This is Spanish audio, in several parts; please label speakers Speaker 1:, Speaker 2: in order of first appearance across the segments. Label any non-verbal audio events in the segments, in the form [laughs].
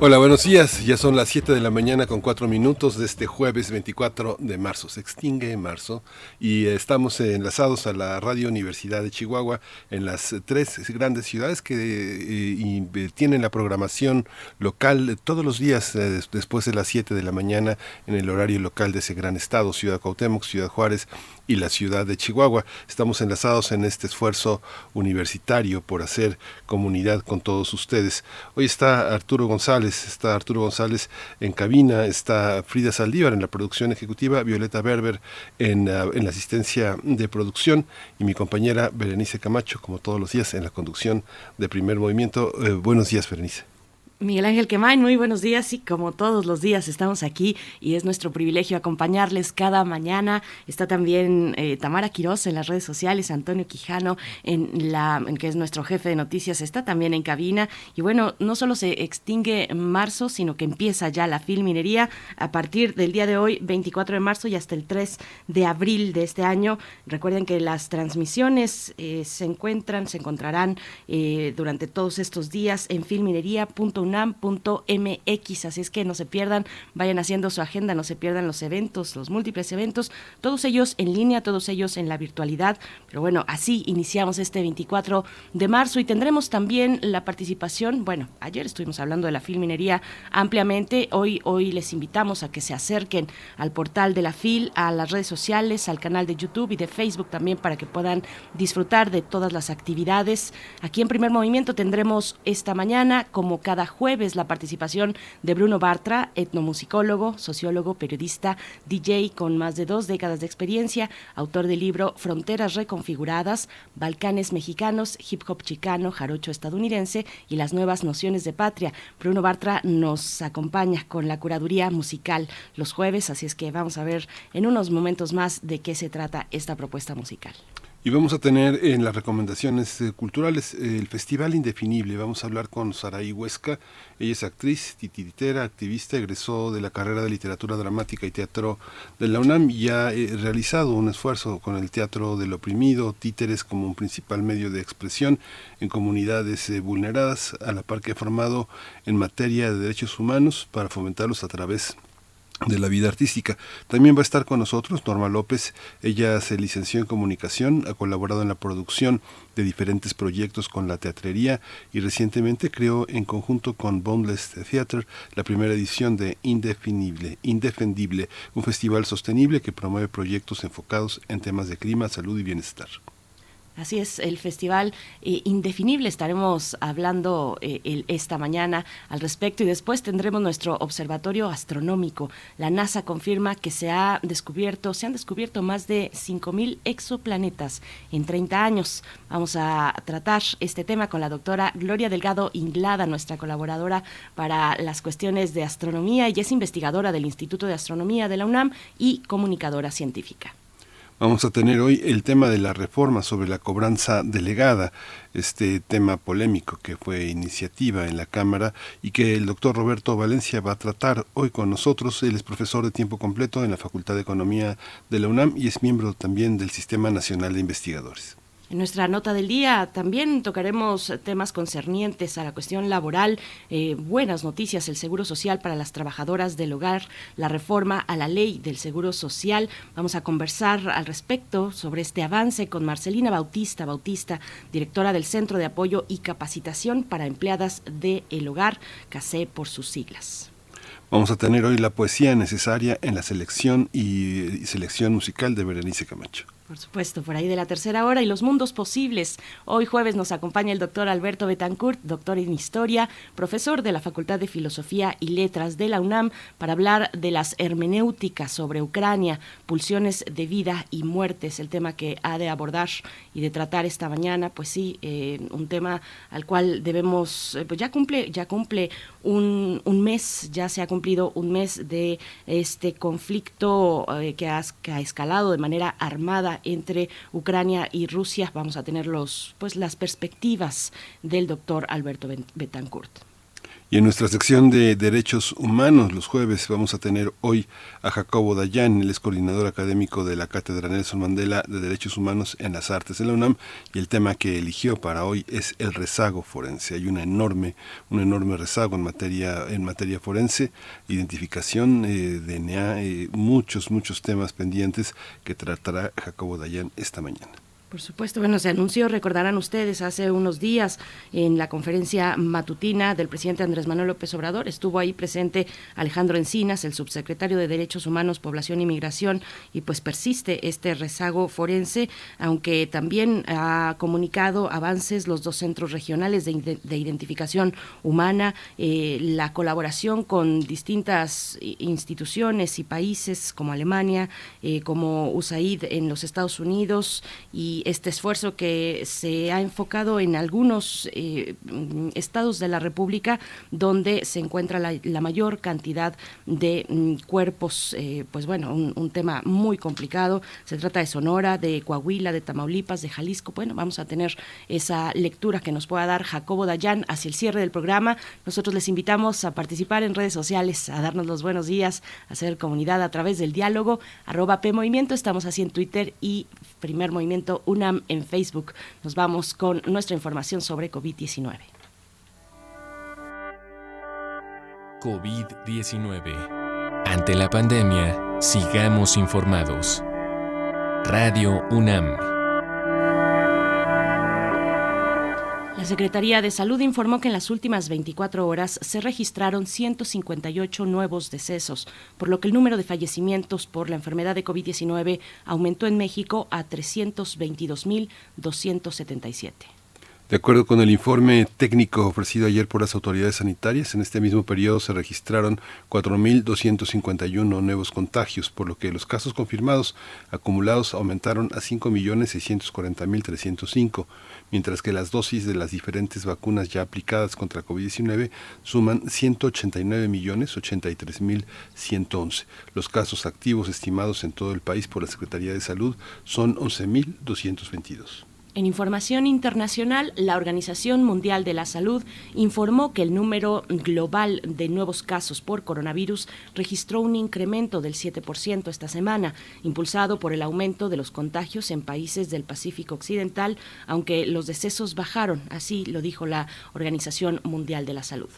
Speaker 1: Hola, buenos días. Ya son las 7 de la mañana con 4 minutos de este jueves 24 de marzo. Se extingue marzo y estamos enlazados a la Radio Universidad de Chihuahua en las tres grandes ciudades que eh, tienen la programación local todos los días eh, después de las 7 de la mañana en el horario local de ese gran estado, Ciudad Cuauhtémoc, Ciudad Juárez y la ciudad de Chihuahua. Estamos enlazados en este esfuerzo universitario por hacer comunidad con todos ustedes. Hoy está Arturo González, está Arturo González en cabina, está Frida Saldívar en la producción ejecutiva, Violeta Berber en, ah, en la asistencia de producción y mi compañera Berenice Camacho, como todos los días, en la conducción de primer movimiento. Eh, buenos días, Berenice.
Speaker 2: Miguel Ángel Quemain, muy buenos días. Y como todos los días estamos aquí y es nuestro privilegio acompañarles cada mañana. Está también eh, Tamara Quiroz en las redes sociales, Antonio Quijano, en la, que es nuestro jefe de noticias, está también en cabina. Y bueno, no solo se extingue en marzo, sino que empieza ya la filminería a partir del día de hoy, 24 de marzo, y hasta el 3 de abril de este año. Recuerden que las transmisiones eh, se encuentran, se encontrarán eh, durante todos estos días en filminería.unam unam.mx, así es que no se pierdan, vayan haciendo su agenda, no se pierdan los eventos, los múltiples eventos, todos ellos en línea, todos ellos en la virtualidad, pero bueno, así iniciamos este 24 de marzo y tendremos también la participación, bueno, ayer estuvimos hablando de la filminería ampliamente, hoy, hoy les invitamos a que se acerquen al portal de la FIL, a las redes sociales, al canal de YouTube y de Facebook también para que puedan disfrutar de todas las actividades. Aquí en Primer Movimiento tendremos esta mañana, como cada jueves la participación de Bruno Bartra, etnomusicólogo, sociólogo, periodista, DJ con más de dos décadas de experiencia, autor del libro Fronteras Reconfiguradas, Balcanes Mexicanos, Hip Hop Chicano, Jarocho Estadounidense y las nuevas nociones de patria. Bruno Bartra nos acompaña con la curaduría musical los jueves, así es que vamos a ver en unos momentos más de qué se trata esta propuesta musical.
Speaker 1: Y vamos a tener en las recomendaciones eh, culturales eh, el Festival Indefinible. Vamos a hablar con Saraí Huesca. Ella es actriz, titiritera, activista, egresó de la carrera de literatura dramática y teatro de la UNAM y ha eh, realizado un esfuerzo con el teatro del oprimido, títeres como un principal medio de expresión en comunidades vulneradas, a la par que ha formado en materia de derechos humanos para fomentarlos a través de la vida artística. También va a estar con nosotros Norma López. Ella se licenció en comunicación, ha colaborado en la producción de diferentes proyectos con la teatrería y recientemente creó en conjunto con Boundless Theatre la primera edición de Indefinible, Indefendible, un festival sostenible que promueve proyectos enfocados en temas de clima, salud y bienestar.
Speaker 2: Así es, el festival eh, indefinible estaremos hablando eh, esta mañana al respecto y después tendremos nuestro observatorio astronómico. La NASA confirma que se ha descubierto, se han descubierto más de 5000 exoplanetas en 30 años. Vamos a tratar este tema con la doctora Gloria Delgado Inglada, nuestra colaboradora para las cuestiones de astronomía y es investigadora del Instituto de Astronomía de la UNAM y comunicadora científica.
Speaker 1: Vamos a tener hoy el tema de la reforma sobre la cobranza delegada, este tema polémico que fue iniciativa en la Cámara y que el doctor Roberto Valencia va a tratar hoy con nosotros. Él es profesor de tiempo completo en la Facultad de Economía de la UNAM y es miembro también del Sistema Nacional de Investigadores.
Speaker 2: En nuestra nota del día también tocaremos temas concernientes a la cuestión laboral, eh, buenas noticias, el Seguro Social para las trabajadoras del hogar, la reforma a la ley del Seguro Social. Vamos a conversar al respecto sobre este avance con Marcelina Bautista, Bautista, directora del Centro de Apoyo y Capacitación para Empleadas del el Hogar, CASE por sus siglas.
Speaker 1: Vamos a tener hoy la poesía necesaria en la selección y selección musical de Berenice Camacho.
Speaker 2: Por supuesto, por ahí de la tercera hora y los mundos posibles. Hoy jueves nos acompaña el doctor Alberto Betancourt, doctor en historia, profesor de la Facultad de Filosofía y Letras de la UNAM, para hablar de las hermenéuticas sobre Ucrania, pulsiones de vida y muertes, el tema que ha de abordar y de tratar esta mañana. Pues sí, eh, un tema al cual debemos, eh, pues ya cumple, ya cumple un, un, mes, ya se ha cumplido un mes de este conflicto eh, que, ha, que, ha, escalado de manera armada entre Ucrania y Rusia. Vamos a tener los, pues, las perspectivas del doctor Alberto Betancourt.
Speaker 1: Y en nuestra sección de Derechos Humanos, los jueves, vamos a tener hoy a Jacobo Dayan, el ex coordinador académico de la Cátedra Nelson Mandela de Derechos Humanos en las Artes de la UNAM, y el tema que eligió para hoy es el rezago forense. Hay una enorme, un enorme rezago en materia, en materia forense, identificación, eh, DNA, eh, muchos, muchos temas pendientes que tratará Jacobo Dayan esta mañana.
Speaker 2: Por supuesto, bueno, se anunció, recordarán ustedes, hace unos días en la conferencia matutina del presidente Andrés Manuel López Obrador, estuvo ahí presente Alejandro Encinas, el subsecretario de Derechos Humanos, Población y Migración, y pues persiste este rezago forense, aunque también ha comunicado avances los dos centros regionales de, identificación humana, eh, la colaboración con distintas instituciones y países como Alemania, eh, como USAID en los Estados Unidos y este esfuerzo que se ha enfocado en algunos eh, estados de la República donde se encuentra la, mayor cantidad de mm, cuerpos, eh, pues bueno, un, tema muy complicado. Se trata de Sonora, de Coahuila, de Tamaulipas, de Jalisco. Bueno, vamos a tener esa lectura que nos pueda dar Jacobo Dayan hacia el cierre del programa. Nosotros les invitamos a participar en redes sociales, a darnos los buenos días, a hacer comunidad a través del diálogo, arroba P Movimiento, estamos así en Twitter y Primer Movimiento UNAM en Facebook. Nos vamos con nuestra información sobre COVID-19.
Speaker 3: COVID-19. Ante la pandemia, sigamos informados. Radio UNAM.
Speaker 2: La Secretaría de Salud informó que en las últimas 24 horas se registraron 158 nuevos decesos, por lo que el número de fallecimientos por la enfermedad de COVID-19 aumentó en México a 322.277.
Speaker 1: De acuerdo con el informe técnico ofrecido ayer por las autoridades sanitarias, en este mismo periodo se registraron 4.251 nuevos contagios, por lo que los casos confirmados acumulados aumentaron a 5.640.305 mientras que las dosis de las diferentes vacunas ya aplicadas contra COVID-19 suman 189.083.111. Los casos activos estimados en todo el país por la Secretaría de Salud son 11.222.
Speaker 2: En información internacional, la Organización Mundial de la Salud informó que el número global de nuevos casos por coronavirus registró un incremento del 7% esta semana, impulsado por el aumento de los contagios en países del Pacífico Occidental, aunque los decesos bajaron, así lo dijo la Organización Mundial de la Salud.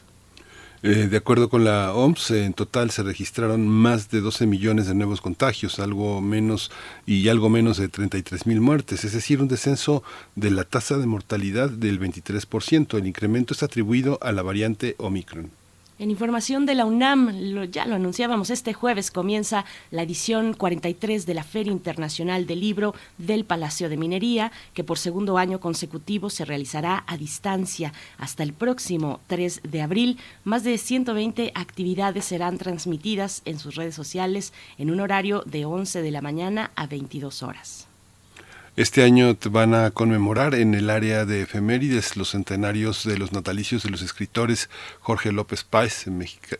Speaker 1: Eh, de acuerdo con la OMS, en total se registraron más de 12 millones de nuevos contagios, algo menos y algo menos de 33 mil muertes, es decir, un descenso de la tasa de mortalidad del 23%. El incremento está atribuido a la variante Omicron.
Speaker 2: En información de la UNAM, ya lo anunciábamos, este jueves comienza la edición 43 de la Feria Internacional del Libro del Palacio de Minería, que por segundo año consecutivo se realizará a distancia hasta el próximo 3 de abril. Más de 120 actividades serán transmitidas en sus redes sociales en un horario de 11 de la mañana a 22 horas.
Speaker 1: Este año van a conmemorar en el área de efemérides los centenarios de los natalicios de los escritores Jorge López Páez,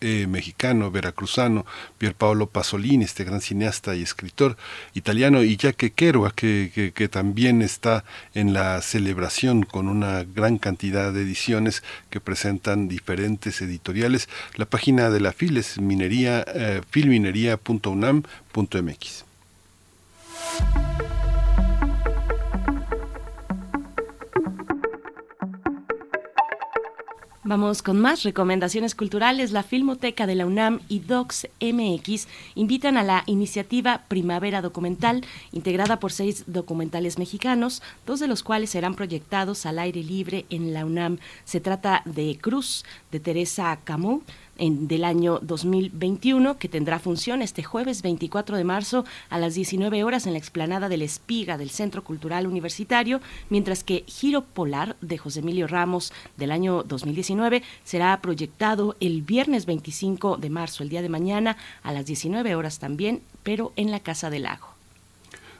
Speaker 1: eh, mexicano, veracruzano, Pier Paolo Pasolini, este gran cineasta y escritor italiano, y Jaque Kerouac, que, que, también está en la celebración con una gran cantidad de ediciones que presentan diferentes editoriales. La página de la FIL es minería, eh, filminería.unam.mx.
Speaker 2: Vamos con más recomendaciones culturales. La Filmoteca de la UNAM y Docs MX invitan a la iniciativa Primavera Documental, integrada por seis documentales mexicanos, dos de los cuales serán proyectados al aire libre en la UNAM. Se trata de Cruz, de Teresa Camus, en, del año 2021, que tendrá función este jueves 24 de marzo a las 19 horas en la explanada del Espiga del Centro Cultural Universitario, mientras que Giro Polar de José Emilio Ramos del año 2019 será proyectado el viernes 25 de marzo, el día de mañana, a las 19 horas también, pero en la Casa del Lago.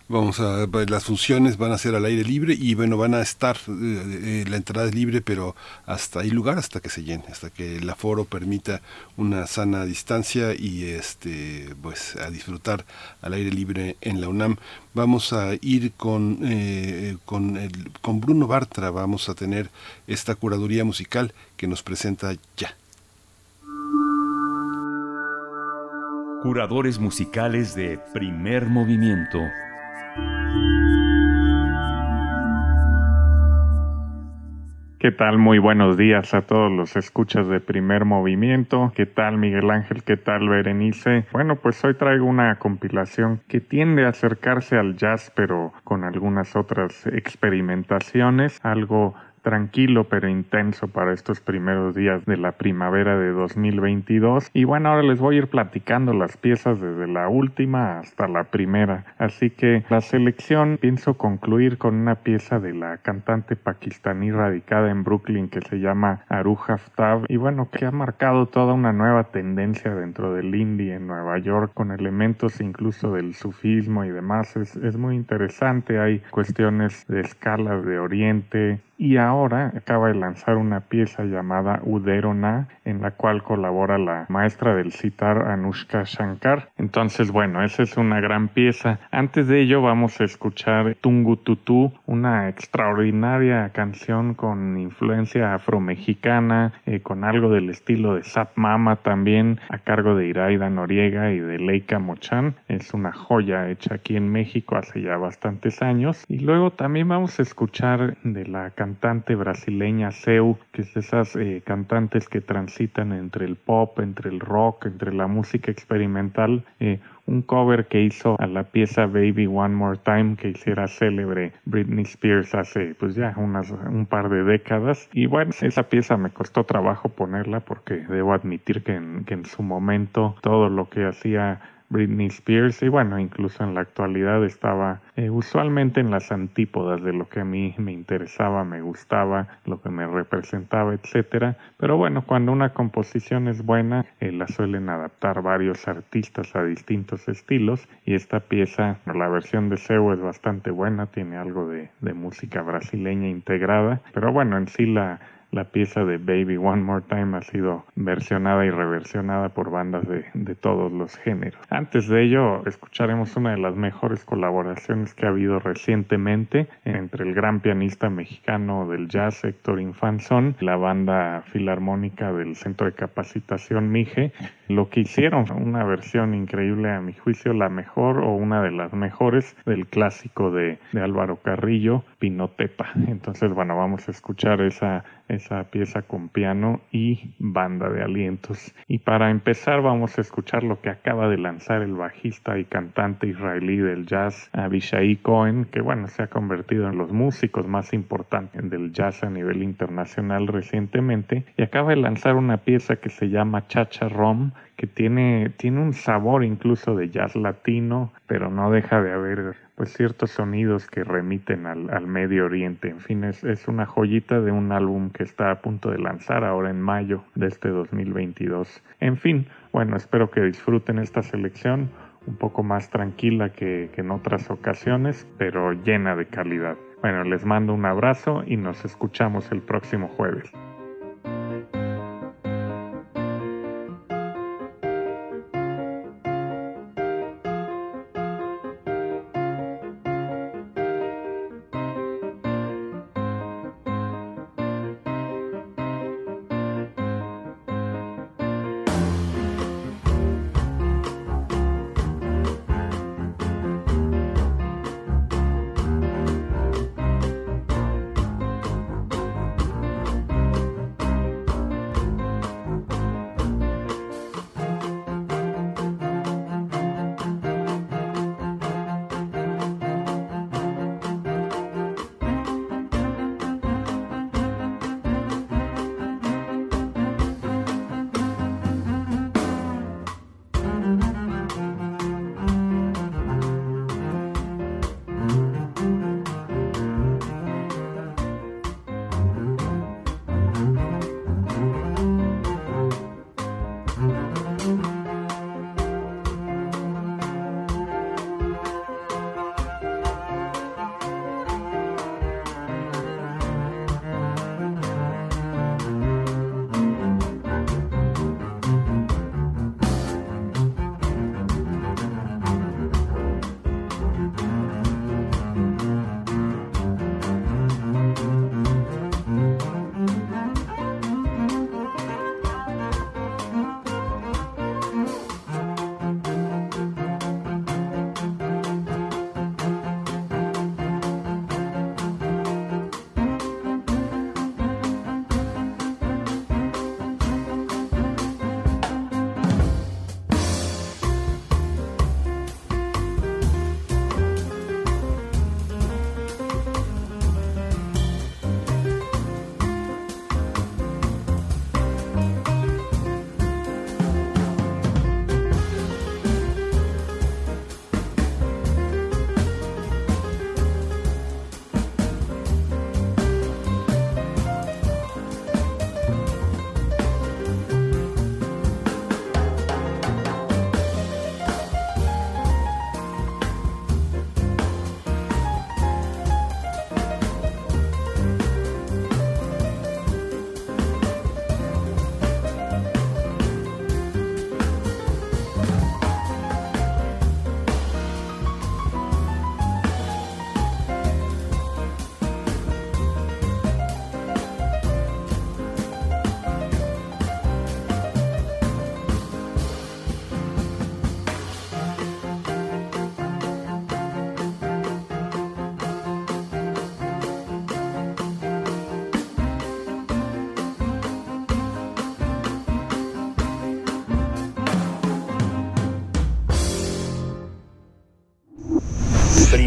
Speaker 1: Vamos a las funciones van a ser al aire libre y bueno van a estar eh, la entrada es libre pero hasta hay lugar hasta que se llene hasta que el aforo permita una sana distancia y este pues a disfrutar al aire libre en la UNAM. Vamos a ir con el, con Bruno Bartra. Vamos a tener esta curaduría musical que nos presenta ya.
Speaker 4: Curadores musicales de primer movimiento.
Speaker 5: ¿Qué tal? Muy buenos días a todos los escuchas de primer movimiento. ¿Qué tal Miguel Ángel? ¿Qué tal Berenice? Bueno, pues hoy traigo una compilación que tiende a acercarse al jazz pero con algunas otras experimentaciones, algo tranquilo pero intenso para estos primeros días de la primavera de 2022. Y bueno, ahora les voy a ir platicando las piezas desde la última hasta la primera. Así que la selección pienso concluir con una pieza de la cantante pakistaní radicada en Brooklyn que se llama Aruj Aftab y bueno, que ha marcado toda una nueva tendencia dentro del indie en Nueva York con elementos incluso del sufismo y demás. Es, es muy interesante, hay cuestiones de escalas de oriente, y ahora acaba de lanzar una pieza llamada Uderona en la cual colabora la maestra del citar Anushka Shankar. Entonces, bueno, esa es una gran pieza. Antes de ello vamos a escuchar Tungu Tutu, una extraordinaria canción con influencia afromexicana, eh, con algo del estilo de Sap Mama también, a cargo de Iraida Noriega y de Leica Mochan. Es una joya hecha aquí en México hace ya bastantes años. Y luego también vamos a escuchar de la canción cantante brasileña Seu, que es de esas eh, cantantes que transitan entre el pop, entre el rock, entre la música experimental. Eh, un cover que hizo a la pieza Baby One More Time que hiciera célebre Britney Spears hace pues ya unas, un par de décadas y bueno esa pieza me costó trabajo ponerla porque debo admitir que que en su momento todo lo que hacía Britney Spears y bueno, incluso en la actualidad estaba eh, usualmente en las antípodas de lo que a mí me interesaba, me gustaba, lo que me representaba, etcétera. Pero bueno, cuando una composición es buena, eh, la suelen adaptar varios artistas a distintos estilos y esta pieza, la versión de Seu es bastante buena, tiene algo de, de música brasileña integrada, pero bueno, en sí la la pieza de Baby One More Time ha sido versionada y reversionada por bandas de, todos los géneros. Antes de ello, escucharemos una de las mejores colaboraciones que ha habido recientemente entre el gran pianista mexicano del jazz Héctor Infanzón, la banda filarmónica del Centro de Capacitación Mije, lo que hicieron una versión increíble a mi juicio, la mejor o una de las mejores del clásico de, de Álvaro Carrillo, Pinotepa. Entonces, bueno, vamos a escuchar esa esa pieza con piano y banda de alientos. Y para empezar vamos a escuchar lo que acaba de lanzar el bajista y cantante israelí del jazz Abishai Cohen, que bueno, se ha convertido en los músicos más importantes del jazz a nivel internacional recientemente, y acaba de lanzar una pieza que se llama Chacha Rom, que tiene, tiene un sabor incluso de jazz latino, pero no deja de haber pues ciertos sonidos que remiten al, al Medio Oriente. En fin, es, es, una joyita de un álbum que está a punto de lanzar ahora en mayo de este 2022. En fin, bueno, espero que disfruten esta selección un poco más tranquila que, que en otras ocasiones, pero llena de calidad. Bueno, les mando un abrazo y nos escuchamos el próximo jueves.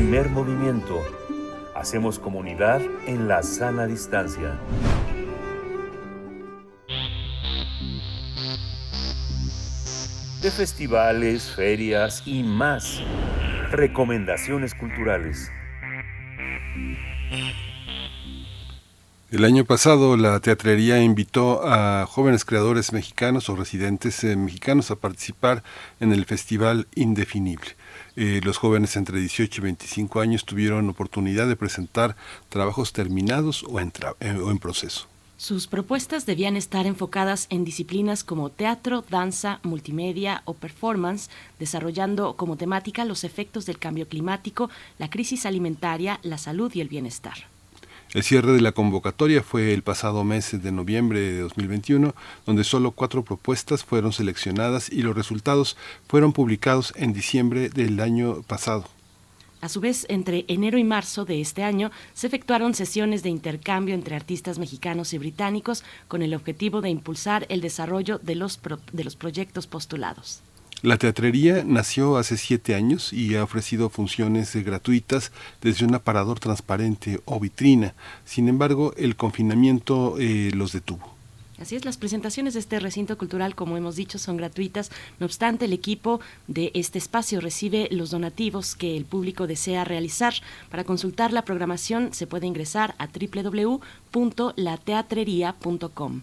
Speaker 4: Primer movimiento. Hacemos comunidad en la sana distancia. De festivales, ferias y más. Recomendaciones culturales.
Speaker 1: El año pasado la teatrería invitó a jóvenes creadores mexicanos o residentes eh, mexicanos a participar en el Festival Indefinible. Eh, los jóvenes entre 18 y 25 años tuvieron oportunidad de presentar trabajos terminados o en, eh, o en proceso.
Speaker 2: Sus propuestas debían estar enfocadas en disciplinas como teatro, danza, multimedia o performance, desarrollando como temática los efectos del cambio climático, la crisis alimentaria, la salud y el bienestar.
Speaker 1: El cierre de la convocatoria fue el pasado mes de noviembre de 2021, donde solo cuatro propuestas fueron seleccionadas y los resultados fueron publicados en diciembre del año pasado.
Speaker 2: A su vez, entre enero y marzo de este año se efectuaron sesiones de intercambio entre artistas mexicanos y británicos con el objetivo de impulsar el desarrollo de los, de los proyectos postulados.
Speaker 1: La teatrería nació hace siete años y ha ofrecido funciones gratuitas desde un aparador transparente o vitrina. Sin embargo, el confinamiento eh, los detuvo.
Speaker 2: Así es, las presentaciones de este recinto cultural, como hemos dicho, son gratuitas. No obstante, el equipo de este espacio recibe los donativos que el público desea realizar. Para consultar la programación se puede ingresar a www.lateatrería.com.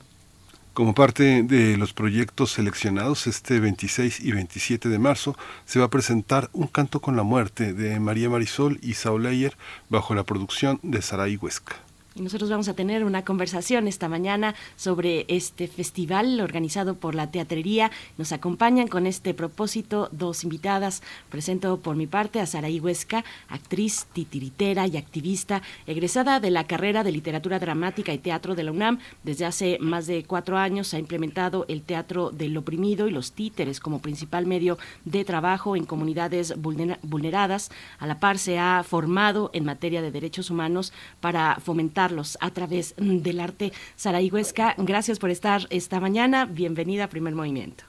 Speaker 1: Como parte de los proyectos seleccionados, este 26 y 27 de marzo se va a presentar Un canto con la muerte de María Marisol y Saul Leyer bajo la producción de Saray Huesca.
Speaker 2: Y nosotros vamos a tener una conversación esta mañana sobre este festival organizado por la teatrería. Nos acompañan con este propósito dos invitadas. Presento por mi parte a Saraí Huesca, actriz, titiritera y activista, egresada de la carrera de literatura dramática y teatro de la UNAM. Desde hace más de cuatro años ha implementado el teatro del oprimido y los títeres como principal medio de trabajo en comunidades vulneradas. A la par se ha formado en materia de derechos humanos para fomentar a través del arte. Saraí Huesca, gracias por estar esta mañana. Bienvenida a Primer Movimiento.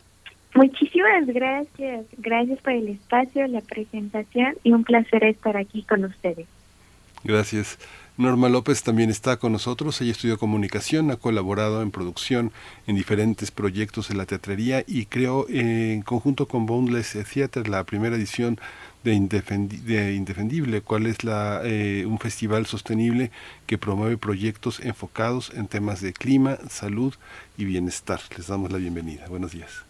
Speaker 6: Muchísimas gracias. Gracias por el espacio, la presentación y un placer estar aquí con ustedes.
Speaker 1: Gracias. Norma López también está con nosotros. Ella estudió comunicación, ha colaborado en producción en diferentes proyectos en la teatrería y creó en conjunto con Boundless Theater la primera edición de, Indefendible, cuál es la, eh, un festival sostenible que promueve proyectos enfocados en temas de clima, salud y bienestar. Les damos la bienvenida. Buenos días.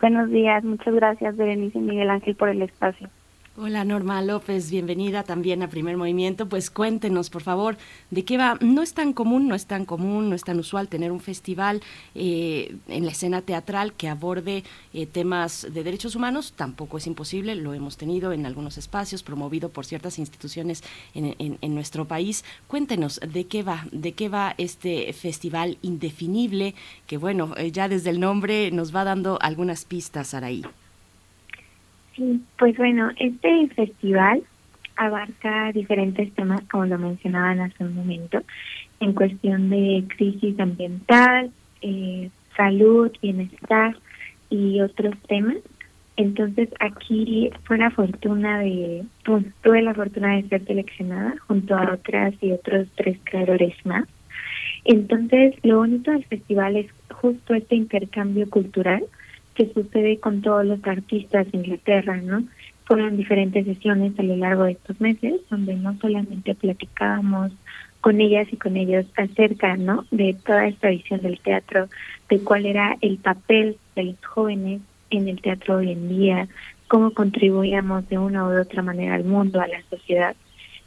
Speaker 6: Buenos días, muchas gracias Berenice y Miguel Ángel por el espacio.
Speaker 2: Hola Norma López, bienvenida también a Primer Movimiento. Pues cuéntenos, por favor, de qué va. No es tan común, no es tan común, no es tan usual tener un festival eh, en la escena teatral que aborde eh, temas de derechos humanos. Tampoco es imposible, lo hemos tenido en algunos espacios, promovido por ciertas instituciones en, nuestro país. Cuéntenos de qué va, de qué va este festival indefinible, que bueno, eh, ya desde el nombre nos va dando algunas pistas, Araí.
Speaker 6: Pues bueno, este festival abarca diferentes temas, como lo mencionaban hace un momento, en cuestión de crisis ambiental, eh, salud, bienestar y otros temas. Entonces aquí fue la fortuna de, pues, tuve la fortuna de ser seleccionada junto a otras y otros tres creadores más. Entonces lo bonito del festival es justo este intercambio cultural que sucede con todos los artistas de Inglaterra, ¿no? Fueron diferentes sesiones a lo largo de estos meses donde no solamente platicábamos con ellas y con ellos acerca, ¿no? De toda esta visión del teatro, de cuál era el papel de los jóvenes en el teatro hoy en día, cómo contribuíamos de una u otra manera al mundo, a la sociedad,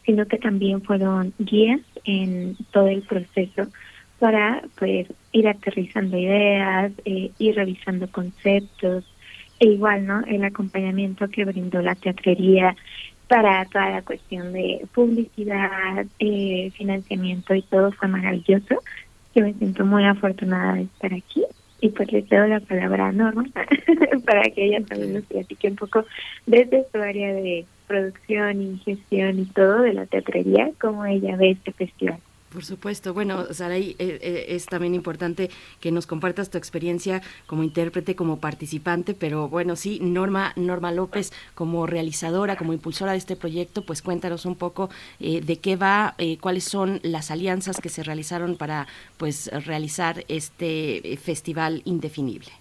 Speaker 6: sino que también fueron guías en todo el proceso para pues ir aterrizando ideas, eh, ir revisando conceptos, e igual, ¿no? El acompañamiento que brindó la teatrería para toda la cuestión de publicidad, eh, financiamiento y todo fue maravilloso. Yo me siento muy afortunada de estar aquí y pues le cedo la palabra a Norma [laughs] para que ella también nos platique un poco desde su área de producción y gestión y todo de la teatrería, cómo ella ve este festival.
Speaker 2: Por supuesto. Bueno, Saray, eh, eh, es también importante que nos compartas tu experiencia como intérprete, como participante, pero bueno, sí, Norma, Norma López, como realizadora, como impulsora de este proyecto, pues cuéntanos un poco eh, de qué va, cuáles son las alianzas que se realizaron para pues realizar este festival indefinible.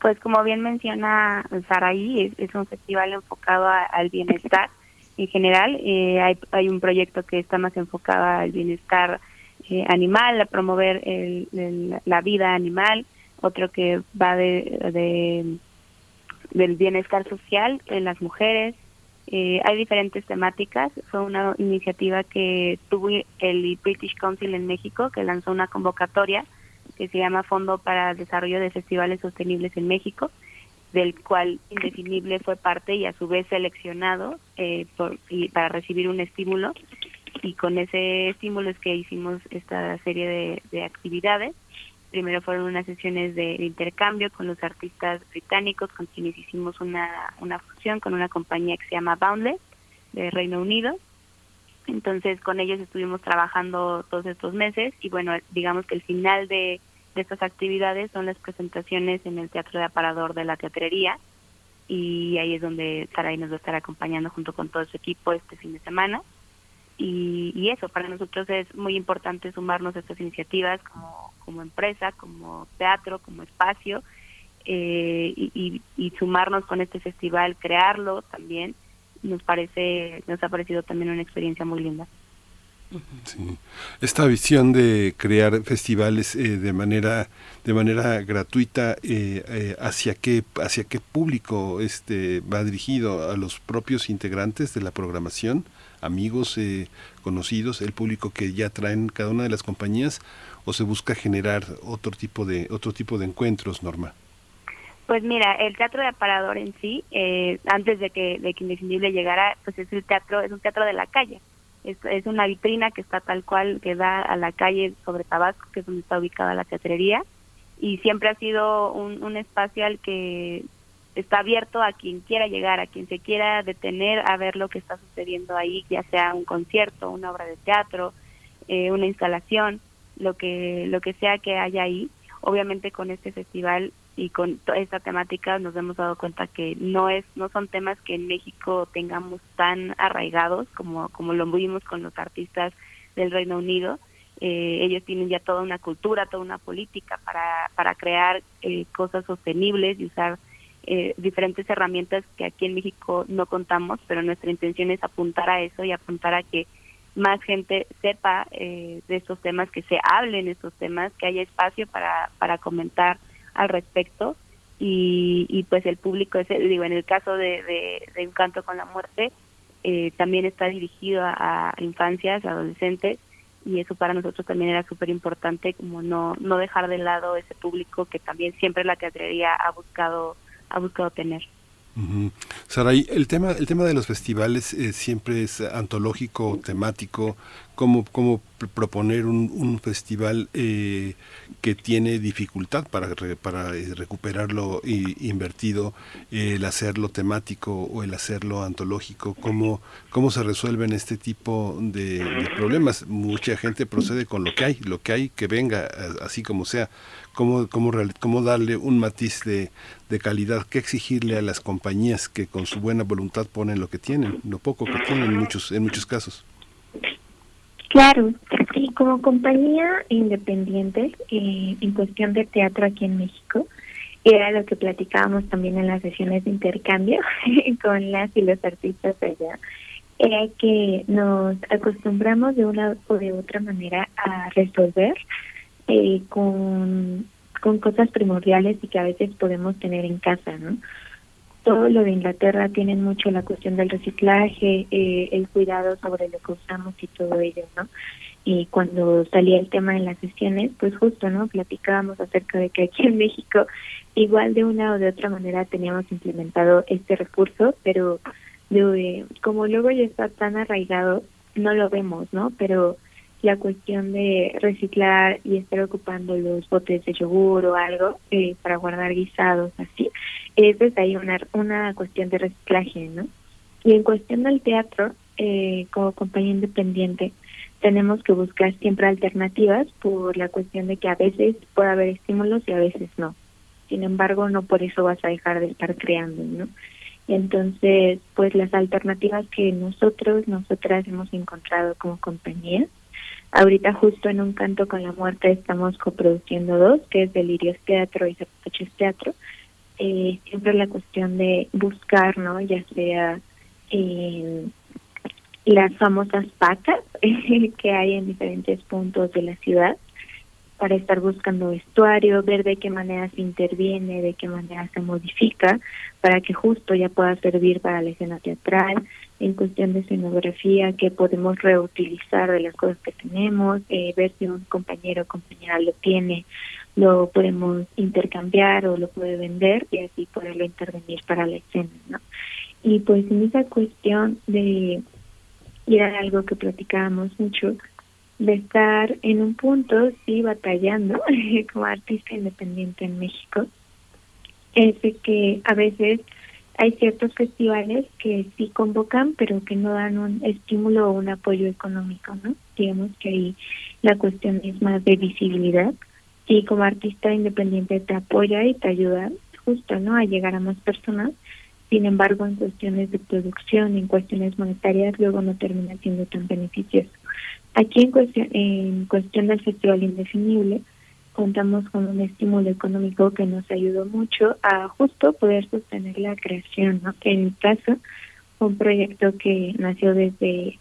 Speaker 7: Pues como bien menciona Saraí, es, un festival enfocado al bienestar en general. Eh, hay, hay un proyecto que está más enfocado al bienestar eh, animal, a promover el, la vida animal, otro que va de, del bienestar social en las mujeres. Eh, hay diferentes temáticas. Fue una iniciativa que tuvo el British Council en México, que lanzó una convocatoria que se llama Fondo para el Desarrollo de Festivales Sostenibles en México del cual Indefinible fue parte y a su vez seleccionado eh, por, y para recibir un estímulo. Y con ese estímulo es que hicimos esta serie de, actividades. Primero fueron unas sesiones de, intercambio con los artistas británicos, con quienes hicimos una, una fusión con una compañía que se llama Boundless, de Reino Unido. Entonces con ellos estuvimos trabajando todos estos meses y bueno, digamos que el final de, de estas actividades son las presentaciones en el Teatro de Aparador de la Teatrería y ahí es donde Saray nos va a estar acompañando junto con todo su equipo este fin de semana. Y, eso, para nosotros es muy importante sumarnos a estas iniciativas como, empresa, como teatro, como espacio, eh, y, y, sumarnos con este festival, crearlo también, nos parece, nos ha parecido también una experiencia muy linda.
Speaker 1: Sí. Esta visión de crear festivales eh, de manera de manera gratuita eh, eh, hacia qué hacia qué público este va dirigido a los propios integrantes de la programación, amigos, conocidos, el público que ya traen cada una de las compañías o se busca generar otro tipo de otro tipo de encuentros, Norma.
Speaker 7: Pues mira, el teatro de aparador en sí, antes de que de que Indefinible llegara, pues es el teatro es un teatro de la calle es, una vitrina que está tal cual, que da a la calle sobre Tabasco, que es donde está ubicada la teatrería, y siempre ha sido un, un espacio al que está abierto a quien quiera llegar, a quien se quiera detener a ver lo que está sucediendo ahí, ya sea un concierto, una obra de teatro, eh, una instalación, lo que lo que sea que haya ahí. Obviamente con este festival y con toda esta temática nos hemos dado cuenta que no es no son temas que en México tengamos tan arraigados como como lo vimos con los artistas del Reino Unido. Eh, ellos tienen ya toda una cultura toda una política para para crear eh, cosas sostenibles y usar eh, diferentes herramientas que aquí en México no contamos pero nuestra intención es apuntar a eso y apuntar a que más gente sepa de estos temas que se hablen estos temas que haya espacio para para comentar al respecto y, y pues el público, es, digo, en el caso de, de, Un canto con la muerte, eh, también está dirigido a, infancias, adolescentes y eso para nosotros también era súper importante como no no dejar de lado ese público que también siempre la teatrería ha buscado ha buscado tener.
Speaker 1: Saray, el tema, el tema de los festivales eh, siempre es antológico, temático, cómo, cómo proponer un, un festival eh, que tiene dificultad para, para eh, recuperar lo invertido, el hacerlo temático o el hacerlo antológico, cómo, cómo se resuelven este tipo de, problemas. Mucha gente procede con lo que hay, lo que hay que venga, así como sea. Cómo, cómo, cómo darle un matiz de, de calidad, qué exigirle a las compañías que con su buena voluntad ponen lo que tienen, lo poco que tienen en muchos, en muchos casos.
Speaker 7: Claro, y como compañía independiente eh, en cuestión de teatro aquí en México, era lo que platicábamos también en las sesiones de intercambio [laughs] con las y los artistas allá, era que nos acostumbramos de una o de otra manera a resolver eh, con, con cosas primordiales y que a veces podemos tener en casa, ¿no? todo lo de Inglaterra tienen mucho la cuestión del reciclaje, eh, el cuidado sobre lo que usamos y todo ello, ¿no? Y cuando salía el tema en las sesiones, pues justo, ¿no? Platicábamos acerca de que aquí en México igual de una o de otra manera teníamos implementado este recurso, pero de, como luego ya está tan arraigado, no lo vemos, ¿no? Pero la cuestión de reciclar y estar ocupando los botes de yogur o algo eh, para guardar guisados, así, es desde ahí una, una cuestión de reciclaje, ¿no? Y en cuestión del teatro, eh, como compañía independiente,
Speaker 6: tenemos que buscar siempre alternativas por la cuestión de que a veces puede haber estímulos y a veces no. Sin embargo, no por eso vas a dejar de estar creando, ¿no? Entonces, pues las alternativas que nosotros, nosotras hemos encontrado como compañía, ahorita justo en Un Canto con la Muerte estamos coproduciendo dos, que es Delirios Teatro y Zapaches Teatro. Eh, siempre la cuestión de buscar, ¿no? Ya sea eh, las famosas pacas [laughs] que hay en diferentes puntos de la ciudad, para estar buscando vestuario, ver de qué manera se interviene, de qué manera se modifica, para que justo ya pueda servir para la escena teatral, en cuestión de escenografía, que podemos reutilizar de las cosas que tenemos, eh, ver si un compañero o compañera lo tiene, lo podemos intercambiar o lo puede vender y así poderlo intervenir para la escena, ¿no? Y pues en esa cuestión de, y era algo que platicábamos mucho, de estar en un punto, sí, batallando [laughs] como artista independiente en México, es de que a veces hay ciertos festivales que sí convocan, pero que no dan un estímulo o un apoyo económico, ¿no? Digamos que ahí la cuestión es más de visibilidad y como artista independiente te apoya y te ayuda justo, ¿no? A llegar a más personas. Sin embargo, en cuestiones de producción, en cuestiones monetarias, luego no termina siendo tan beneficioso. Aquí en cuestión, en cuestión del Festival Indefinible, contamos con un estímulo económico que nos ayudó mucho a justo poder sostener la creación. ¿no? En mi caso, un proyecto que nació desde,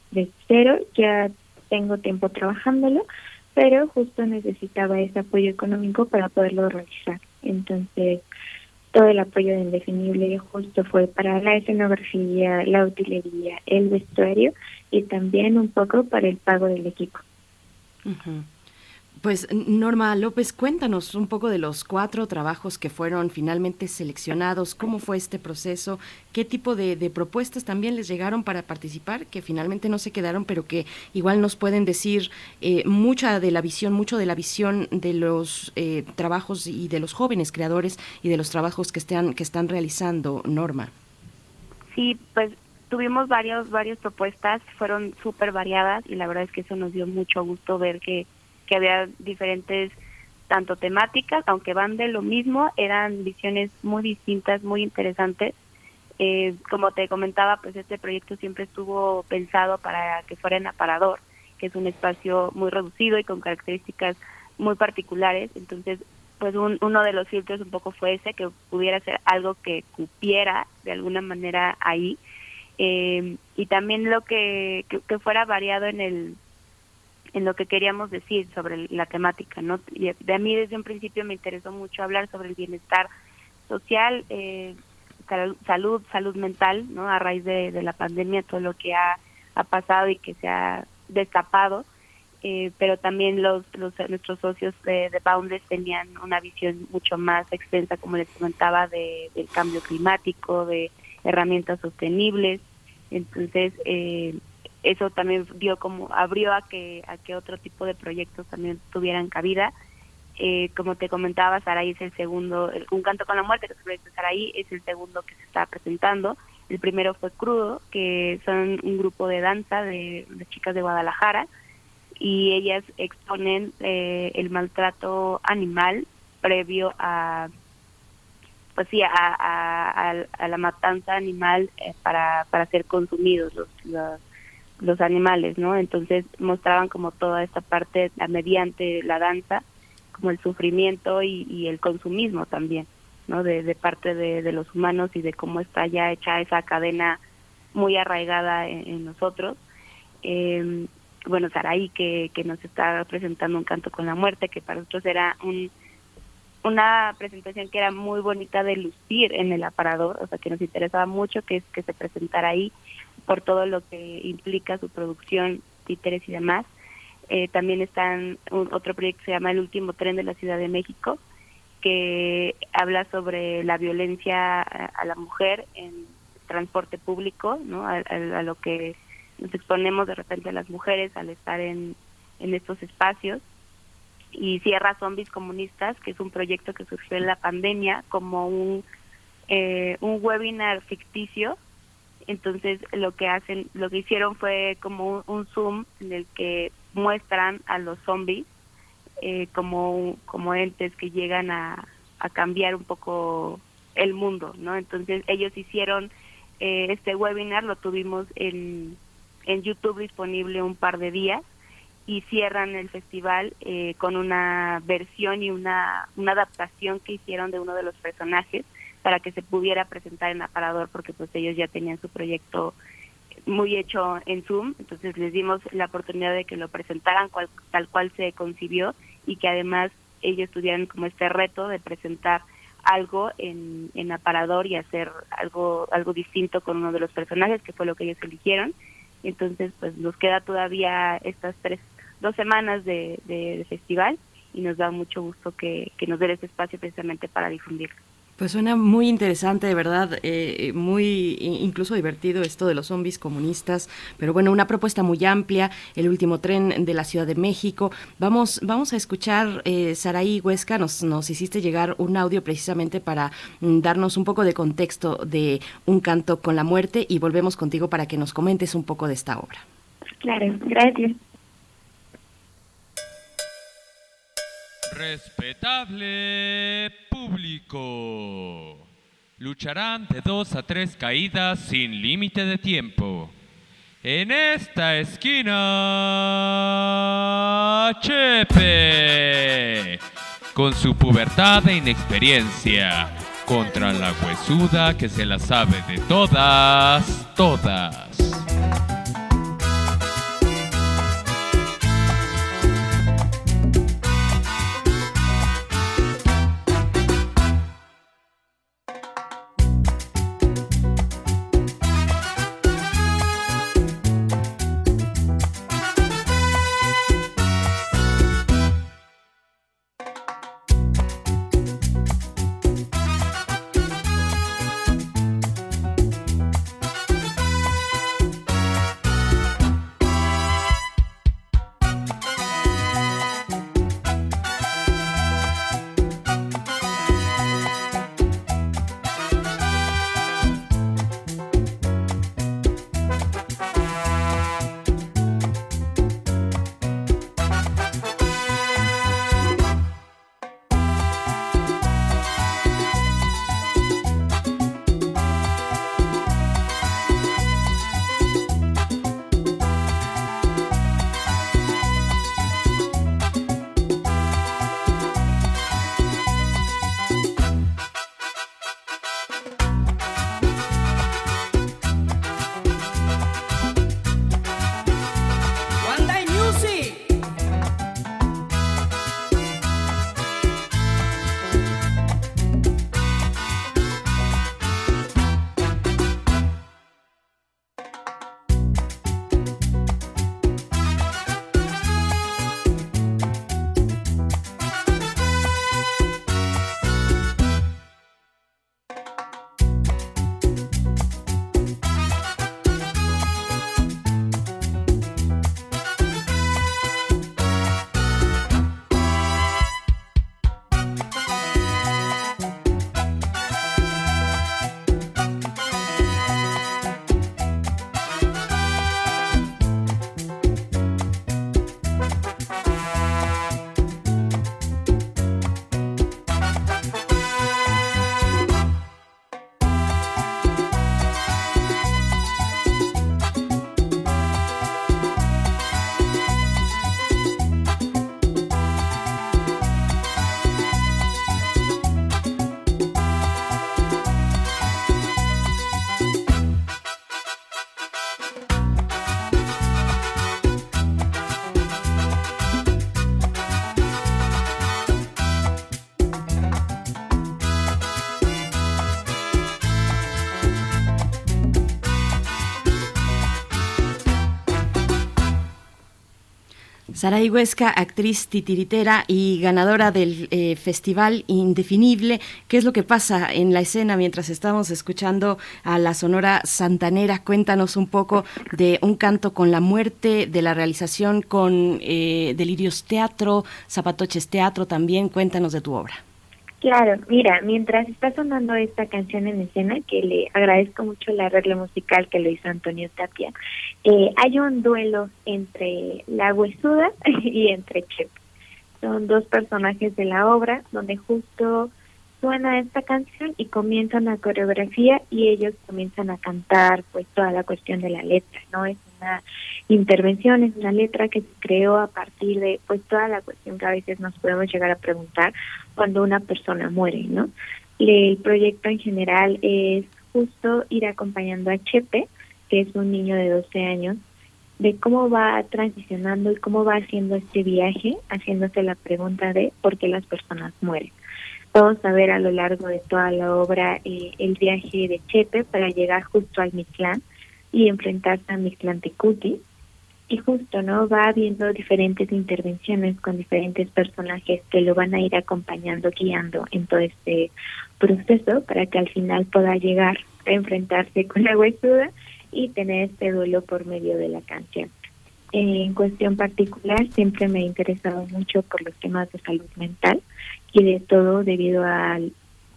Speaker 6: cero, ya tengo tiempo trabajándolo, pero justo necesitaba ese apoyo económico para poderlo realizar. Entonces, todo el apoyo de Indefinible justo fue para la escenografía, la utilería, el vestuario y también un poco para el pago del equipo.
Speaker 2: Pues Norma López, cuéntanos un poco de los cuatro trabajos que fueron finalmente seleccionados, cómo fue este proceso, qué tipo de, propuestas también les llegaron para participar, que finalmente no se quedaron, pero que igual nos pueden decir eh, mucha de la visión, mucho de la visión de los eh, trabajos y de los jóvenes creadores y de los trabajos que están, que están realizando, Norma.
Speaker 7: Sí, pues tuvimos varios, varias propuestas, fueron súper variadas y la verdad es que eso nos dio mucho gusto ver que que había diferentes tanto temáticas, aunque van de lo mismo, eran visiones muy distintas, muy interesantes. Eh, como te comentaba, pues este proyecto siempre estuvo pensado para que fuera en aparador, que es un espacio muy reducido y con características muy particulares. Entonces, pues uno de los filtros un poco fue ese, que pudiera ser algo que cupiera de alguna manera ahí. Eh, y también lo que, que fuera variado en el en lo que queríamos decir sobre la temática, ¿no? De a mí desde un principio me interesó mucho hablar sobre el bienestar social, eh, salud, salud mental, ¿no? A raíz de, la pandemia, todo lo que ha, pasado y que se ha destapado, eh, pero también los, los nuestros socios de, de Boundless tenían una visión mucho más extensa, como les comentaba, de, del cambio climático, de herramientas sostenibles, entonces eh, eso también dio como abrió a que a que otro tipo de proyectos también tuvieran cabida. Eh, como te comentaba Saraí es el segundo un canto con la muerte que es el proyecto de Saraí es el segundo que se está presentando. El primero fue crudo que son un grupo de danza de, chicas de Guadalajara y ellas exponen eh, el maltrato animal previo a pues sí a, a, la matanza animal eh, para para ser consumidos los, los los animales, ¿no? Entonces mostraban como toda esta parte mediante la danza, como el sufrimiento y, el consumismo también, ¿no? De, parte de, los humanos y de cómo está ya hecha esa cadena muy arraigada en, nosotros. Eh, bueno, Saraí, que, que nos está presentando un canto con la muerte, que para nosotros era un, una presentación que era muy bonita de lucir en el aparador, o sea, que nos interesaba mucho que, que se presentara ahí por todo lo que implica su producción, títeres y demás. Eh, también están un, otro proyecto que se llama El último tren de la Ciudad de México, que habla sobre la violencia a, la mujer en transporte público, ¿no? A, lo que nos exponemos de repente a las mujeres al estar en, en estos espacios. Y Sierra Zombies Comunistas, que es un proyecto que surgió en la pandemia como un, eh, un webinar ficticio entonces lo que hacen, lo que hicieron fue como un, Zoom en el que muestran a los zombies eh, como, como entes que llegan a, a cambiar un poco el mundo, ¿no? Entonces ellos hicieron eh, este webinar, lo tuvimos en, en YouTube disponible un par de días y cierran el festival eh, con una versión y una, una adaptación que hicieron de uno de los personajes para que se pudiera presentar en aparador porque pues ellos ya tenían su proyecto muy hecho en Zoom, entonces les dimos la oportunidad de que lo presentaran tal cual se concibió y que además ellos tuvieran como este reto de presentar algo en, en aparador y hacer algo algo distinto con uno de los personajes que fue lo que ellos eligieron. Entonces pues nos queda todavía estas tres dos semanas de, de, festival y nos da mucho gusto que, que nos dé este espacio precisamente para difundirlo
Speaker 2: pues suena muy interesante, de verdad, eh, muy incluso divertido esto de los zombies comunistas, pero bueno, una propuesta muy amplia, el último tren de la Ciudad de México. Vamos, vamos a escuchar, eh, Saraí Huesca, nos, nos hiciste llegar un audio precisamente para mm, darnos un poco de contexto de Un canto con la muerte y volvemos contigo para que nos comentes un poco de esta obra.
Speaker 6: Claro, gracias.
Speaker 8: Respetable público. Lucharán de dos a tres caídas sin límite de tiempo. En esta esquina, Chepe, con su pubertad e inexperiencia, contra la huesuda que se la sabe de todas, todas.
Speaker 2: Saray Huesca, actriz titiritera y ganadora del eh, Festival Indefinible. ¿Qué es lo que pasa en la escena mientras estamos escuchando a la Sonora Santanera? Cuéntanos un poco de Un canto con la muerte, de la realización con eh, Delirios Teatro, Zapatoches Teatro también. Cuéntanos de tu obra.
Speaker 6: Claro, mira, mientras está sonando esta canción en escena, que le agradezco mucho la arreglo musical que lo hizo Antonio Tapia, eh, hay un duelo entre la huesuda [laughs] y entre Chepe. Son dos personajes de la obra donde justo suena esta canción y comienza una coreografía y ellos comienzan a cantar pues toda la cuestión de la letra, ¿no? Es una intervención, es una letra que se creó a partir de pues toda la cuestión que a veces nos podemos llegar a preguntar cuando una persona muere, ¿no? El proyecto en general es justo ir acompañando a Chepe, que es un niño de 12 años, de cómo va transicionando y cómo va haciendo este viaje, haciéndose la pregunta de por qué las personas mueren. Vamos a ver a lo largo de toda la obra eh, el viaje de Chepe para llegar justo al Mictlán y enfrentarse a Mictlantecuhtli, y justo no va habiendo diferentes intervenciones con diferentes personajes que lo van a ir acompañando guiando en todo este proceso para que al final pueda llegar a enfrentarse con la huesuda y tener este duelo por medio de la canción. En cuestión particular siempre me he interesado mucho por los temas de salud mental y de todo debido a,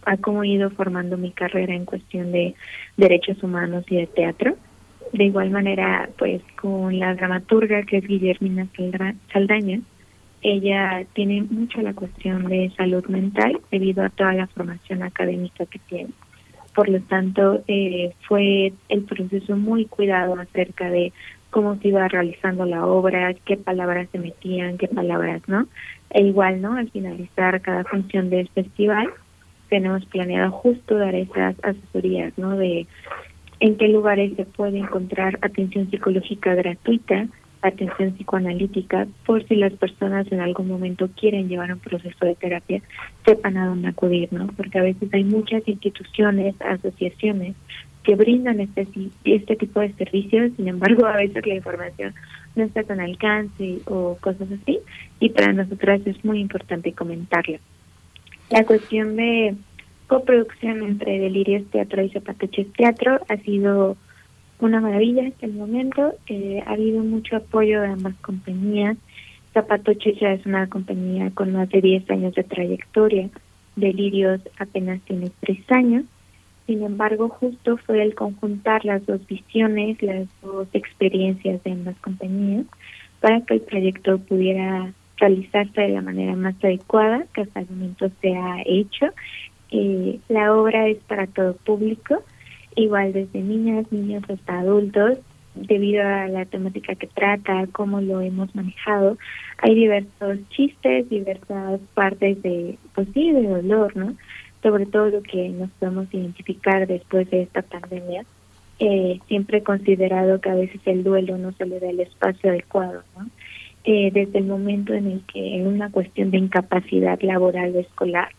Speaker 6: a cómo he ido formando mi carrera en cuestión de derechos humanos y de teatro de igual manera, pues con la dramaturga que es Guillermina Saldaña, ella tiene mucho la cuestión de salud mental debido a toda la formación académica que tiene. Por lo tanto, eh, fue el proceso muy cuidado acerca de cómo se iba realizando la obra, qué palabras se metían, qué palabras no. E igual, ¿no? Al finalizar cada función del festival, tenemos planeado justo dar esas asesorías, ¿no? De en qué lugares se puede encontrar atención psicológica gratuita, atención psicoanalítica, por si las personas en algún momento quieren llevar un proceso de terapia, sepan a dónde acudir, ¿no? Porque a veces hay muchas instituciones, asociaciones que brindan este, este tipo de servicios, sin embargo, a veces la información no está tan alcance o cosas así, y para nosotras es muy importante comentarlo. La cuestión de coproducción entre Delirios Teatro y Zapatoches Teatro. Ha sido una maravilla hasta el momento. Eh, ha habido mucho apoyo de ambas compañías. Zapatoches ya es una compañía con más de 10 años de trayectoria. Delirios apenas tiene 3 años. Sin embargo, justo fue el conjuntar las dos visiones, las dos experiencias de ambas compañías para que el proyecto pudiera realizarse de la manera más adecuada que hasta el momento se ha hecho eh, la obra es para todo público, igual desde niñas, niños hasta adultos, debido a la temática que trata, cómo lo hemos manejado. Hay diversos chistes, diversas partes de, pues sí, de dolor, ¿no? Sobre todo lo que nos podemos identificar después de esta pandemia. Eh, siempre he considerado que a veces el duelo no se le da el espacio adecuado, ¿no? Eh, desde el momento en el que en una cuestión de incapacidad laboral o escolar,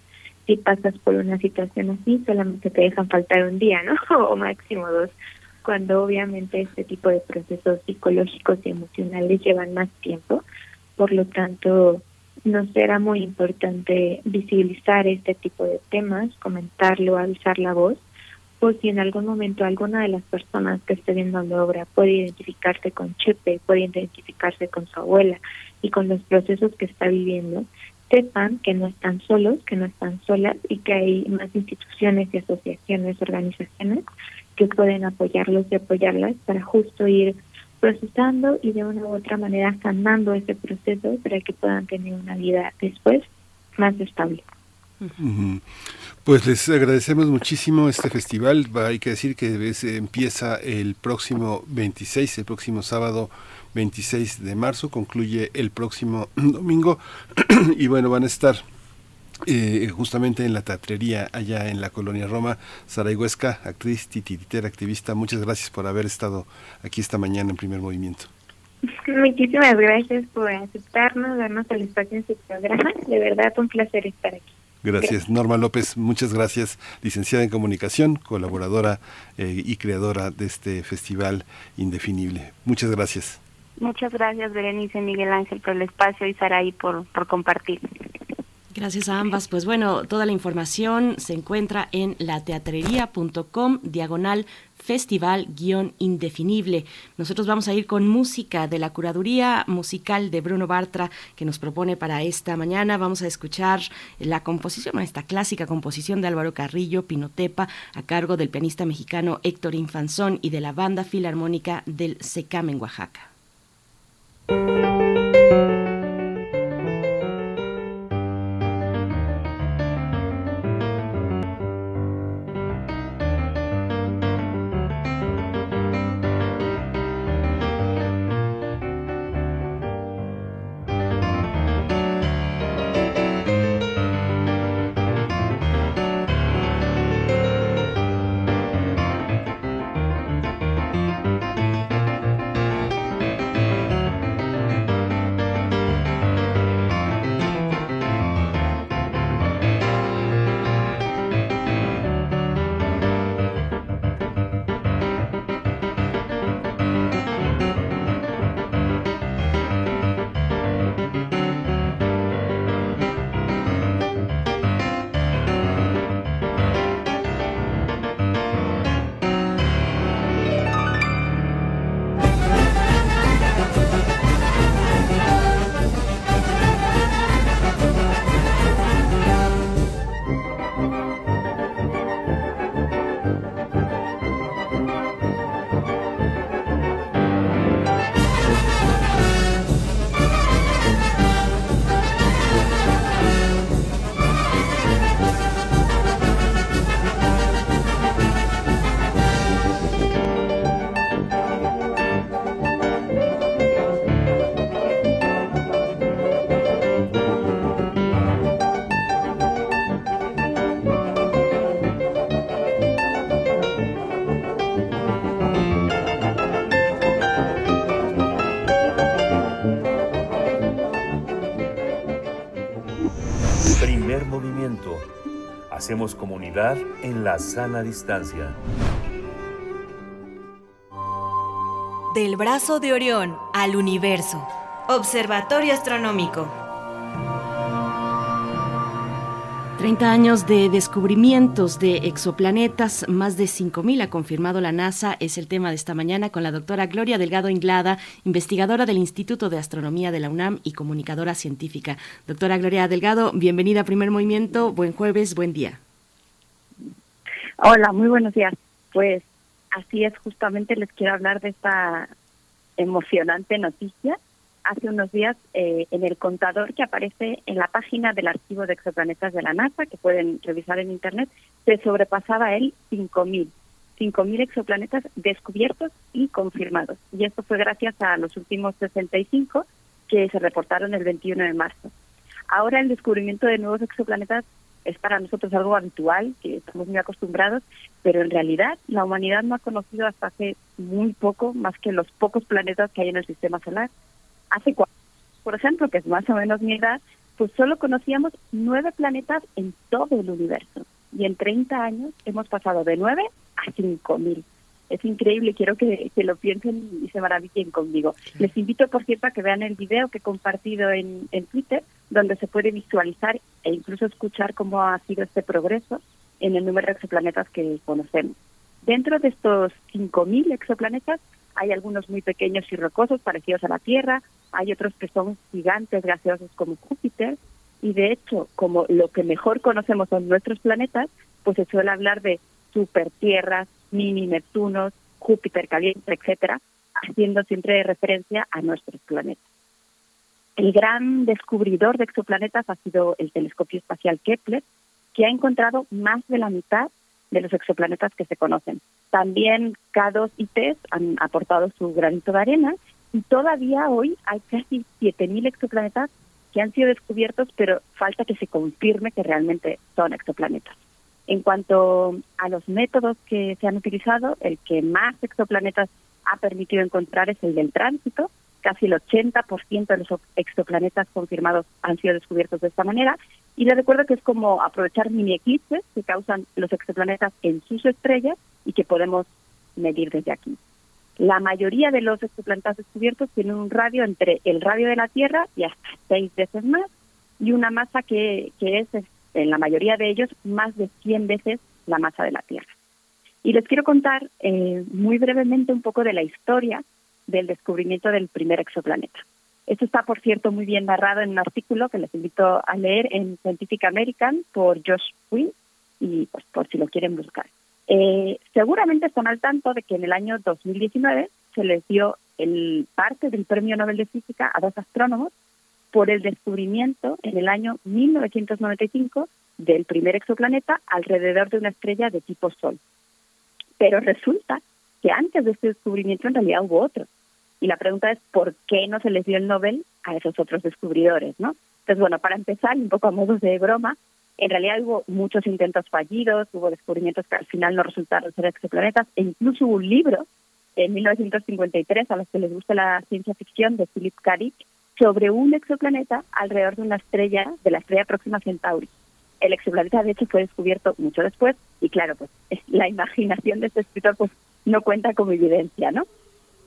Speaker 6: si pasas por una situación así, solamente te dejan faltar un día, ¿no? [laughs] o máximo dos, cuando obviamente este tipo de procesos psicológicos y emocionales llevan más tiempo. Por lo tanto, nos será muy importante visibilizar este tipo de temas, comentarlo, avisar la voz, por si en algún momento alguna de las personas que esté viendo la obra puede identificarse con Chepe, puede identificarse con su abuela y con los procesos que está viviendo, sepan que no están solos, que no están solas y que hay más instituciones y asociaciones, organizaciones que pueden apoyarlos y apoyarlas para justo ir procesando y de una u otra manera sanando ese proceso para que puedan tener una vida después más estable.
Speaker 1: Pues les agradecemos muchísimo este festival. Hay que decir que empieza el próximo 26, el próximo sábado 26 de marzo, concluye el próximo [clears throat] domingo [clears throat] y bueno, van a estar eh, justamente en la teatrería allá en la colonia Roma, Sara Huesca, actriz, titiritera, activista. Muchas gracias por haber estado aquí esta mañana en primer movimiento.
Speaker 6: Muchísimas gracias por aceptarnos, darnos el espacio en su programa. De verdad, un placer estar aquí.
Speaker 1: Gracias. Norma López, muchas gracias, licenciada en comunicación, colaboradora eh, y creadora de este festival indefinible. Muchas gracias.
Speaker 7: Muchas gracias, Berenice, Miguel Ángel, por el espacio y Saraí por, por compartir.
Speaker 2: Gracias a ambas. Pues bueno, toda la información se encuentra en lateatrería.com, diagonal festival-indefinible. Nosotros vamos a ir con música de la curaduría musical de Bruno Bartra que nos propone para esta mañana. Vamos a escuchar la composición, esta clásica composición de Álvaro Carrillo, Pinotepa, a cargo del pianista mexicano Héctor Infanzón y de la banda filarmónica del SECAM en Oaxaca.
Speaker 4: Música Hacemos comunidad en la sana distancia.
Speaker 9: Del brazo de Orión al universo. Observatorio Astronómico.
Speaker 2: 30 años de descubrimientos de exoplanetas, más de 5.000 ha confirmado la NASA, es el tema de esta mañana con la doctora Gloria Delgado Inglada, investigadora del Instituto de Astronomía de la UNAM y comunicadora científica. Doctora Gloria Delgado, bienvenida a Primer Movimiento, buen jueves, buen día.
Speaker 10: Hola, muy buenos días. Pues así es, justamente les quiero hablar de esta emocionante noticia hace unos días eh, en el contador que aparece en la página del archivo de exoplanetas de la NASA, que pueden revisar en Internet, se sobrepasaba el 5.000. 5.000 exoplanetas descubiertos y confirmados. Y esto fue gracias a los últimos 65 que se reportaron el 21 de marzo. Ahora el descubrimiento de nuevos exoplanetas es para nosotros algo habitual, que estamos muy acostumbrados, pero en realidad la humanidad no ha conocido hasta hace muy poco más que los pocos planetas que hay en el sistema solar hace cuatro, por ejemplo, que es más o menos mi edad, pues solo conocíamos nueve planetas en todo el universo. Y en 30 años hemos pasado de nueve a cinco mil. Es increíble, quiero que, que, lo piensen y se maravillen conmigo. Les invito, por cierto, a que vean el video que he compartido en, en Twitter, donde se puede visualizar e incluso escuchar cómo ha sido este progreso en el número de exoplanetas que conocemos. Dentro de estos 5.000 exoplanetas hay algunos muy pequeños y rocosos parecidos a la Tierra, hay otros que son gigantes gaseosos como Júpiter, y de hecho, como lo que mejor conocemos son nuestros planetas, pues se suele hablar de supertierras, mini Neptunos, Júpiter caliente, etcétera, haciendo siempre referencia a nuestros planetas. El gran descubridor de exoplanetas ha sido el telescopio espacial Kepler, que ha encontrado más de la mitad de los exoplanetas que se conocen. También K2 y TESS han aportado su granito de arena y todavía hoy hay casi 7.000 exoplanetas que han sido descubiertos, pero falta que se confirme que realmente son exoplanetas. En cuanto a los métodos que se han utilizado, el que más exoplanetas ha permitido encontrar es el del tránsito. Casi el 80% de los exoplanetas confirmados han sido descubiertos de esta manera. Y les recuerdo que es como aprovechar mini eclipses que causan los exoplanetas en sus estrellas y que podemos medir desde aquí. La mayoría de los exoplanetas descubiertos tienen un radio entre el radio de la Tierra y hasta seis veces más. y una masa que, que es, en la mayoría de ellos, más de 100 veces la masa de la Tierra. Y les quiero contar eh, muy brevemente un poco de la historia del descubrimiento del primer exoplaneta. Esto está, por cierto, muy bien narrado en un artículo que les invito a leer en Scientific American por Josh Quinn y pues por si lo quieren buscar. Eh, seguramente están al tanto de que en el año 2019 se les dio el parte del Premio Nobel de Física a dos astrónomos por el descubrimiento en el año 1995 del primer exoplaneta alrededor de una estrella de tipo Sol. Pero resulta que antes de este descubrimiento en realidad hubo otro. Y la pregunta es, ¿por qué no se les dio el Nobel a esos otros descubridores? ¿no? Entonces, bueno, para empezar, un poco a modo de broma, en realidad hubo muchos intentos fallidos, hubo descubrimientos que al final no resultaron ser exoplanetas, e incluso hubo un libro en 1953 a los que les gusta la ciencia ficción de Philip K. Sobre un exoplaneta alrededor de una estrella, de la estrella próxima Centauri. El exoplaneta, de hecho, fue descubierto mucho después y, claro, pues [laughs] la imaginación de este escritor pues no cuenta como evidencia, ¿no?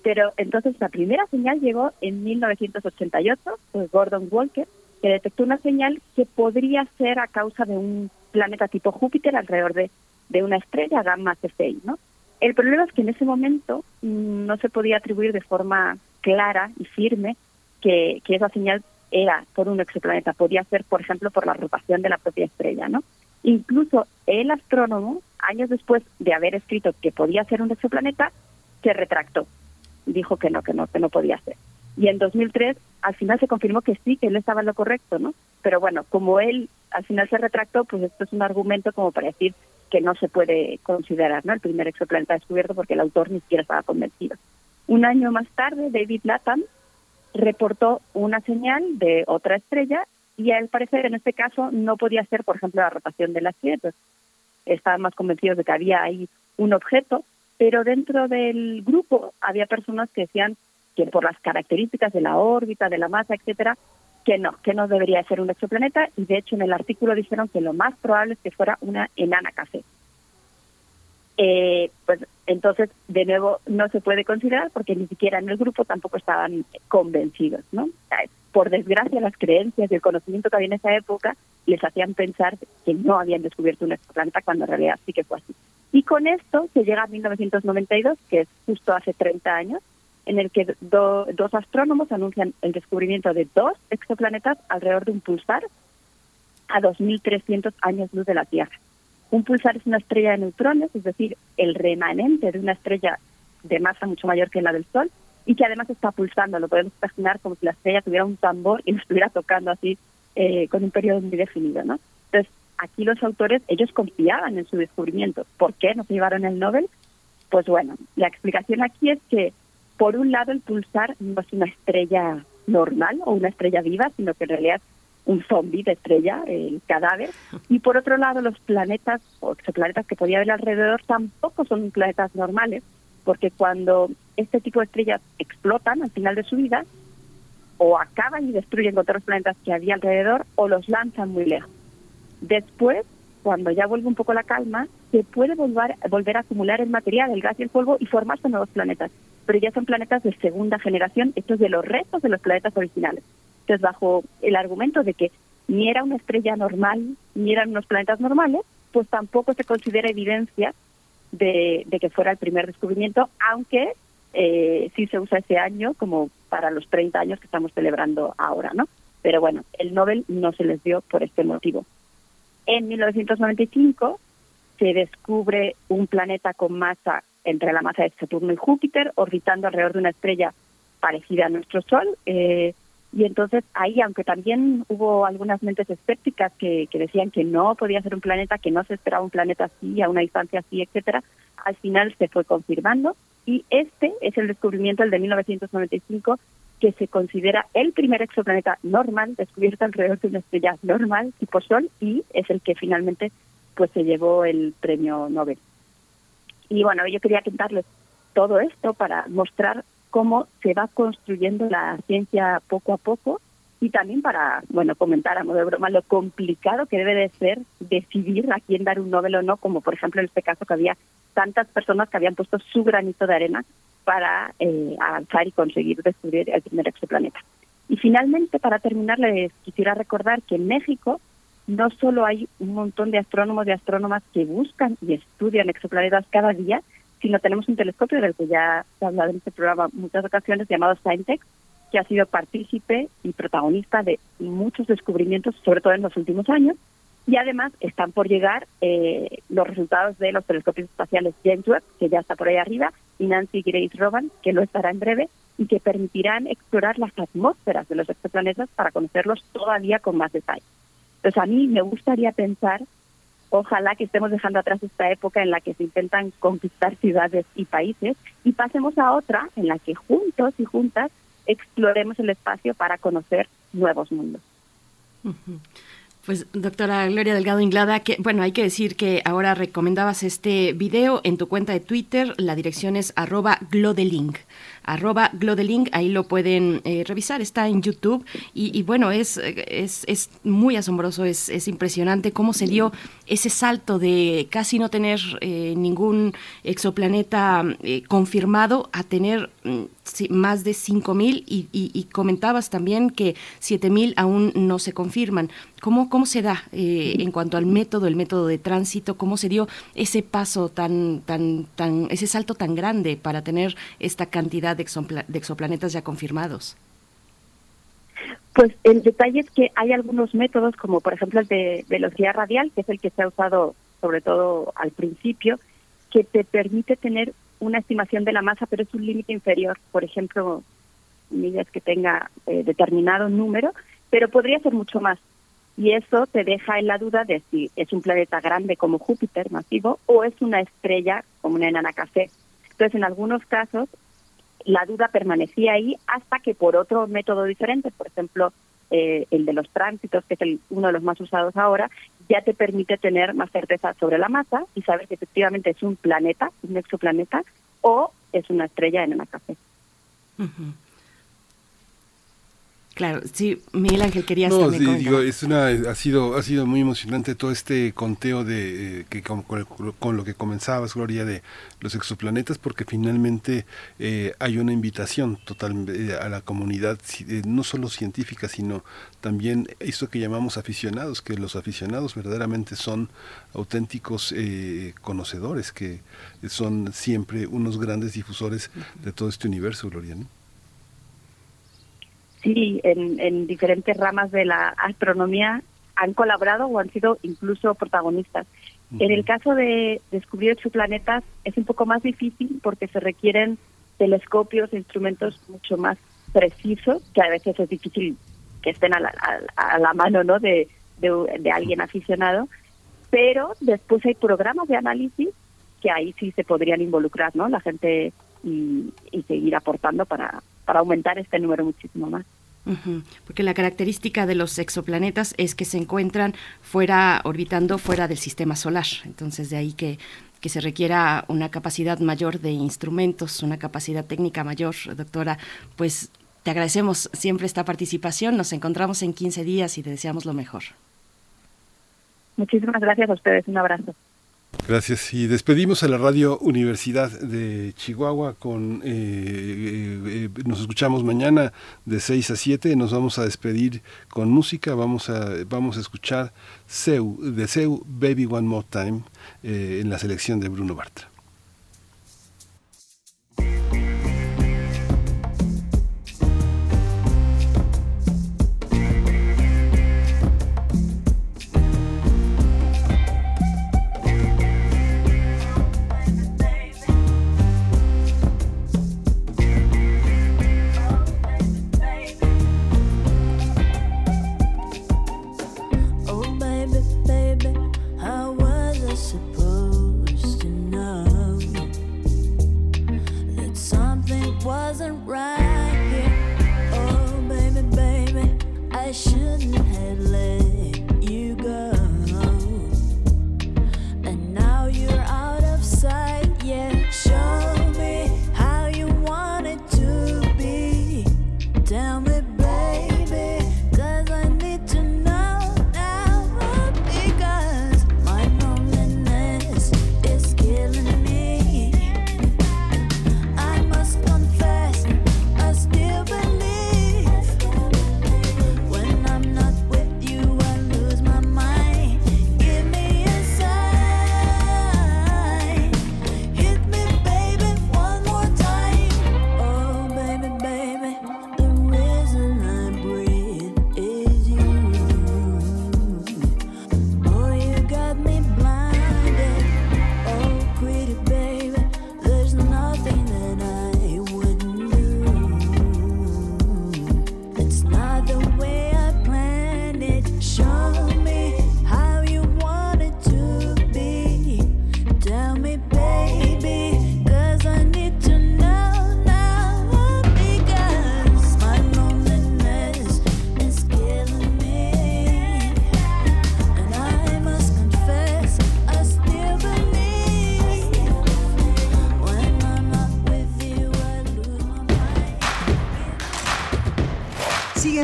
Speaker 10: Pero entonces la primera señal llegó en 1988, pues Gordon Walker, que detectó una señal que podría ser a causa de un planeta tipo Júpiter alrededor de, de una estrella gamma C6, ¿no? El problema es que en ese momento mm, no se podía atribuir de forma clara y firme que, esa señal era por un exoplaneta, podía ser, por ejemplo, por la rotación de la propia estrella, ¿no? Incluso el astrónomo, años después de haber escrito que podía ser un exoplaneta, se retractó, dijo que no, que no, que no podía ser. Y en 2003, al final se confirmó que sí, que él estaba en lo correcto, ¿no? Pero bueno, como él al final se retractó, pues esto es un argumento como para decir que no se puede considerar, ¿no? El primer exoplaneta descubierto porque el autor ni siquiera estaba convencido. Un año más tarde, David Latham reportó una señal de otra estrella y al parecer en este caso no podía ser, por ejemplo, la rotación de la estrella. estaban más convencidos de que había ahí un objeto, pero dentro del grupo había personas que decían que por las características de la órbita, de la masa, etcétera, que no, que no debería ser un exoplaneta y de hecho en el artículo dijeron que lo más probable es que fuera una enana café. Eh, pues entonces, de nuevo, no se puede considerar porque ni siquiera en el grupo tampoco estaban convencidos, ¿no? Por desgracia, las creencias y el conocimiento que había en esa época les hacían pensar que no habían descubierto un exoplaneta cuando en realidad sí que fue así. Y con esto se llega a 1992, que es justo hace 30 años, en el que dos astrónomos anuncian el descubrimiento de dos exoplanetas alrededor de un pulsar a 2.300 años luz de la Tierra. Un pulsar es una estrella de neutrones, es decir, el remanente de una estrella de masa mucho mayor que la del Sol y que además está pulsando. Lo podemos imaginar como si la estrella tuviera un tambor y nos estuviera tocando así eh, con un periodo muy definido, ¿no? Aquí los autores, ellos confiaban en su descubrimiento. ¿Por qué no se llevaron el Nobel? Pues bueno, la explicación aquí es que, por un lado, el pulsar no es una estrella normal o una estrella viva, sino que en realidad un zombie de estrella, el cadáver, y por otro lado los planetas o exoplanetas que podía haber alrededor tampoco son planetas normales, porque cuando este tipo de estrellas explotan al final de su vida, o acaban y destruyen otros planetas que había alrededor, o los lanzan muy lejos. Después, cuando ya vuelve un poco la calma, se puede volver, volver a acumular el material, el gas y el polvo y formarse nuevos planetas. Pero ya son planetas de segunda generación, estos de los restos de los planetas originales. Entonces, bajo el argumento de que ni era una estrella normal, ni eran unos planetas normales, pues tampoco se considera evidencia de, que fuera el primer descubrimiento, aunque eh, sí se usa ese año como para los 30 años que estamos celebrando ahora, ¿no? Pero bueno, el Nobel no se les dio por este motivo. En 1995 se descubre un planeta con masa entre la masa de Saturno y Júpiter, orbitando alrededor de una estrella parecida a nuestro Sol, eh, y entonces ahí, aunque también hubo algunas mentes escépticas que, que decían que no podía ser un planeta, que no se esperaba un planeta así, a una distancia así, etcétera, al final se fue confirmando y este es el descubrimiento, el de 1995, que se considera el primer exoplaneta normal descubierto alrededor de una estrella normal tipo Sol y es el que finalmente pues se llevó el premio Nobel. Y bueno, yo quería contarles todo esto para mostrar cómo se va construyendo la ciencia poco a poco y también para, bueno, comentar a modo de broma lo complicado que debe de ser decidir a quién dar un Nobel o no, como por ejemplo en este caso que había tantas personas que habían puesto su granito de arena para eh, avanzar y conseguir descubrir el primer exoplaneta. Y finalmente, para terminar, les quisiera recordar que en México no solo hay un montón de astrónomos y astrónomas que buscan y estudian exoplanetas cada día, sino tenemos un telescopio del que ya se ha hablado en este programa muchas ocasiones llamado Scientech, que ha sido partícipe y protagonista de muchos descubrimientos, sobre todo en los últimos años, y además están por llegar eh, los resultados de los telescopios espaciales James Webb, que ya está por ahí arriba, y Nancy Grace Roban, que lo estará en breve, y que permitirán explorar las atmósferas de los exoplanetas para conocerlos todavía con más detalle. Entonces a mí me gustaría pensar, ojalá que estemos dejando atrás esta época en la que se intentan conquistar ciudades y países y pasemos a otra en la que juntos y juntas exploremos el espacio para conocer nuevos mundos.
Speaker 2: Pues doctora Gloria Delgado Inglada, que bueno, hay que decir que ahora recomendabas este video en tu cuenta de Twitter, la dirección es arroba glodelink, arroba glodelink, ahí lo pueden eh, revisar, está en YouTube. Y, bueno, es, es, es, muy asombroso, es, es, impresionante cómo se dio ese salto de casi no tener eh, ningún exoplaneta eh, confirmado a tener mm, más de 5.000 y, y, y comentabas también que 7.000 aún no se confirman. ¿Cómo, cómo se da eh, en cuanto al método, el método de tránsito? ¿Cómo se dio ese paso tan, tan, tan, ese salto tan grande para tener esta cantidad de, exoplanetas ya confirmados?
Speaker 10: Pues el detalle es que hay algunos métodos, como por ejemplo el de velocidad radial, que es el que se ha usado sobre todo al principio, que te permite tener una estimación de la masa, pero es un límite inferior. Por ejemplo, millas que tenga eh, determinado número, pero podría ser mucho más. Y eso te deja en la duda de si es un planeta grande como Júpiter, masivo, o es una estrella como una enana café. Entonces, en algunos casos, la duda permanecía ahí hasta que por otro método diferente, por ejemplo, eh, el de los tránsitos, que es el, uno de los más usados ahora, ya te permite tener más certeza sobre la masa y saber que efectivamente es un planeta, un exoplaneta, o es una estrella en una café.
Speaker 2: Claro, sí, Miguel Ángel quería
Speaker 1: no, digo, es una ha sido ha sido muy emocionante todo este conteo de eh, que con, con, lo que comenzabas Gloria de los exoplanetas porque finalmente eh, hay una invitación total eh, a la comunidad no solo científica sino también eso que llamamos aficionados que los aficionados verdaderamente son auténticos conocedores que son siempre unos grandes difusores de todo este universo Gloria ¿no?
Speaker 10: Sí, en, en diferentes ramas de la astronomía han colaborado o han sido incluso protagonistas. En el caso de descubrir exoplanetas es un poco más difícil porque se requieren telescopios e instrumentos mucho más precisos, que a veces es difícil que estén a la, a, la mano ¿no? de, de, alguien aficionado, pero después hay programas de análisis que ahí sí se podrían involucrar ¿no? la gente y, y seguir aportando para, para aumentar este número muchísimo más.
Speaker 2: Porque la característica de los exoplanetas es que se encuentran fuera, orbitando fuera del sistema solar. Entonces, de ahí que, que se requiera una capacidad mayor de instrumentos, una capacidad técnica mayor, doctora. Pues te agradecemos siempre esta participación. Nos encontramos en 15 días y te deseamos lo mejor.
Speaker 10: Muchísimas gracias a ustedes. Un abrazo.
Speaker 1: Gracias. Y despedimos a la Radio Universidad de Chihuahua con... Eh, eh, eh, nos escuchamos mañana de 6 a 7. Nos vamos a despedir con música. Vamos a, vamos a escuchar Seu, de Seu, Baby One More Time, en la selección de Bruno Bartra.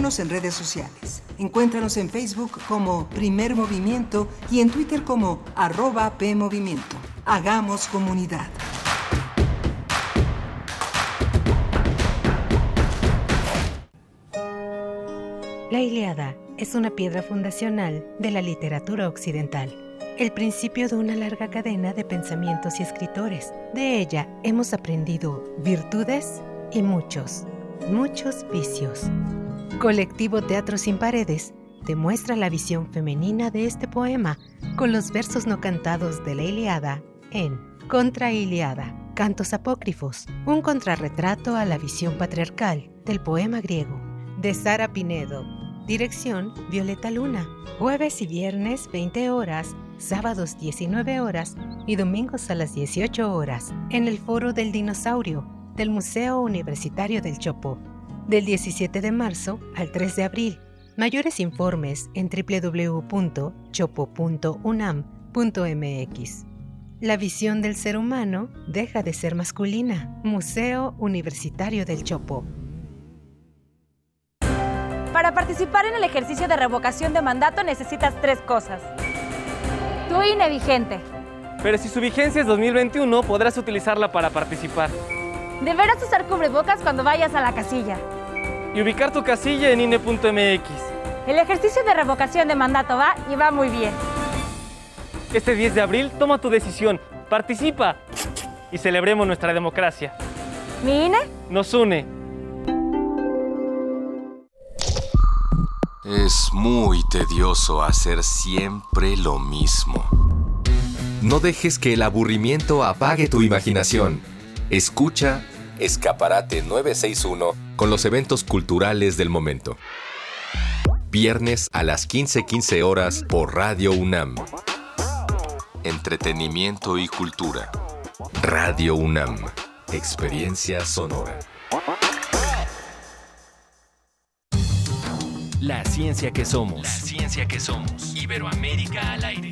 Speaker 11: En redes sociales. Encuéntranos en Facebook como Primer Movimiento y en Twitter como arroba PMovimiento. Hagamos comunidad.
Speaker 12: La Iliada es una piedra fundacional de la literatura occidental, el principio de una larga cadena de pensamientos y escritores. De ella hemos aprendido virtudes y muchos, muchos vicios. Colectivo Teatro Sin Paredes demuestra la visión femenina de este poema con los versos no cantados de la Iliada en Contra Iliada, Cantos Apócrifos, un contrarretrato a la visión patriarcal del poema griego, de Sara Pinedo. Dirección Violeta Luna. Jueves y viernes 20 horas, sábados 19 horas y domingos a las 18 horas en el Foro del Dinosaurio del Museo Universitario del Chopo del 17 de marzo al 3 de abril. Mayores informes en www.chopo.unam.mx. La visión del ser humano deja de ser masculina. Museo Universitario del Chopo.
Speaker 13: Para participar en el ejercicio de revocación de mandato necesitas tres cosas. Tu INE vigente.
Speaker 14: Pero si su vigencia es 2021, podrás utilizarla para participar.
Speaker 13: Deberás usar cubrebocas cuando vayas a la casilla
Speaker 14: y ubicar tu casilla en INE.mx.
Speaker 13: El ejercicio de revocación de mandato va y va muy bien.
Speaker 14: Este 10 de abril toma tu decisión, participa y celebremos nuestra democracia.
Speaker 13: ¿Mi INE?
Speaker 14: Nos une.
Speaker 15: Es muy tedioso hacer siempre lo mismo. No dejes que el aburrimiento apague tu imaginación. Escucha Escaparate 961 con los eventos culturales del momento. Viernes a las 15:15 horas por Radio UNAM. Entretenimiento y cultura. Radio UNAM. Experiencia sonora.
Speaker 3: La ciencia que somos.
Speaker 16: La ciencia que somos. Iberoamérica al aire.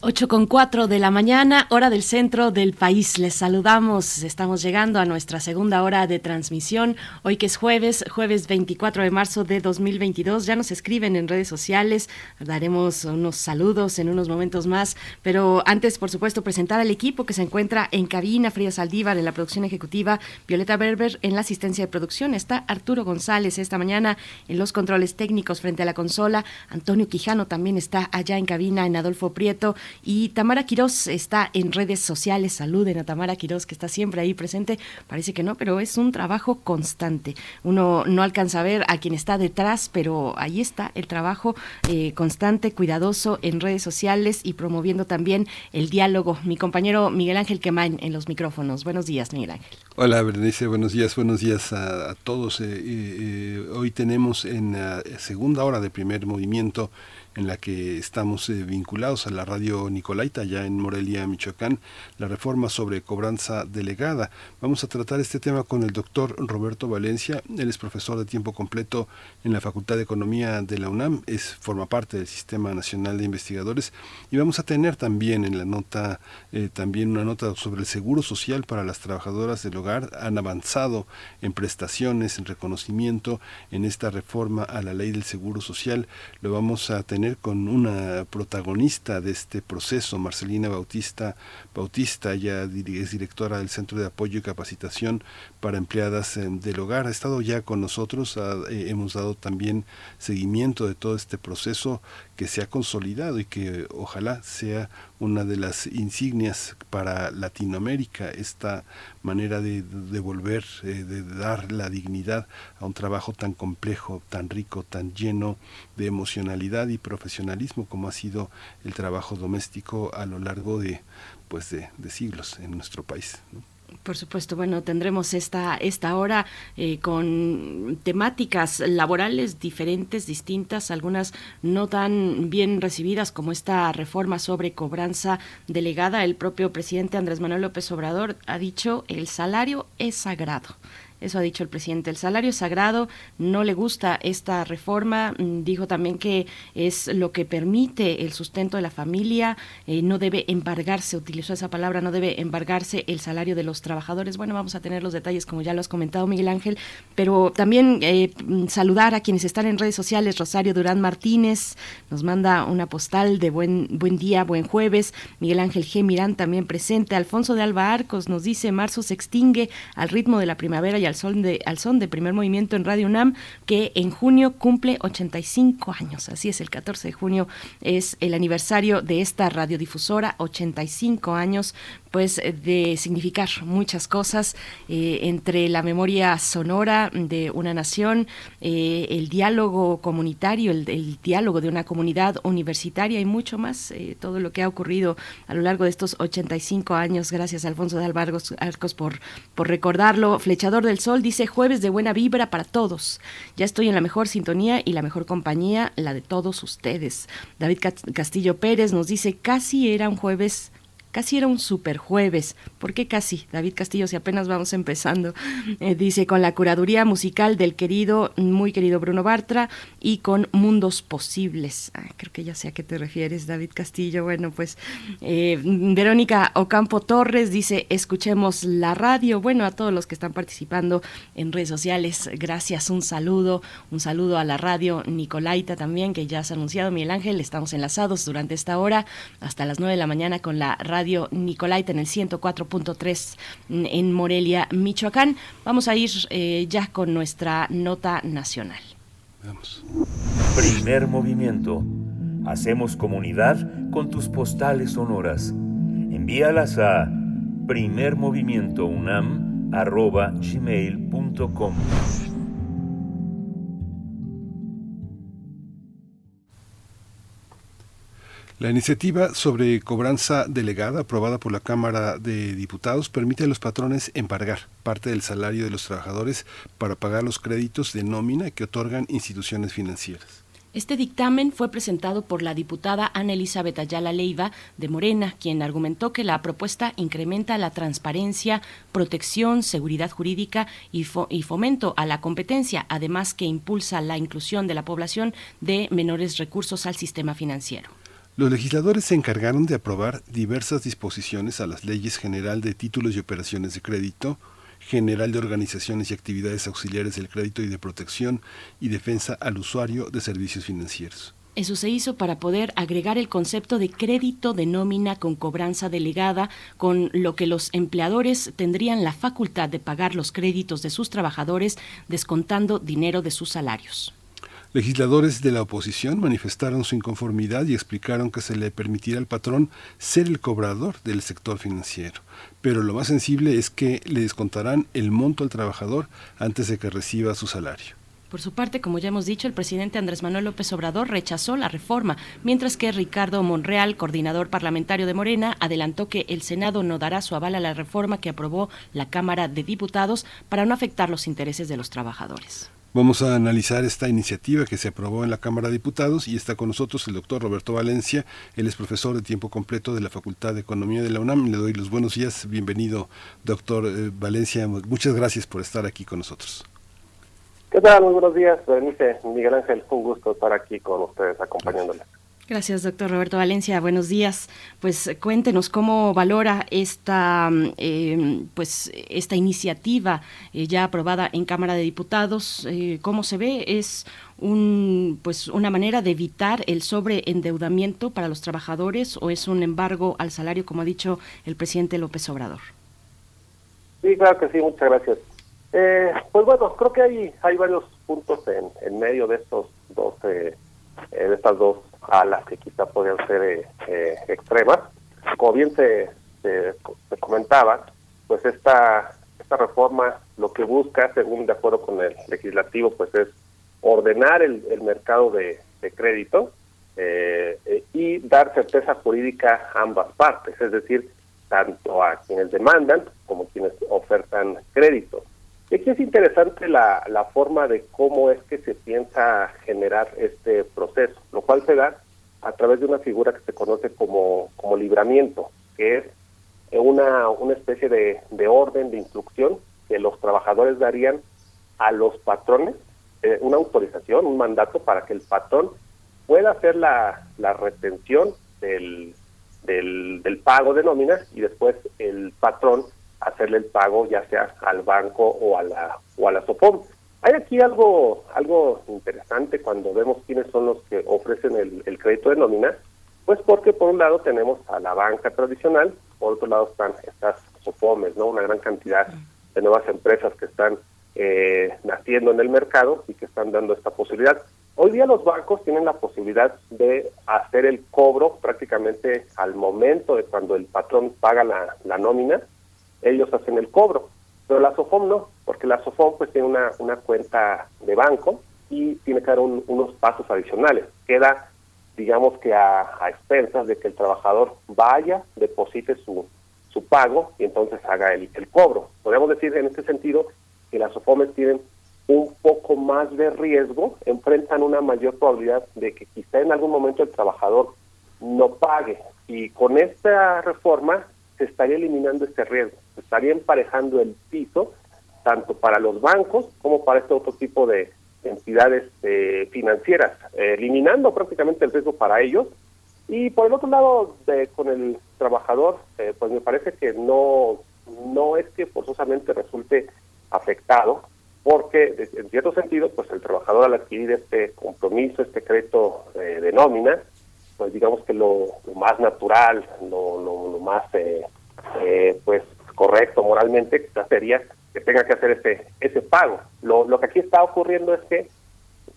Speaker 2: 8 con 4 de la mañana, hora del centro del país. Les saludamos. Estamos llegando a nuestra segunda hora de transmisión. Hoy que es jueves, jueves 24 de marzo de 2022. Ya nos escriben en redes sociales. Daremos unos saludos en unos momentos más. Pero antes, por supuesto, presentar al equipo que se encuentra en cabina. Frida Saldívar en la producción ejecutiva. Violeta Berber en la asistencia de producción. Está Arturo González esta mañana en los controles técnicos frente a la consola. Antonio Quijano también está allá en cabina en Adolfo Prieto y Tamara Quirós está en redes sociales. Saluden a Tamara Quirós, que está siempre ahí presente. Parece que no, pero es un trabajo constante. Uno no alcanza a ver a quien está detrás, pero ahí está el trabajo eh, constante, cuidadoso en redes sociales y promoviendo también el diálogo. Mi compañero Miguel Ángel Quemain en los micrófonos. Buenos días, Miguel Ángel.
Speaker 1: Hola, Berenice. Buenos días, buenos días a, todos. Eh, eh, hoy tenemos en segunda hora de primer movimiento en la que estamos eh, vinculados a la radio Nicolaita, ya en Morelia, Michoacán, la reforma sobre cobranza delegada. Vamos a tratar este tema con el doctor Roberto Valencia. Él es profesor de tiempo completo en la Facultad de Economía de la UNAM, es, forma parte del Sistema Nacional de Investigadores y vamos a tener también en la nota, eh, también una nota sobre el seguro social para las trabajadoras del hogar. Han avanzado en prestaciones, en reconocimiento en esta reforma a la ley del seguro social. Lo vamos a tener con una protagonista de este proceso, Marcelina Bautista. Bautista, ya es directora del Centro de Apoyo y Capacitación para Empleadas del Hogar. Ha estado ya con nosotros, eh, hemos dado también seguimiento de todo este proceso que se ha consolidado y que ojalá sea una de las insignias para Latinoamérica, esta manera de de devolver, eh, de dar la dignidad a un trabajo tan complejo, tan rico, tan lleno de emocionalidad y profesionalismo como ha sido el trabajo doméstico a lo largo de, pues de, siglos en nuestro país.
Speaker 2: Por supuesto, bueno, tendremos esta, esta hora eh, con temáticas laborales diferentes, distintas, algunas no tan bien recibidas como esta reforma sobre cobranza delegada. El propio presidente Andrés Manuel López Obrador ha dicho el salario es sagrado. Eso ha dicho el presidente. El salario sagrado, no le gusta esta reforma. Mm, dijo también que es lo que permite el sustento de la familia. Eh, no debe embargarse, utilizó esa palabra, no debe embargarse el salario de los trabajadores. Bueno, vamos a tener los detalles como ya lo has comentado, Miguel Ángel, pero también eh, mm, saludar a quienes están en redes sociales. Rosario Durán Martínez nos manda una postal de buen, buen día, buen jueves. Miguel Ángel G. Mirán también presente. Alfonso de Alba Arcos nos dice, marzo se extingue al ritmo de la primavera y al son de, al son de primer movimiento en Radio UNAM, que en junio cumple 85 años. Así es, el 14 de junio es el aniversario de esta radiodifusora, 85 años pues eh, de significar muchas cosas eh, entre la memoria sonora de una nación, eh, el diálogo comunitario, el, diálogo de una comunidad universitaria y mucho más, todo lo que ha ocurrido a lo largo de estos 85 años. Gracias, Alfonso de Alvargos Arcos, por, por recordarlo. Flechador del Sol dice jueves de buena vibra para todos. Ya estoy en la mejor sintonía y la mejor compañía, la de todos ustedes. David Castillo Pérez nos dice casi era un jueves Casi era un super jueves. ¿Por qué casi? David Castillo, si apenas vamos empezando. [laughs] Eh, dice, con la curaduría musical del querido, muy querido Bruno Bartra y con Mundos Posibles. Ah, creo que ya sé a qué te refieres, David Castillo. Bueno, pues eh, Verónica Ocampo Torres dice, escuchemos la radio. Bueno, a todos los que están participando en redes sociales, gracias, un saludo. Un saludo a la radio Nicolaita también, que ya has anunciado, Miguel Ángel. Estamos enlazados durante esta hora hasta las 9 de la mañana con la radio Radio Nicolaita en el 104.3 en Morelia, Michoacán. Vamos a ir eh, ya con nuestra nota nacional.
Speaker 4: Vamos. Primer movimiento. Hacemos comunidad con tus postales sonoras. Envíalas a primermovimientounam.gmail.com
Speaker 1: La iniciativa sobre cobranza delegada aprobada por la Cámara de Diputados permite a los patrones embargar parte del salario de los trabajadores para pagar los créditos de nómina que otorgan instituciones financieras.
Speaker 2: Este dictamen fue presentado por la diputada Ana Elizabeth Ayala Leiva de Morena, quien argumentó que la propuesta incrementa la transparencia, protección, seguridad jurídica y, y, fomento a la competencia, además que impulsa la inclusión de la población de menores recursos al sistema financiero.
Speaker 1: Los legisladores se encargaron de aprobar diversas disposiciones a las leyes general de títulos y operaciones de crédito, general de organizaciones y actividades auxiliares del crédito y de protección y defensa al usuario de servicios financieros.
Speaker 2: Eso se hizo para poder agregar el concepto de crédito de nómina con cobranza delegada, con lo que los empleadores tendrían la facultad de pagar los créditos de sus trabajadores descontando dinero de sus salarios.
Speaker 1: Legisladores de la oposición manifestaron su inconformidad y explicaron que se le permitirá al patrón ser el cobrador del sector financiero. Pero lo más sensible es que le descontarán el monto al trabajador antes de que reciba su salario.
Speaker 2: Por su parte, como ya hemos dicho, el presidente Andrés Manuel López Obrador rechazó la reforma, mientras que Ricardo Monreal, coordinador parlamentario de Morena, adelantó que el Senado no dará su aval a la reforma que aprobó la Cámara de Diputados para no afectar los intereses de los trabajadores.
Speaker 1: Vamos a analizar esta iniciativa que se aprobó en la Cámara de Diputados y está con nosotros el doctor Roberto Valencia. Él es profesor de tiempo completo de la Facultad de Economía de la UNAM. Le doy los buenos días. Bienvenido, doctor eh, Valencia. Muchas gracias por estar aquí con nosotros.
Speaker 17: ¿Qué tal? Muy buenos días, Berenice, Miguel Ángel. Un gusto estar aquí con ustedes acompañándoles.
Speaker 2: Doctor Roberto Valencia. Buenos días. Pues cuéntenos cómo valora esta, em, pues esta iniciativa eh, ya aprobada en Cámara de Diputados. Eh, ¿Cómo se ve? Es un, pues una manera de evitar el sobreendeudamiento para los trabajadores o es un embargo al salario, como ha dicho el presidente López Obrador.
Speaker 17: Sí, claro que sí. Muchas gracias. Eh, pues bueno, creo que hay hay varios puntos en, en medio de estos dos de estas dos a las que quizá podrían ser eh, eh, extremas. Como bien se, se, comentaba, pues esta, esta reforma lo que busca, según de acuerdo con el legislativo, pues es ordenar el, mercado de, crédito eh, eh, y dar certeza jurídica a ambas partes, es decir, tanto a quienes demandan como quienes ofertan crédito. Y aquí es interesante la, la forma de cómo es que se piensa generar este proceso, lo cual se da a través de una figura que se conoce como, como libramiento, que es una, una especie de, de orden, de instrucción que los trabajadores darían a los patrones, eh, una autorización, un mandato para que el patrón pueda hacer la, la retención del, del, del pago de nóminas y después el patrón hacerle el pago ya sea al banco o a la o a la SOPOM. Hay aquí algo algo interesante cuando vemos quiénes son los que ofrecen el, crédito de nómina, pues porque por un lado tenemos a la banca tradicional, por otro lado están estas SOPOMES, ¿no? Una gran cantidad de nuevas empresas que están eh, naciendo en el mercado y que están dando esta posibilidad. Hoy día los bancos tienen la posibilidad de hacer el cobro prácticamente al momento de cuando el patrón paga la nómina, ellos hacen el cobro. Pero la SOFOM no, porque la SOFOM pues tiene una, una cuenta de banco y tiene que dar unos pasos adicionales. Queda, digamos que a, a, expensas de que el trabajador vaya, deposite su, su pago y entonces haga el, el cobro. Podemos decir en este sentido que las SOFOMES tienen un poco más de riesgo, enfrentan una mayor probabilidad de que quizá en algún momento el trabajador no pague. Y con esta reforma se estaría eliminando este riesgo, estaría emparejando el piso tanto para los bancos como para este otro tipo de entidades eh, financieras, eliminando prácticamente el riesgo para ellos. Y por el otro lado, con el trabajador, eh, pues me parece que no, no es que forzosamente resulte afectado, porque en cierto sentido, pues el trabajador al adquirir este compromiso, este crédito eh, de nómina, pues digamos que lo, más natural, lo, lo, más eh, eh, pues correcto moralmente sería que tenga que hacer ese ese pago. Lo, lo que aquí está ocurriendo es que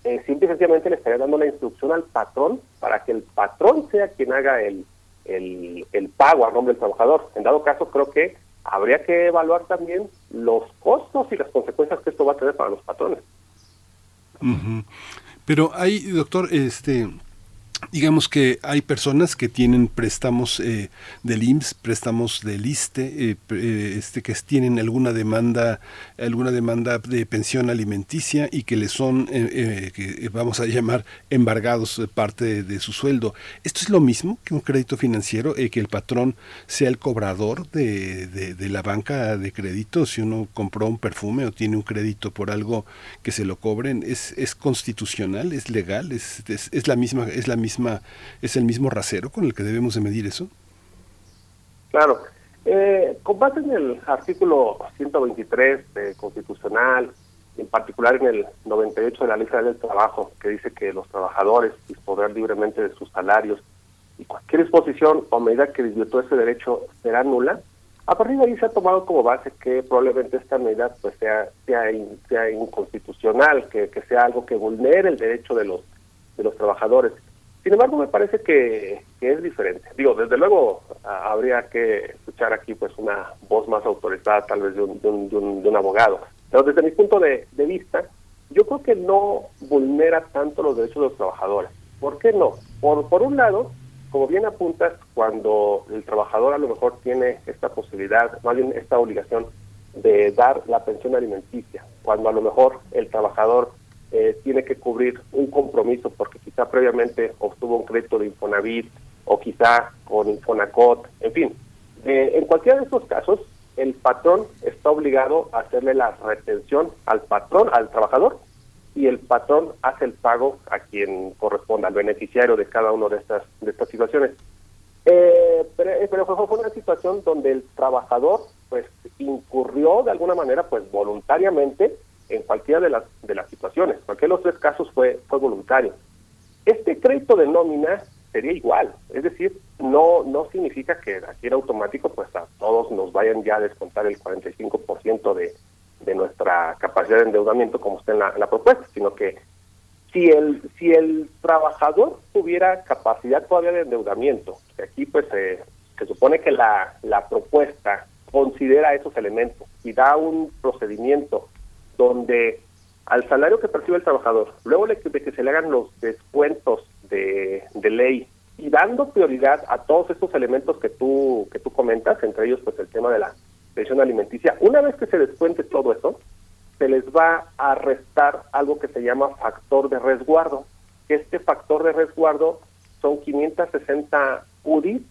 Speaker 17: eh, simple y sencillamente le estaría dando la instrucción al patrón para que el patrón sea quien haga el, el, el pago a nombre del trabajador. En dado caso, creo que habría que evaluar también los costos y las consecuencias que esto va a tener para los patrones.
Speaker 1: Pero hay, doctor, este Digamos que hay personas que tienen préstamos eh, del IMSS, préstamos del ISTE, eh, eh, este, que tienen alguna demanda, alguna demanda de pensión alimenticia y que le son, que vamos a llamar, embargados parte de, su sueldo. ¿Esto es lo mismo que un crédito financiero, que el patrón sea el cobrador de, de, la banca de crédito? Si uno compró un perfume o tiene un crédito por algo que se lo cobren, ¿es, es constitucional, es legal, es, es, es la misma, es la misma es el mismo rasero con el que debemos de medir eso?
Speaker 17: Claro. Eh, con base en el artículo 123 de constitucional, en particular en el 98 de la Ley del Trabajo, que dice que los trabajadores disponer libremente de sus salarios y cualquier disposición o medida que desvirtúe ese derecho será nula, a partir de ahí se ha tomado como base que probablemente esta medida pues sea sea, sea inconstitucional, que, que sea algo que vulnere el derecho de los de los trabajadores. Sin embargo, me parece que, es diferente. Digo, desde luego habría que escuchar aquí pues una voz más autorizada, tal vez de un, de un, de un, abogado. Pero desde mi punto de, vista, yo creo que no vulnera tanto los derechos de los trabajadores. ¿Por qué no? Por, por un lado, como bien apuntas, cuando el trabajador a lo mejor tiene esta posibilidad, más bien esta obligación de dar la pensión alimenticia, cuando a lo mejor el trabajador eh, tiene que cubrir un compromiso porque quizá previamente obtuvo un crédito de Infonavit o quizá con Infonacot, en fin. Eh, en cualquiera de estos casos, el patrón está obligado a hacerle la retención al patrón, al trabajador, y el patrón hace el pago a quien corresponda, al beneficiario de cada una de estas, de estas situaciones. Eh, pero, pero fue una situación donde el trabajador pues incurrió de alguna manera pues voluntariamente en cualquiera de las, de las situaciones. Cualquiera de los tres casos fue, fue voluntario. Este crédito de nómina sería igual, es decir, no no significa que aquí en automático pues a todos nos vayan ya a descontar el 45% de, de nuestra capacidad de endeudamiento como está en la, propuesta, sino que si el si el trabajador tuviera capacidad todavía de endeudamiento, que aquí pues se supone que la, la propuesta considera esos elementos, y da un procedimiento donde al salario que percibe el trabajador, luego de que se le hagan los descuentos de, ley y dando prioridad a todos estos elementos que tú que tú comentas, entre ellos pues el tema de la pensión alimenticia, una vez que se descuente todo eso, se les va a restar algo que se llama factor de resguardo, este factor de resguardo son 560 UDI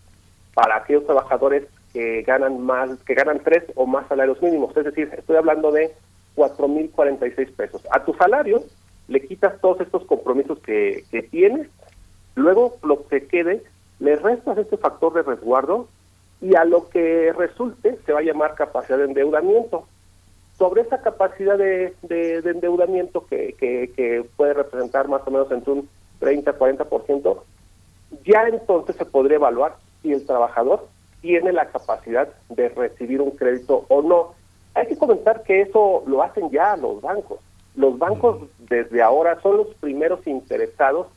Speaker 17: para aquellos trabajadores que ganan más, que ganan tres o más salarios mínimos, es decir, estoy hablando de 4.046 pesos. A tu salario le quitas todos estos compromisos que, que tienes, luego lo que quede, le restas este factor de resguardo y a lo que resulte se va a llamar capacidad de endeudamiento. Sobre esa capacidad de, de, endeudamiento que, que, que, puede representar más o menos entre un 30-40%, ya entonces se podría evaluar si el trabajador tiene la capacidad de recibir un crédito o no. Hay que comentar que eso lo hacen ya los bancos. Los bancos desde ahora son los primeros interesados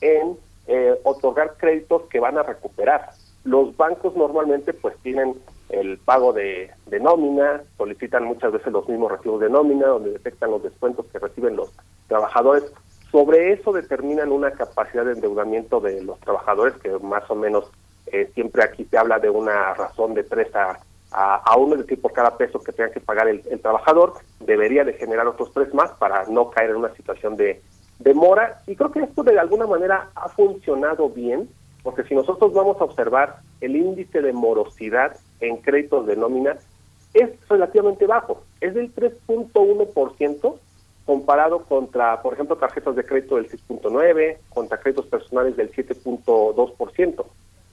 Speaker 17: en eh, otorgar créditos que van a recuperar. Los bancos normalmente pues tienen el pago de, de, nómina, solicitan muchas veces los mismos recibos de nómina, donde detectan los descuentos que reciben los trabajadores. Sobre eso determinan una capacidad de endeudamiento de los trabajadores que más o menos eh, siempre aquí se habla de una razón de tres a, a, uno, es decir, por cada peso que tenga que pagar el, trabajador, debería de generar otros tres más para no caer en una situación de, de mora. Y creo que esto de alguna manera ha funcionado bien, porque si nosotros vamos a observar el índice de morosidad en créditos de nómina, es relativamente bajo, es del 3.1% comparado contra, por ejemplo, tarjetas de crédito del 6.9, contra créditos personales del 7.2%.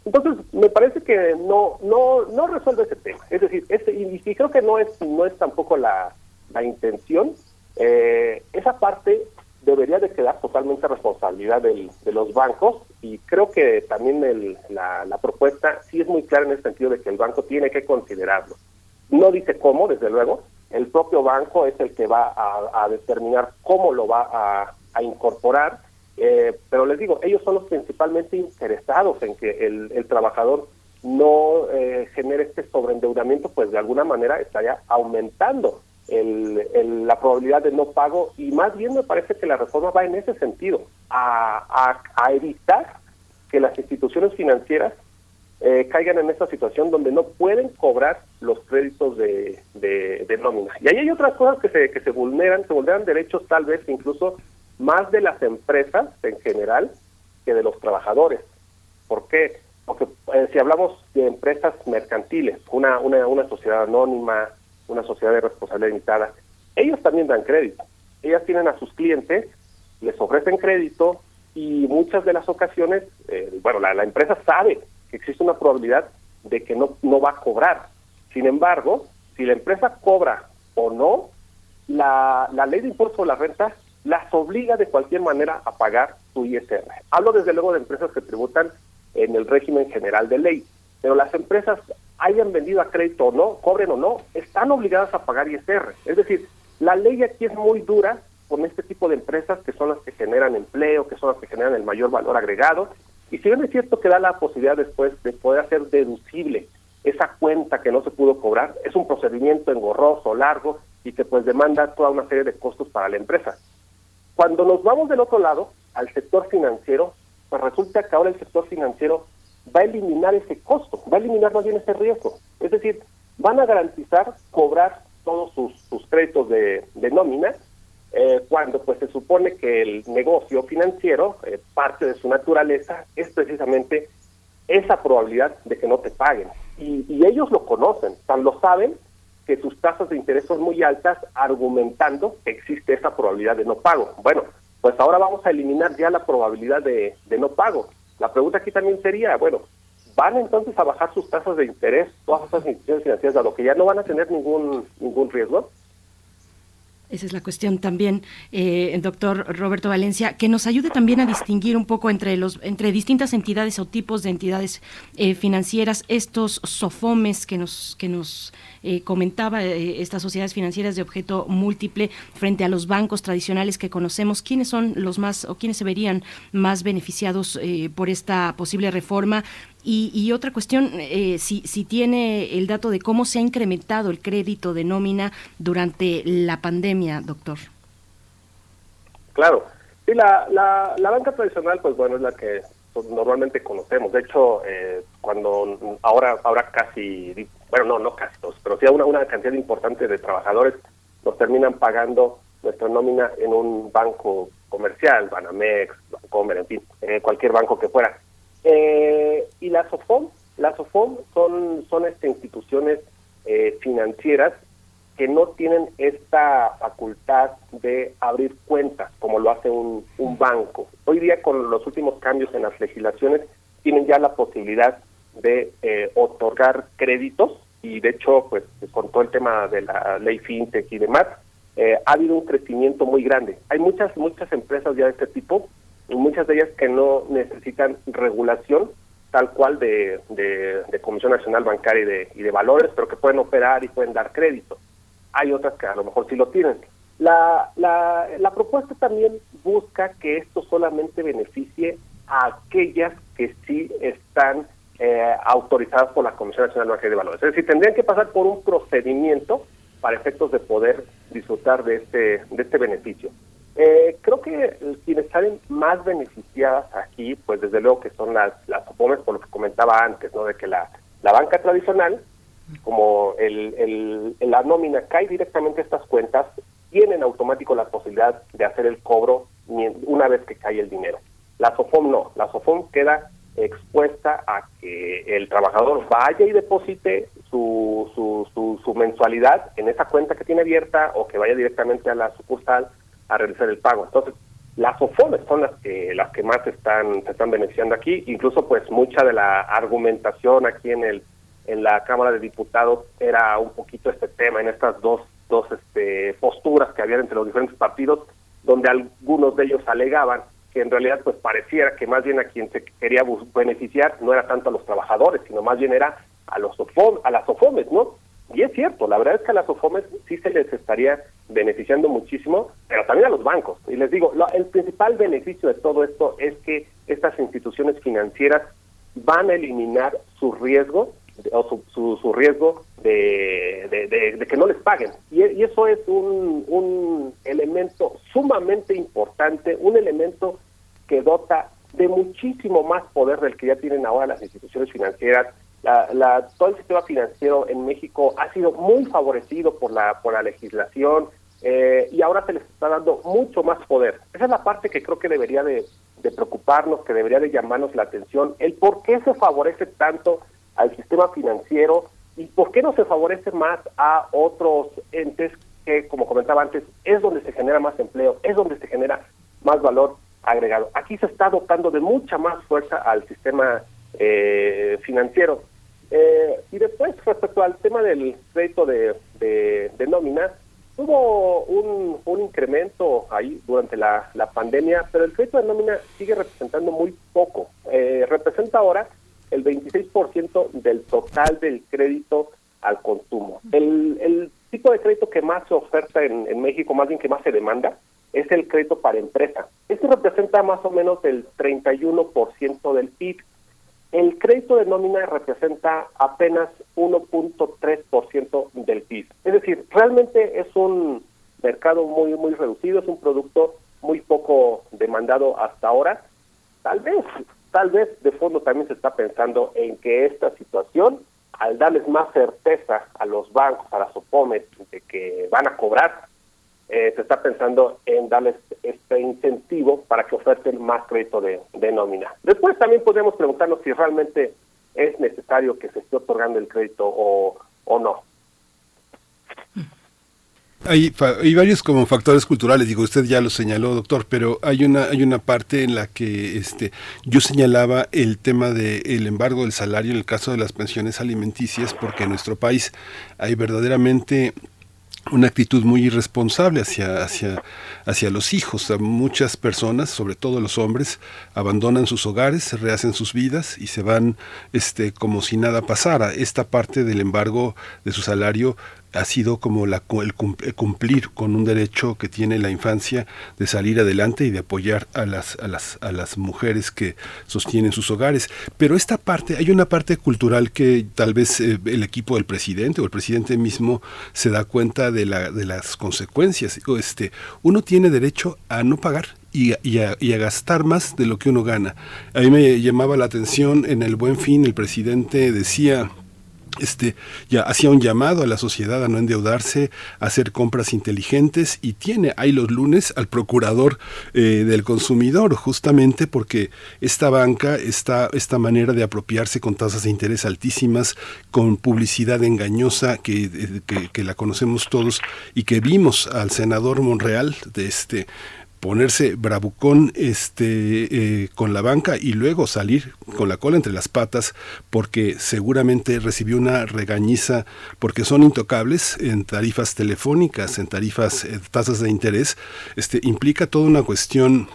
Speaker 17: Entonces, me parece que no no no resuelve ese tema. Es decir, este, y, creo que no es no es tampoco la, la intención. Eh, esa parte debería de quedar totalmente responsabilidad del, de los bancos y creo que también el, la, la propuesta sí es muy clara en el sentido de que el banco tiene que considerarlo. No dice cómo, desde luego, el propio banco es el que va a, determinar cómo lo va a incorporar eh, pero les digo, ellos son los principalmente interesados en que el, trabajador no eh, genere este sobreendeudamiento, pues de alguna manera estaría aumentando el, la probabilidad de no pago y más bien me parece que la reforma va en ese sentido, a, a, evitar que las instituciones financieras eh, caigan en esta situación donde no pueden cobrar los créditos de, de, de, nómina. Y ahí hay otras cosas que se, que se vulneran, se vulneran derechos tal vez incluso más de las empresas en general que de los trabajadores. ¿Por qué? Porque eh, si hablamos de empresas mercantiles, una, una, una sociedad anónima, una sociedad de responsabilidad limitada, ellos también dan crédito. Ellas tienen a sus clientes, les ofrecen crédito y muchas de las ocasiones, eh, bueno, la, la, empresa sabe que existe una probabilidad de que no, no va a cobrar. Sin embargo, si la empresa cobra o no, la, la ley de impuesto sobre la renta las obliga de cualquier manera a pagar su ISR. Hablo desde luego de empresas que tributan en el régimen general de ley, pero las empresas hayan vendido a crédito o no, cobren o no, están obligadas a pagar ISR. Es decir, la ley aquí es muy dura con este tipo de empresas que son las que generan empleo, que son las que generan el mayor valor agregado, y si bien es cierto que da la posibilidad después de poder hacer deducible esa cuenta que no se pudo cobrar, es un procedimiento engorroso, largo, y que pues demanda toda una serie de costos para la empresa. Cuando nos vamos del otro lado, al sector financiero, pues resulta que ahora el sector financiero va a eliminar ese costo, va a eliminar más bien ese riesgo. Es decir, van a garantizar cobrar todos sus, créditos de, nómina eh, cuando pues se supone que el negocio financiero, eh, parte de su naturaleza, es precisamente esa probabilidad de que no te paguen. Y, y ellos lo conocen, lo saben que sus tasas de interés son muy altas, argumentando que existe esa probabilidad de no pago. Bueno, pues ahora vamos a eliminar ya la probabilidad de, no pago. La pregunta aquí también sería, bueno, ¿van entonces a bajar sus tasas de interés todas esas instituciones financieras, dado que ya no van a tener ningún, ningún riesgo?
Speaker 2: Esa es la cuestión también, eh, doctor Roberto Valencia, que nos ayude también a distinguir un poco entre los entre distintas entidades o tipos de entidades eh, financieras, estos sofomes que nos que nos eh, comentaba eh, estas sociedades financieras de objeto múltiple frente a los bancos tradicionales que conocemos. ¿Quiénes son los más o quiénes se verían más beneficiados por esta posible reforma? Y, otra cuestión, si, si tiene el dato de cómo se ha incrementado el crédito de nómina durante la pandemia, doctor.
Speaker 17: Claro. Sí, la, la, la banca tradicional, pues bueno, es la que normalmente conocemos. De hecho, eh, cuando ahora ahora casi, bueno, no, no casi todos, pero sí una, una cantidad importante de trabajadores nos terminan pagando nuestra nómina en un banco comercial, Banamex, Bancomer, en fin, eh, cualquier banco que fuera. Eh, y la SOFOM, la SOFOM son, son este, instituciones financieras que no tienen esta facultad de abrir cuentas como lo hace un, banco. Hoy día con los últimos cambios en las legislaciones tienen ya la posibilidad de eh, otorgar créditos y de hecho pues con todo el tema de la ley fintech y demás eh, ha habido un crecimiento muy grande. Hay muchas muchas empresas ya de este tipo muchas de ellas que no necesitan regulación tal cual de, de, Comisión Nacional Bancaria y de, y de Valores, pero que pueden operar y pueden dar crédito hay otras que a lo mejor sí lo tienen. La, la, la propuesta también busca que esto solamente beneficie a aquellas que sí están eh, autorizadas por la Comisión Nacional de Valores. Es decir, tendrían que pasar por un procedimiento para efectos de poder disfrutar de este, de este beneficio. Eh, creo que quienes salen más beneficiadas aquí, pues desde luego que son las, las OPOMES, por lo que comentaba antes, ¿no? De que la, la banca tradicional como el, la nómina cae directamente a estas cuentas, tienen automático la posibilidad de hacer el cobro una vez que cae el dinero. La SOFOM no, la SOFOM queda expuesta a que el trabajador vaya y deposite su, su, su, mensualidad en esa cuenta que tiene abierta o que vaya directamente a la sucursal a realizar el pago. Entonces, las SOFOMES son las que las que más están se están beneficiando aquí, incluso pues mucha de la argumentación aquí en el en la Cámara de Diputados era un poquito este tema, en estas dos, dos este, posturas que había entre los diferentes partidos, donde algunos de ellos alegaban que en realidad pues pareciera que más bien a quien se quería beneficiar no era tanto a los trabajadores, sino más bien era a los a las OFOMES, ¿no? Y es cierto, la verdad es que a las OFOMES sí se les estaría beneficiando muchísimo, pero también a los bancos. Y les digo, el principal beneficio de todo esto es que estas instituciones financieras van a eliminar su riesgo o su, su, riesgo de, de, que no les paguen. Y, eso es un, un elemento sumamente importante, un elemento que dota de muchísimo más poder del que ya tienen ahora las instituciones financieras. La, la, todo el sistema financiero en México ha sido muy favorecido por la, por la legislación eh, y ahora se les está dando mucho más poder. Esa es la parte que creo que debería de, de preocuparnos, que debería de llamarnos la atención, el por qué se favorece tanto al sistema financiero y por qué no se favorece más a otros entes que, como comentaba antes, es donde se genera más empleo, es donde se genera más valor agregado. Aquí se está dotando de mucha más fuerza al sistema eh, financiero. Eh, y después, respecto al tema del crédito de, nómina, hubo un, incremento ahí durante la, pandemia, pero el crédito de nómina sigue representando muy poco. Eh, representa ahora el 26% del total del crédito al consumo. El, el, tipo de crédito que más se oferta en, en, México, más bien que más se demanda, es el crédito para empresa. Este representa más o menos el 31% del PIB. El crédito de nómina representa apenas 1.3% del PIB. Es decir, realmente es un mercado muy muy reducido, es un producto muy poco demandado hasta ahora. Tal vez Tal vez de fondo también se está pensando en que esta situación, al darles más certeza a los bancos, a las OPOMES, de que van a cobrar, eh, se está pensando en darles este incentivo para que oferten más crédito de, de nómina. Después también podemos preguntarnos si realmente es necesario que se esté otorgando el crédito o, o no.
Speaker 1: Hay, hay, varios como factores culturales, digo, usted ya lo señaló, doctor, pero hay una, hay una parte en la que este, yo señalaba el tema del embargo del salario en el caso de las pensiones alimenticias, porque en nuestro país hay verdaderamente una actitud muy irresponsable hacia, hacia, hacia los hijos. Muchas personas, sobre todo los hombres, abandonan sus hogares, rehacen sus vidas y se van este, como si nada pasara. Esta parte del embargo de su salario ha sido como el cumplir con un derecho que tiene la infancia de salir adelante y de apoyar a las, a las, a las mujeres que sostienen sus hogares. Pero esta parte, hay una parte cultural que tal vez eh, el equipo del presidente o el presidente mismo se da cuenta de, la, de las consecuencias. Este, uno tiene derecho a no pagar y, a, y, a, gastar más de lo que uno gana. A mí me llamaba la atención en el buen fin, el presidente decía este, ya hacía un llamado a la sociedad a no endeudarse, a hacer compras inteligentes y tiene ahí los lunes al procurador eh, del consumidor, justamente porque esta banca, esta, esta manera de apropiarse con tasas de interés altísimas, con publicidad engañosa que, que, que la conocemos todos y que vimos al senador Monreal de este ponerse bravucón este, eh, con la banca y luego salir con la cola entre las patas porque seguramente recibió una regañiza porque son intocables en tarifas telefónicas, en tarifas, eh, tasas de interés, este, implica toda una cuestión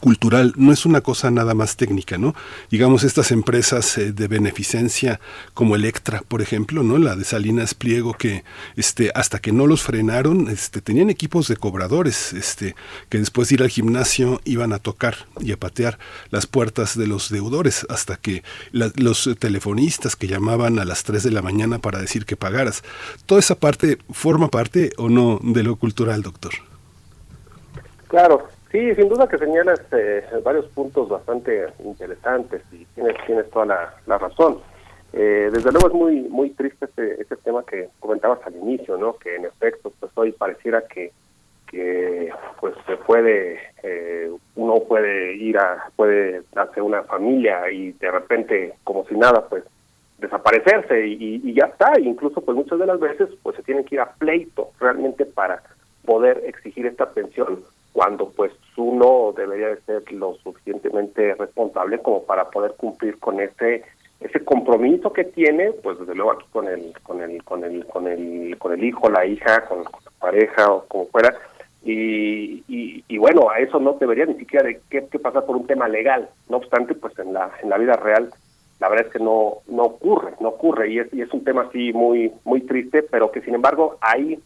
Speaker 1: cultural, no es una cosa nada más técnica, ¿no? Digamos, estas empresas eh, de beneficencia como Electra, por ejemplo, ¿no? La de Salinas Pliego, que este, hasta que no los frenaron, este, tenían equipos de cobradores, este, que después de ir al gimnasio iban a tocar y a patear las puertas de los deudores, hasta que los telefonistas que llamaban a las 3 de la mañana para decir que pagaras. Toda esa parte forma parte o no de lo cultural, doctor.
Speaker 17: Claro, Sí, sin duda que señalas eh, varios puntos bastante interesantes y tienes, tienes toda la, razón. Eh, desde luego es muy muy triste este, este tema que comentabas al inicio, ¿no? Que en efecto, pues hoy pareciera que que pues se puede eh, uno puede ir a puede hacer una familia y de repente como si nada pues desaparecerse y, y ya está incluso pues muchas de las veces pues se tienen que ir a pleito realmente para poder exigir esta pensión cuando pues uno debería de ser lo suficientemente responsable como para poder cumplir con ese ese compromiso que tiene pues desde luego aquí con el con el con el con el con el hijo la hija con, la pareja o como fuera. Y, y, bueno a eso no debería ni siquiera de que, pasar por un tema legal. No obstante pues en la en la vida real la verdad es que no no ocurre no ocurre. Y es y es un tema así muy muy triste pero que sin embargo ahí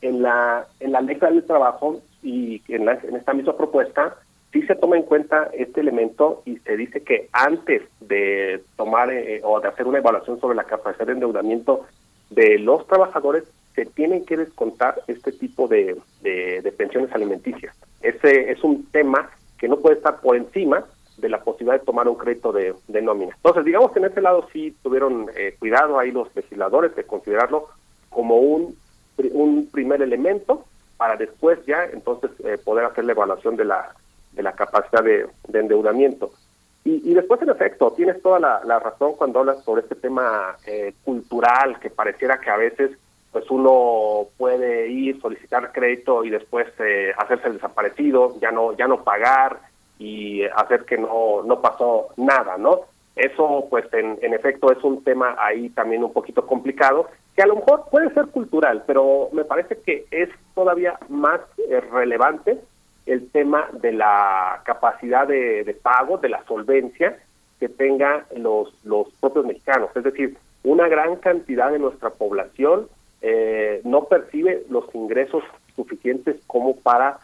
Speaker 17: en la en la ley del trabajo y en, en esta misma propuesta sí se toma en cuenta este elemento y se dice que antes de tomar eh, o de hacer una evaluación sobre la capacidad de endeudamiento de los trabajadores, se tienen que descontar este tipo de, de, pensiones alimenticias. Ese es un tema que no puede estar por encima de la posibilidad de tomar un crédito de, de nómina. Entonces, digamos que en ese lado sí tuvieron eh, cuidado ahí los legisladores de considerarlo como un, un primer elemento para después ya entonces eh, poder hacer la evaluación de la, de la capacidad de, endeudamiento. Y, y, después, en efecto, tienes toda la, razón cuando hablas sobre este tema eh, cultural, que pareciera que a veces pues uno puede ir, solicitar crédito y después eh, hacerse el desaparecido, ya no, ya no pagar y hacer que no, no pasó nada, ¿no? Eso, pues, en, en efecto, es un tema ahí también un poquito complicado que a lo mejor puede ser cultural, pero me parece que es todavía más eh, relevante el tema de la capacidad de, pago, de la solvencia que tengan los, los propios mexicanos. Es decir, una gran cantidad de nuestra población eh, no percibe los ingresos suficientes como para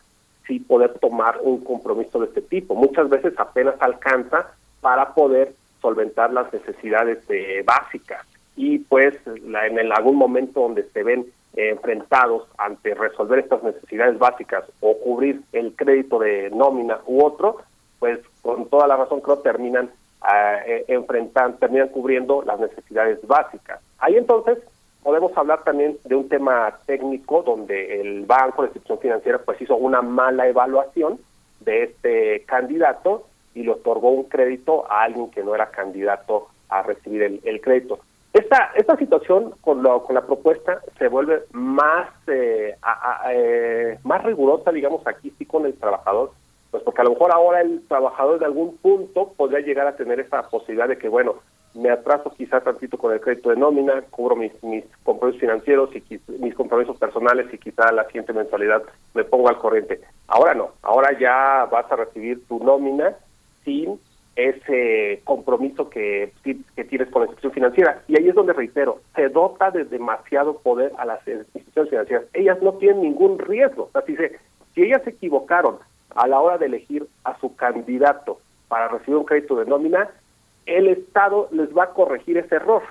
Speaker 17: sí poder tomar un compromiso de este tipo. Muchas veces apenas alcanza para poder solventar las necesidades eh, básicas y pues en algún momento donde se ven eh, enfrentados ante resolver estas necesidades básicas o cubrir el crédito de nómina u otro, pues con toda la razón creo terminan uh, enfrentan, terminan cubriendo las necesidades básicas. Ahí entonces podemos hablar también de un tema técnico donde el banco, la institución financiera, pues hizo una mala evaluación de este candidato y le otorgó un crédito a alguien que no era candidato a recibir el crédito. Esta, esta situación con, lo, con la propuesta se vuelve más, eh, eh, más rigurosa, digamos, aquí sí con el trabajador, pues porque a lo mejor ahora el trabajador de algún punto podría llegar a tener esa posibilidad de que, bueno, me atraso quizás tantito con el crédito de nómina, cubro mis, mis compromisos financieros y mis compromisos personales y quizá la siguiente mensualidad me pongo al corriente. Ahora no, ahora ya vas a recibir tu nómina sin ese compromiso que, tienes con la institución financiera. Y ahí es donde reitero, se dota de demasiado poder a las instituciones financieras. Ellas no tienen ningún riesgo. Sea, si, si ellas se equivocaron a la hora de elegir a su candidato para recibir un crédito de nómina, el Estado les va a corregir ese error.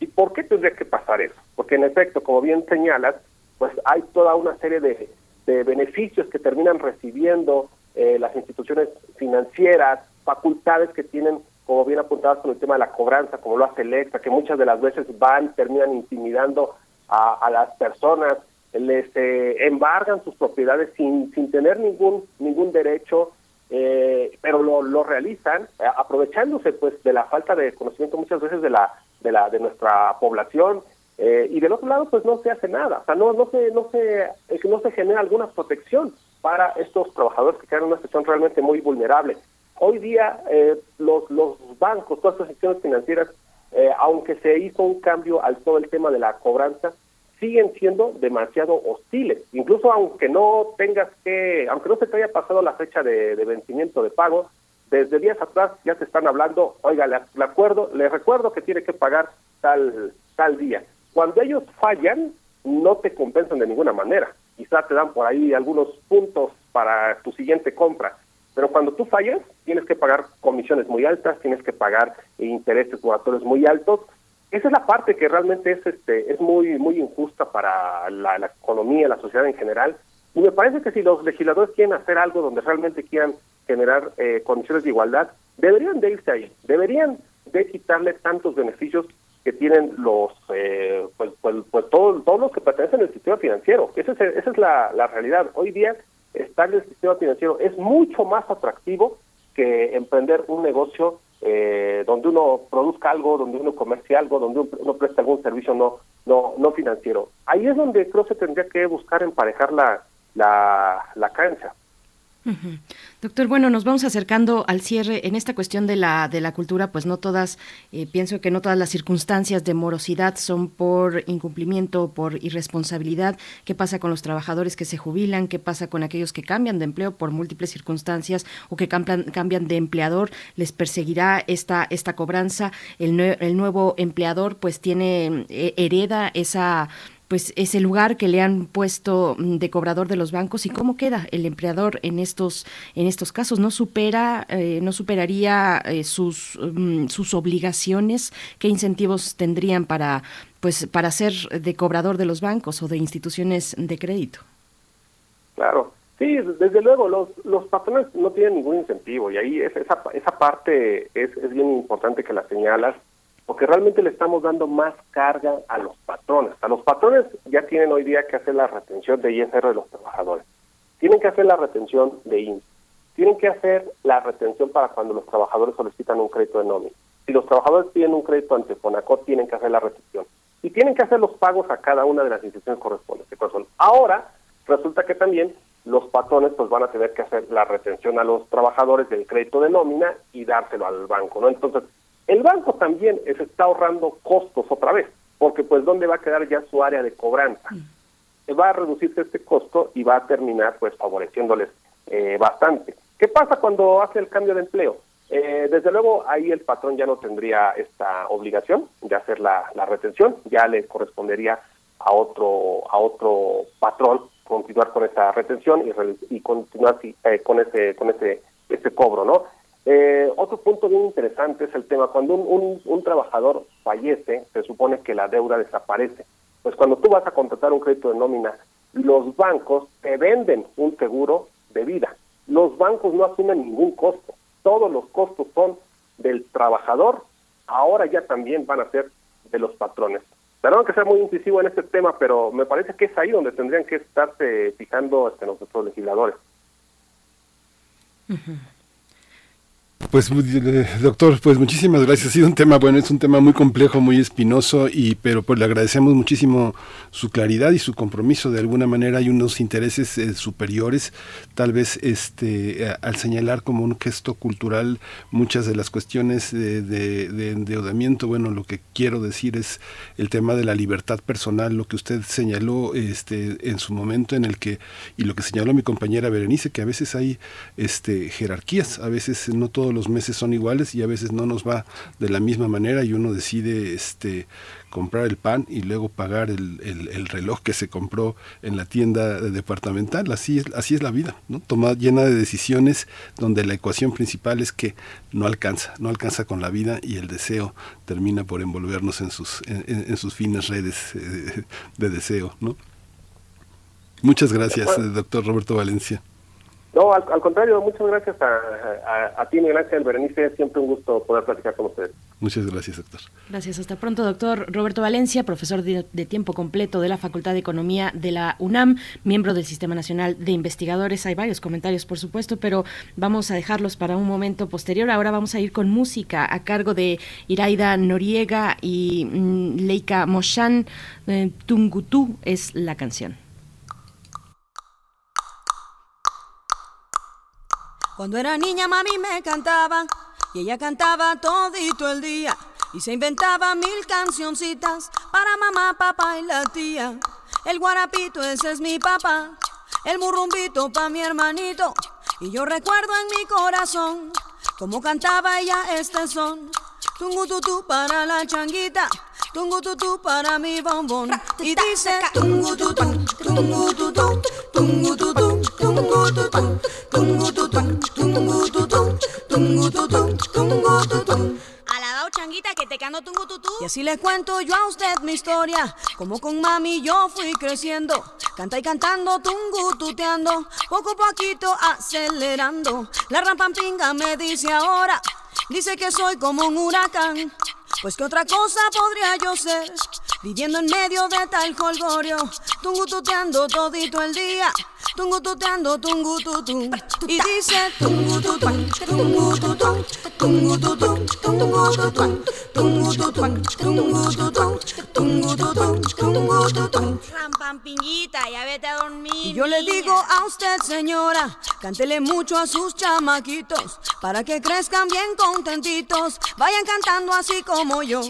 Speaker 17: ¿Y por qué tendría que pasar eso? Porque en efecto, como bien señalas, pues hay toda una serie de, de beneficios que terminan recibiendo eh, las instituciones financieras, facultades que tienen, como bien apuntadas con el tema de la cobranza, como lo hace Electra, que muchas de las veces van, terminan intimidando a, las personas, les eh, embargan sus propiedades sin, sin tener ningún, ningún derecho, eh, pero lo, lo realizan eh, aprovechándose pues de la falta de conocimiento muchas veces de la de la de nuestra población eh, y del otro lado pues no se hace nada. O sea no no se no se no se genera alguna protección para estos trabajadores que quedan en una situación realmente muy vulnerable hoy día los los bancos todas las instituciones financieras aunque se hizo un cambio al todo el tema de la cobranza siguen siendo demasiado hostiles. Incluso aunque no tengas que, aunque no se te haya pasado la fecha de, vencimiento de pago, desde días atrás ya te están hablando, oiga, le, acuerdo, le recuerdo que tiene que pagar tal, tal día. Cuando ellos fallan, no te compensan de ninguna manera. Quizá te dan por ahí algunos puntos para tu siguiente compra. Pero cuando tú fallas, tienes que pagar comisiones muy altas, tienes que pagar intereses moratorios muy altos esa es la parte que realmente es este es muy muy injusta para la, la, economía, la sociedad en general. Y me parece que si los legisladores quieren hacer algo donde realmente quieran generar eh, condiciones de igualdad, deberían de irse ahí, deberían de quitarle tantos beneficios que tienen los eh, pues, pues, pues todos, todos los que pertenecen al sistema financiero. Esa es, esa es la, la realidad. Hoy día estar en el sistema financiero es mucho más atractivo que emprender un negocio eh, donde uno produzca algo, donde uno comercie algo, donde uno, preste algún servicio no, no, no financiero. Ahí es donde creo se tendría que buscar emparejar la, la, la cancha.
Speaker 2: Doctor, bueno, nos vamos acercando al cierre. En esta cuestión de la, de la cultura, pues no todas, eh, pienso que no todas las circunstancias de morosidad son por incumplimiento por irresponsabilidad. ¿Qué pasa con los trabajadores que se jubilan? ¿Qué pasa con aquellos que cambian de empleo por múltiples circunstancias o que cambian, cambian de empleador? ¿Les perseguirá esta, esta cobranza? El, el nuevo empleador pues tiene, eh, hereda esa pues ese lugar que le han puesto mm, de cobrador de los bancos y cómo queda el empleador en estos en estos casos no supera eh, no superaría eh, sus mm, sus obligaciones qué incentivos tendrían para pues para ser de cobrador de los bancos o de instituciones de crédito
Speaker 17: claro. Sí desde luego los los patrones no tienen ningún incentivo y ahí esa esa parte es, es bien importante que la señalas porque realmente le estamos dando más carga a los patrones. A los patrones ya tienen hoy día que hacer la retención de ISR de los trabajadores, tienen que hacer la retención de INS, tienen que hacer la retención para cuando los trabajadores solicitan un crédito de nómina. Si los trabajadores piden un crédito ante Fonacot, tienen que hacer la retención. Y tienen que hacer los pagos a cada una de las instituciones correspondientes. Ahora, resulta que también los patrones pues van a tener que hacer la retención a los trabajadores del crédito de nómina y dárselo al banco, ¿no? Entonces, el banco también se está ahorrando costos otra vez, porque pues ¿dónde va a quedar ya su área de cobranza? Mm. Va a reducirse este costo y va a terminar pues favoreciéndoles eh, bastante. ¿Qué pasa cuando hace el cambio de empleo? Eh, desde luego ahí el patrón ya no tendría esta obligación de hacer la, retención, ya le correspondería a otro a otro patrón continuar con esa retención y, y continuar eh, con ese con ese ese cobro, ¿no? Eh, otro punto bien interesante es el tema, cuando un, un, trabajador fallece, se supone que la deuda desaparece. Pues cuando tú vas a contratar un crédito de nómina, los bancos te venden un seguro de vida. Los bancos no asumen ningún costo. Todos los costos son del trabajador, ahora ya también van a ser de los patrones. Perdón que sea muy incisivo en este tema, pero me parece que es ahí donde tendrían que estarse fijando este, nuestros legisladores.
Speaker 1: Pues eh, doctor, pues muchísimas gracias. Ha sido un tema, bueno, es un tema muy complejo, muy espinoso, y pero pues le agradecemos muchísimo su claridad y su compromiso. De alguna manera hay unos intereses eh, superiores, tal vez este al señalar como un gesto cultural muchas de las cuestiones de, de, endeudamiento. Bueno, lo que quiero decir es el tema de la libertad personal, lo que usted señaló este en su momento en el que y lo que señaló mi compañera Berenice, que a veces hay este jerarquías, a veces no todos los meses son iguales y a veces no nos va de la misma manera y uno decide este comprar el pan y luego pagar el, el, reloj que se compró en la tienda departamental. Así es, así es la vida, ¿no? Tomada, llena de decisiones donde la ecuación principal es que no alcanza, no alcanza con la vida y el deseo termina por envolvernos en sus, en, sus finas redes eh, de deseo, ¿no? Muchas gracias, doctor Roberto Valencia.
Speaker 17: No, al, contrario, muchas gracias a, a, ti, Miguel Ángel Berenice. Siempre un gusto poder platicar con ustedes.
Speaker 1: Muchas gracias, doctor.
Speaker 2: Gracias. Hasta pronto, doctor Roberto Valencia, profesor de, tiempo completo de la Facultad de Economía de la UNAM, miembro del Sistema Nacional de Investigadores. Hay varios comentarios, por supuesto, pero vamos a dejarlos para un momento posterior. Ahora vamos a ir con música a cargo de Iraida Noriega y mm, Leika Moshan. Eh, Tungutú es la canción.
Speaker 18: Cuando era niña mami me cantaba y ella cantaba todito el día y se inventaba mil cancioncitas para mamá, papá y la tía. El guarapito ese es mi papá, el murrumbito pa' mi hermanito y yo recuerdo en mi corazón cómo cantaba ella este son. Tungututú para la changuita, tungututú para mi bombón y dice tungututú, tungututú, tungututú, tungututú. Alabao changuita que te tungututú. Y así le cuento yo a usted mi historia. Como con mami yo fui creciendo. Canta y cantando, tungututeando. Poco a poquito acelerando. La rampampinga me dice ahora. Dice que soy como un huracán. Pues que otra cosa podría yo ser. Viviendo en medio de tal colgorio, tungututeando todito el día, tungututeando tungututum. Y dice tungututum, tungututum, tungututum, tungututum, tungututum, tungututum, tungututum, tungututum. Ya vete a dormir. Y yo le digo a usted, señora, cántele mucho a sus chamaquitos, para que crezcan bien contentitos, vayan cantando así como yo.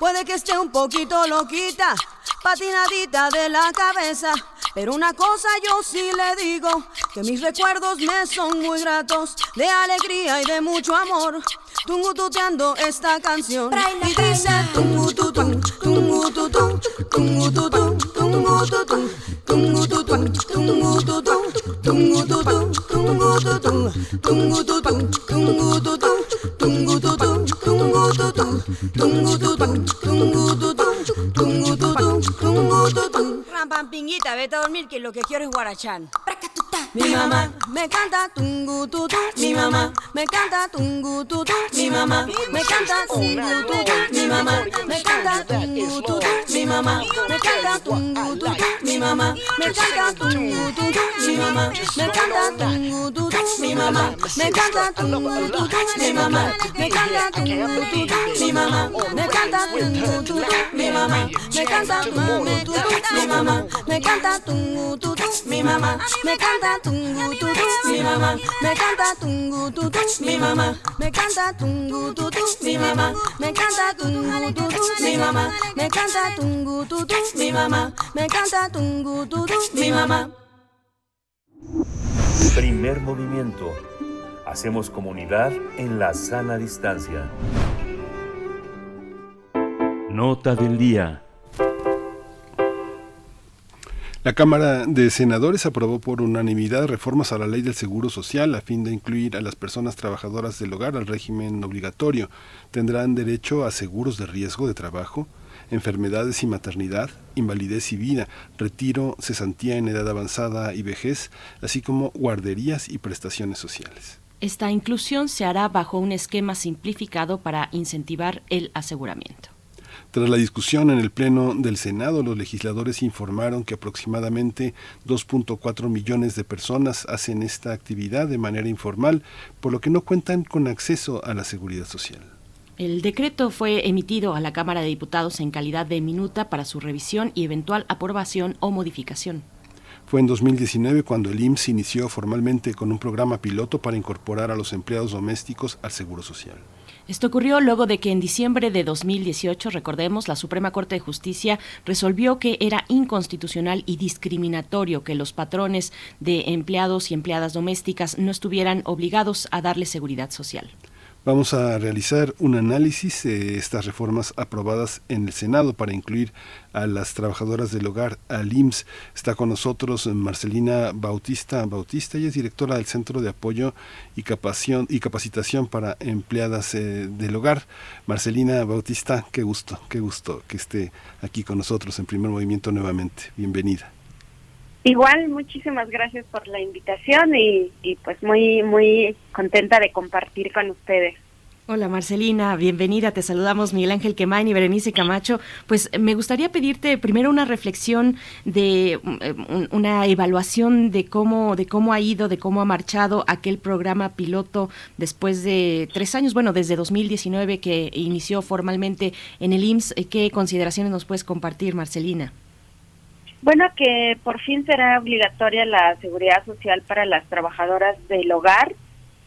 Speaker 18: Puede que esté un poquito loquita, patinadita de la cabeza. Pero una cosa yo sí le digo, que mis recuerdos me son muy gratos, de alegría y de mucho amor. Tungututeando esta canción y dice tungututum, tungututum, tungututum, tungututum, tungututum, tungututum, tungututum, tungututum, tungututum, tungututum, tungututum, tungututum, tungu tungu tungu tungu tungu tungu tungu tungu tungu tungu tungu tungu Rampampinguita, vete a dormir que lo que quiero es guarachán. Mi mamá me canta tungu tutu, mi mamá me canta tungu tutu, mi mamá. me canta tungu tutu, mi mamá me canta tungu tutu, mi mamá me canta tungu tutu, mi mamá me canta tungu tutu, mi mamá me canta tungu tutu, mi mamá me canta tungu tutu, mi mamá me canta tungu tutu, mi mamá me canta tungu tutu, mi mamá me canta tungu tutu, mi mamá me canta tungu tutu, mi mamá. Me canta tungu tutu, mi mamá. Me canta tungu tutu, mi mamá. me canta tungu tutu, mi mamá. me canta tungu tutu, mi mamá. me canta tungu tutu, mi mamá. me canta tungu tutu, mi mamá.
Speaker 4: Primer movimiento. Hacemos comunidad en la sana distancia.
Speaker 19: Nota del día.
Speaker 1: La Cámara de Senadores aprobó por unanimidad reformas a la ley del Seguro Social a fin de incluir a las personas trabajadoras del hogar al régimen obligatorio. Tendrán derecho a seguros de riesgo de trabajo, enfermedades y maternidad, invalidez y vida, retiro, cesantía en edad avanzada y vejez, así como guarderías y prestaciones sociales.
Speaker 2: Esta inclusión se hará bajo un esquema simplificado para incentivar el aseguramiento.
Speaker 1: Tras la discusión en el Pleno del Senado, los legisladores informaron que aproximadamente 2.4 millones de personas hacen esta actividad de manera informal, por lo que no cuentan con acceso a la seguridad social.
Speaker 2: El decreto fue emitido a la Cámara de Diputados en calidad de minuta para su revisión y eventual aprobación o modificación.
Speaker 1: Fue en 2019 cuando el IMSS inició formalmente con un programa piloto para incorporar a los empleados domésticos al Seguro Social.
Speaker 2: Esto ocurrió luego de que en diciembre de 2018, recordemos, la Suprema Corte de Justicia resolvió que era inconstitucional y discriminatorio que los patrones de empleados y empleadas domésticas no estuvieran obligados a darle seguridad social.
Speaker 1: Vamos a realizar un análisis de estas reformas aprobadas en el Senado para incluir a las trabajadoras del hogar, al IMSS. Está con nosotros Marcelina Bautista Bautista, ella es directora del Centro de Apoyo y, y Capacitación para Empleadas eh, del Hogar. Marcelina Bautista, qué gusto, qué gusto que esté aquí con nosotros en primer movimiento nuevamente. Bienvenida.
Speaker 20: Igual, muchísimas gracias por la invitación y, pues muy, muy contenta de compartir con ustedes.
Speaker 2: Hola Marcelina, bienvenida. Te saludamos Miguel Ángel Quemain y Berenice Camacho. Pues me gustaría pedirte primero una reflexión de una evaluación de cómo de cómo ha ido, de cómo ha marchado aquel programa piloto después de tres años, bueno, desde 2019 que inició formalmente en el IMSS. ¿Qué consideraciones nos puedes compartir, Marcelina?
Speaker 20: Bueno, que por fin será obligatoria la seguridad social para las trabajadoras del hogar,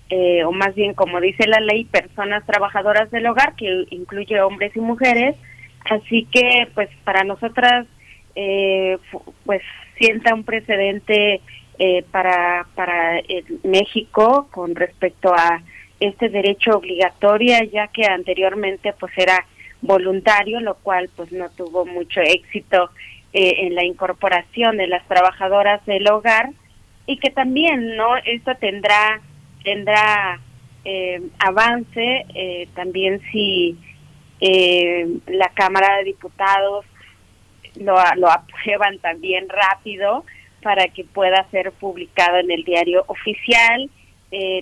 Speaker 20: eh, o más bien, como dice la ley, personas trabajadoras del hogar, que incluye hombres y mujeres. Así que, pues, para nosotras, eh, pues, sienta un precedente eh, para, para México con respecto a este derecho obligatorio, ya que anteriormente, pues, era voluntario, lo cual, pues, no tuvo mucho éxito eh, en la incorporación de las trabajadoras del hogar y que también no esto tendrá tendrá eh, avance eh, también si la Cámara de Diputados lo, lo aprueban también rápido para que pueda ser publicado en el diario oficial.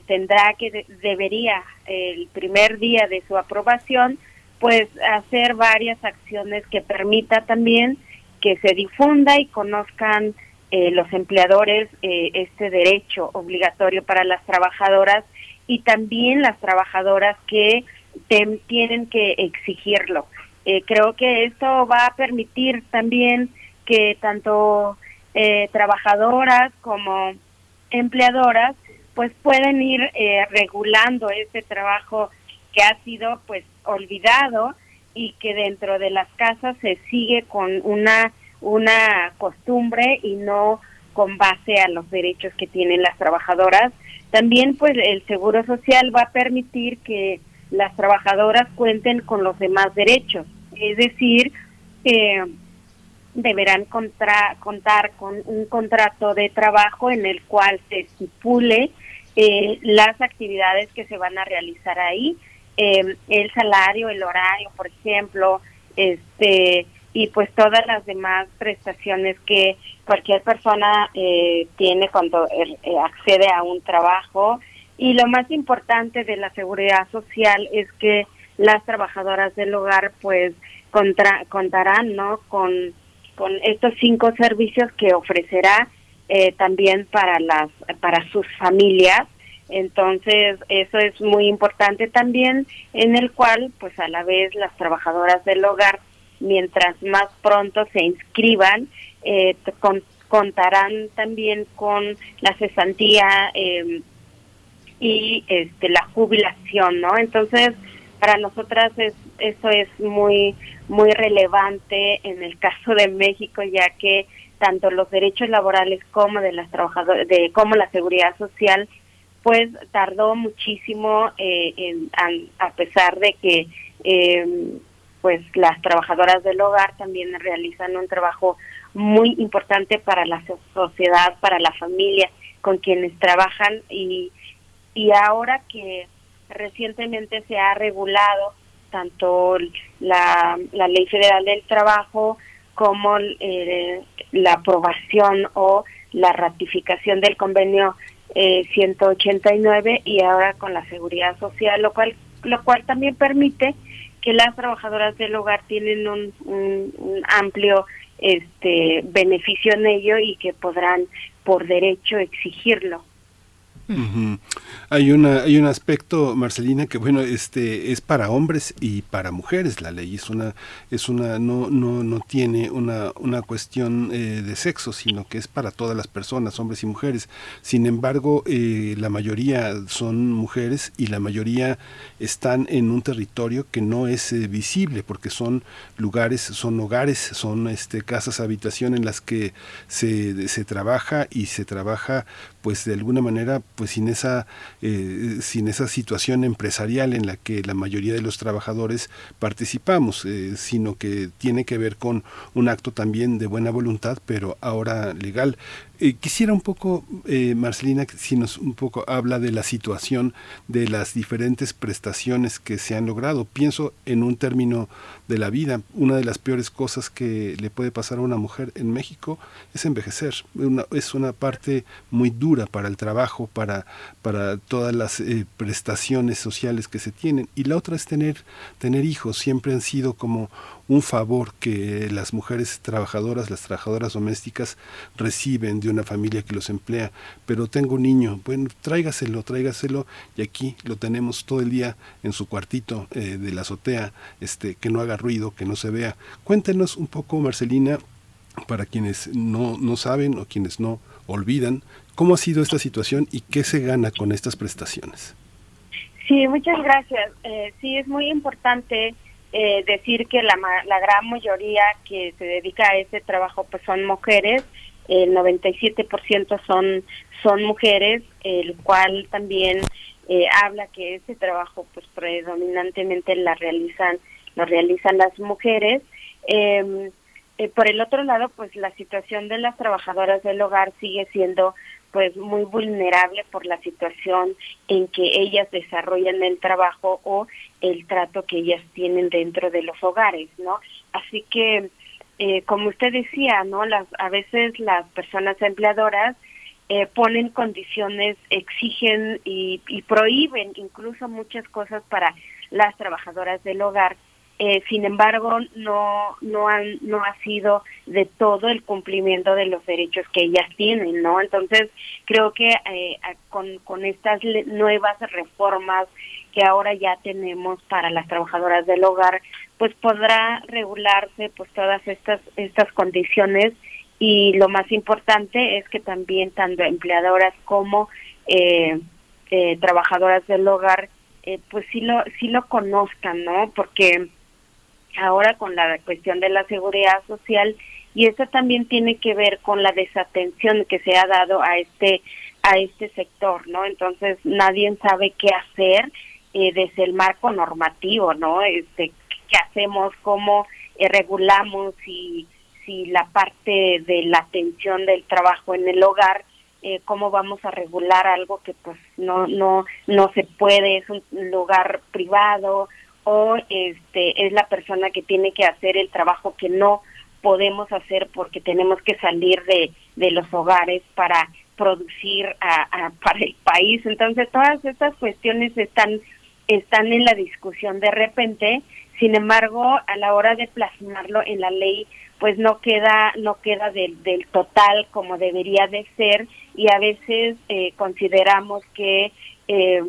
Speaker 20: Tendrá que debería el primer día de su aprobación pues hacer varias acciones que permita también que se difunda y conozcan eh, los empleadores eh, este derecho obligatorio para las trabajadoras y también las trabajadoras que tienen que exigirlo. Eh, creo que esto va a permitir también que tanto trabajadoras como empleadoras pues pueden ir regulando este trabajo que ha sido pues olvidado y que dentro de las casas se sigue con una una costumbre y no con base a los derechos que tienen las trabajadoras. También pues el seguro social va a permitir que las trabajadoras cuenten con los demás derechos, es decir, que deberán contra, contar con un contrato de trabajo en el cual se estipule eh, las actividades que se van a realizar ahí, eh, el salario, el horario, por ejemplo, este y pues todas las demás prestaciones que cualquier persona eh, tiene cuando eh, accede a un trabajo. Y lo más importante de la seguridad social es que las trabajadoras del hogar pues contra, contarán no con, con estos cinco servicios que ofrecerá eh, también para las para sus familias entonces, eso es muy importante también, en el cual, pues a la vez, las trabajadoras del hogar, mientras más pronto se inscriban, eh, contarán también con la cesantía eh, y este, la jubilación, ¿no? Entonces, para nosotras es, eso es muy, muy relevante en el caso de México, ya que tanto los derechos laborales como de las trabajadoras, de como la seguridad social pues tardó muchísimo eh, en, a, pesar de que eh, pues las trabajadoras del hogar también realizan un trabajo muy importante para la sociedad, para la familia con quienes trabajan y, y ahora que recientemente se ha regulado tanto la, la ley federal del trabajo como eh, la aprobación o la ratificación del convenio 189 eh, y ahora con la seguridad social, lo cual, lo cual también permite que las trabajadoras del hogar tienen un, un amplio este beneficio en ello y que podrán por derecho exigirlo.
Speaker 1: Hay una hay un aspecto Marcelina que bueno este es para hombres y para mujeres. La ley es una es una no no no tiene una una cuestión eh, de sexo sino que es para todas las personas hombres y mujeres. Sin embargo eh, la mayoría son mujeres y la mayoría están en un territorio que no es eh, visible porque son lugares son hogares son este casas habitación en las que se, se trabaja y se trabaja pues de alguna manera pues sin esa eh, sin esa situación empresarial en la que la mayoría de los trabajadores participamos eh, sino que tiene que ver con un acto también de buena voluntad pero ahora legal eh, quisiera un poco, eh, Marcelina, si nos un poco habla de la situación de las diferentes prestaciones que se han logrado. Pienso en un término de la vida. Una de las peores cosas que le puede pasar a una mujer en México es envejecer. es una parte muy dura para el trabajo, para, para todas las eh, prestaciones sociales que se tienen. Y la otra es tener, tener hijos. Siempre han sido como un favor que las mujeres trabajadoras, las trabajadoras domésticas reciben de una familia que los emplea. Pero tengo un niño, bueno, tráigaselo, tráigaselo y aquí lo tenemos todo el día en su cuartito eh, de la azotea, este, que no haga ruido, que no se vea. Cuéntenos un poco, Marcelina, para quienes no, no saben o quienes no olvidan, cómo ha sido esta situación y qué se gana con estas prestaciones.
Speaker 20: Sí, muchas gracias. Eh, sí, es muy importante eh, decir que la, la gran mayoría que se dedica a ese trabajo pues son mujeres, el 97% son son mujeres, el cual también eh, habla que ese trabajo pues predominantemente la realizan lo realizan las mujeres. Em, eh, por el otro lado, pues la situación de las trabajadoras del hogar sigue siendo pues muy vulnerable por la situación en que ellas desarrollan el trabajo o el trato que ellas tienen dentro de los hogares, ¿no? Así que, eh, como usted decía, ¿no? Las, a veces las personas empleadoras eh, ponen condiciones, exigen y, y prohíben incluso muchas cosas para las trabajadoras del hogar eh, sin embargo, no, no, han, no ha sido de todo el cumplimiento de los derechos que ellas tienen, ¿no? Entonces, creo que eh, con, con estas nuevas reformas que ahora ya tenemos para las trabajadoras del hogar, pues podrá regularse pues todas estas, estas condiciones y lo más importante es que también tanto empleadoras como eh, eh, trabajadoras del hogar eh, pues sí lo sí lo conozcan no porque ahora con la cuestión de la seguridad social y eso también tiene que ver con la desatención que se ha dado a este a este sector, ¿no? Entonces nadie sabe qué hacer eh, desde el marco normativo, ¿no? Este qué hacemos, cómo eh, regulamos y si la parte de la atención del trabajo en el hogar eh, cómo vamos a regular algo que pues no no no se puede es un lugar privado o este es la persona que tiene que hacer el trabajo que no podemos hacer porque tenemos que salir de, de los hogares para producir a, [laughs] para el país. Entonces todas estas cuestiones están están en la discusión de repente, sin embargo, a la hora de plasmarlo en la ley, pues no queda no queda del, del total como debería de ser y a veces eh, consideramos que eh,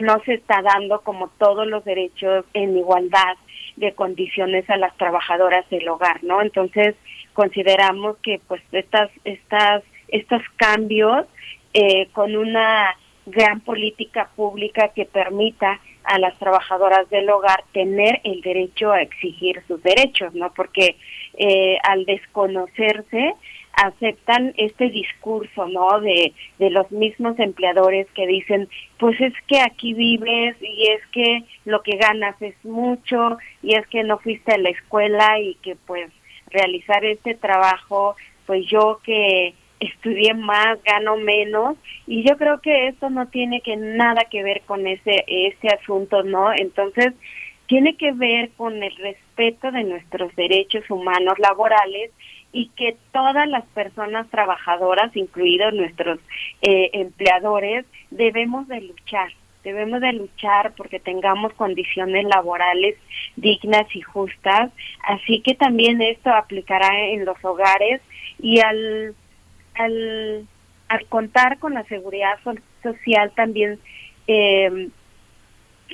Speaker 20: no se está dando como todos los derechos en igualdad de condiciones a las trabajadoras del hogar, ¿no? Entonces consideramos que pues estas estas estos cambios eh, con una gran política pública que permita a las trabajadoras del hogar tener el derecho a exigir sus derechos, ¿no? Porque eh, al desconocerse aceptan este discurso, ¿no? De, de los mismos empleadores que dicen, pues es que aquí vives y es que lo que ganas es mucho y es que no fuiste a la escuela y que pues realizar este trabajo, pues yo que estudié más, gano menos y yo creo que esto no tiene que nada que ver con ese ese asunto, ¿no? Entonces, tiene que ver con el respeto de nuestros derechos humanos laborales y que todas las personas trabajadoras, incluidos nuestros eh, empleadores, debemos de luchar, debemos de luchar porque tengamos condiciones laborales dignas y justas, así que también esto aplicará en los hogares y al, al, al contar con la seguridad social también, eh,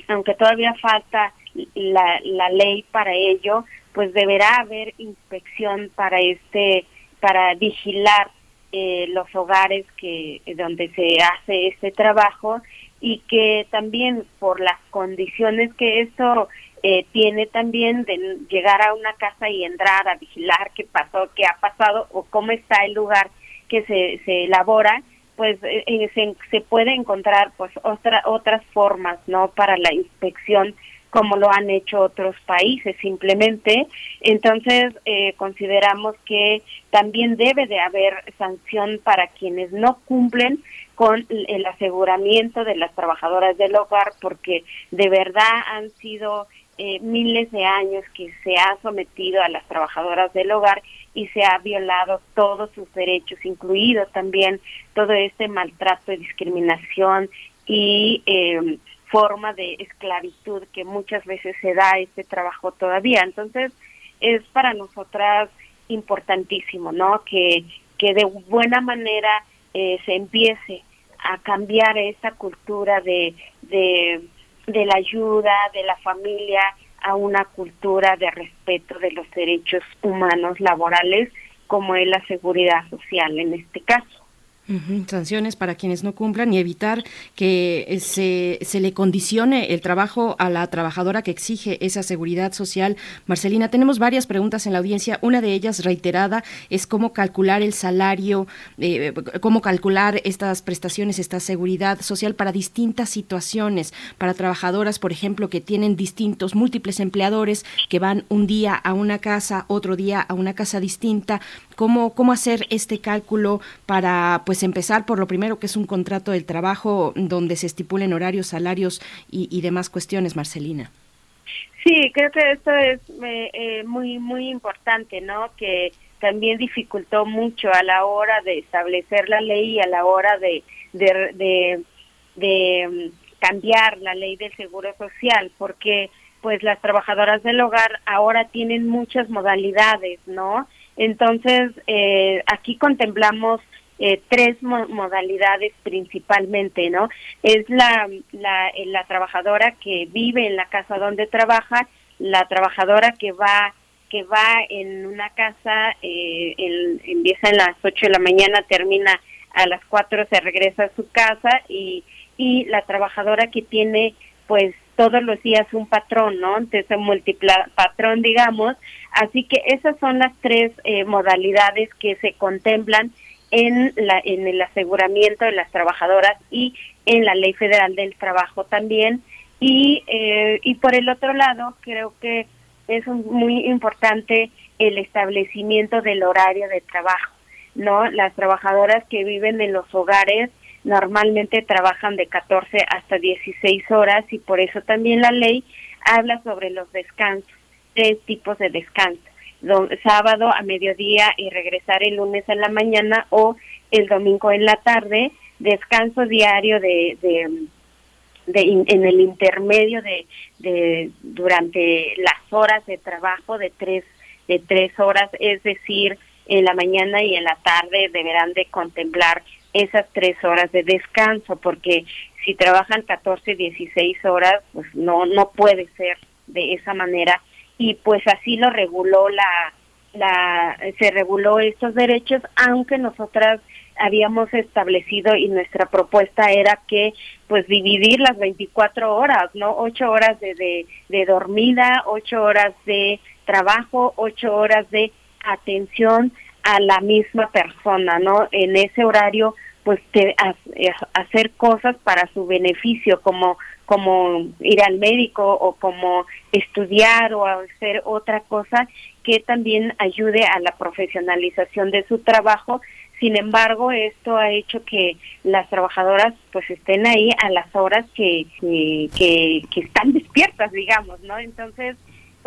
Speaker 20: aunque todavía falta la, la ley para ello, pues deberá haber inspección para este, para vigilar eh, los hogares que donde se hace este trabajo y que también por las condiciones que esto eh, tiene también de llegar a una casa y entrar a vigilar qué pasó, qué ha pasado o cómo está el lugar que se, se elabora, pues eh, se, se, puede encontrar pues otra, otras formas no para la inspección como lo han hecho otros países simplemente. Entonces, eh, consideramos que también debe de haber sanción para quienes no cumplen con el aseguramiento de las trabajadoras del hogar, porque de verdad han sido eh, miles de años que se ha sometido a las trabajadoras del hogar y se ha violado todos sus derechos, incluido también todo este maltrato y discriminación y eh, forma de esclavitud que muchas veces se da este trabajo todavía. Entonces, es para nosotras importantísimo, ¿no? Que, que de buena manera eh, se empiece a cambiar esa cultura de, de, de la ayuda, de la familia, a una cultura de respeto de los derechos humanos laborales, como es la seguridad social en este caso.
Speaker 2: Sanciones para quienes no cumplan y evitar que eh, se, se, le condicione el trabajo a la trabajadora que exige esa seguridad social. Marcelina, tenemos varias preguntas en la audiencia. Una de ellas, reiterada, es cómo calcular el salario, eh, cómo calcular estas prestaciones, esta seguridad social para distintas situaciones, para trabajadoras, por ejemplo, que tienen distintos, múltiples empleadores, que van un día a una casa, otro día a una casa distinta. ¿Cómo, cómo hacer este cálculo para, pues, empezar por lo primero, que es un contrato del trabajo donde se estipulen horarios, salarios y, demás cuestiones, Marcelina.
Speaker 20: Sí, creo que esto es eh, muy, muy importante, ¿no? Que también dificultó mucho a la hora de establecer la ley y a la hora de, de, de, mm, cambiar la ley del seguro social, porque pues las trabajadoras del hogar ahora tienen muchas modalidades, ¿no? Entonces, eh, aquí contemplamos eh, tres modalidades principalmente, ¿no? Es la, la, eh, la trabajadora que vive en la casa donde trabaja, la trabajadora que va que va en una casa, eh, el, empieza en las 8 de la mañana, termina a las 4, se regresa a su casa y, y la trabajadora que tiene pues todos los días un patrón, ¿no? Entonces, un patrón, digamos. Así que esas son las tres eh, modalidades que se contemplan en, la, en el aseguramiento de las trabajadoras y en la Ley Federal del Trabajo también. Y, eh, y por el otro lado, creo que es muy importante el establecimiento del horario de trabajo, ¿no? Las trabajadoras que viven en los hogares normalmente trabajan de 14 hasta 16 horas y por eso también la ley habla sobre los descansos, tres tipos de descanso sábado a mediodía y regresar el lunes en la mañana o el domingo en la tarde, descanso diario de, de, en el intermedio de, de durante las horas de trabajo de tres de tres horas, es decir, en la mañana y en la tarde deberán de contemplar esas tres horas de descanso, porque si trabajan 14, 16 horas, pues no, no puede ser de esa manera y pues así lo reguló la, la se reguló estos derechos aunque nosotras habíamos establecido y nuestra propuesta era que pues dividir las 24 horas, ¿no? Ocho horas de, de, de dormida, ocho horas de trabajo, ocho horas de atención a la misma persona, ¿no? En ese horario, pues te, hacer cosas para su beneficio, como como ir al médico o como estudiar o hacer otra cosa que también ayude a la profesionalización de su trabajo. Sin embargo, esto ha hecho que las trabajadoras pues estén ahí a las horas que, que, que, están despiertas, digamos, ¿no? Entonces,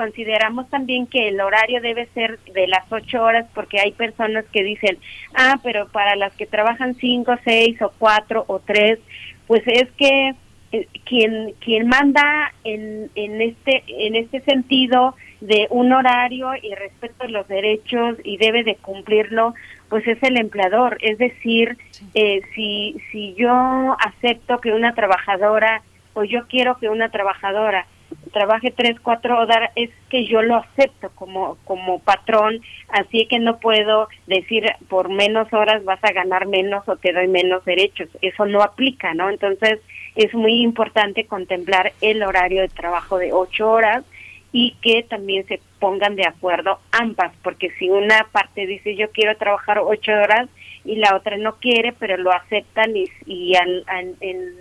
Speaker 20: consideramos también que el horario debe ser de las ocho horas porque hay personas que dicen, ah, pero para las que trabajan cinco, seis o cuatro o tres, pues es que eh, quien quien manda en, en este en este sentido de un horario y respeto de los derechos y debe de cumplirlo pues es el empleador. Es decir eh, si si yo acepto que una trabajadora o yo quiero que una trabajadora trabaje tres, cuatro horas, es que yo lo acepto como, como patrón, así que no puedo decir por menos horas vas a ganar menos o te doy menos derechos, eso no aplica, ¿no? Entonces es muy importante contemplar el horario de trabajo de ocho horas y que también se pongan de acuerdo ambas, porque si una parte dice yo quiero trabajar ocho horas y la otra no quiere, pero lo aceptan y, y en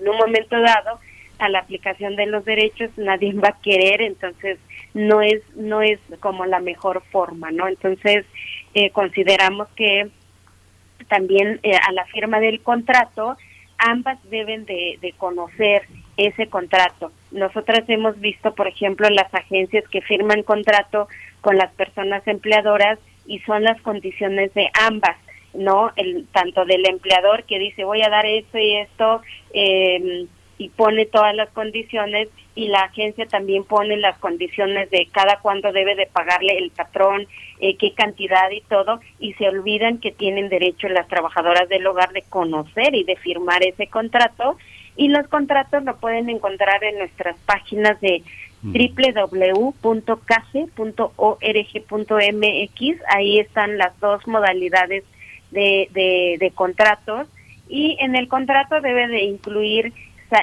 Speaker 20: un momento dado a la aplicación de los derechos nadie va a querer entonces no es no es como la mejor forma no entonces eh, consideramos que también eh, a la firma del contrato ambas deben de, de conocer ese contrato. Nosotras hemos visto por ejemplo las agencias que firman contrato con las personas empleadoras y son las condiciones de ambas no el tanto del empleador que dice voy a dar esto y esto eh, y pone todas las condiciones y la agencia también pone las condiciones de cada cuándo debe de pagarle el patrón, eh, qué cantidad y todo, y se olvidan que tienen derecho las trabajadoras del hogar de conocer y de firmar ese contrato y los contratos lo pueden encontrar en nuestras páginas de mm. www.case.org.mx, ahí están las dos modalidades de, de, de contratos y en el contrato debe de incluir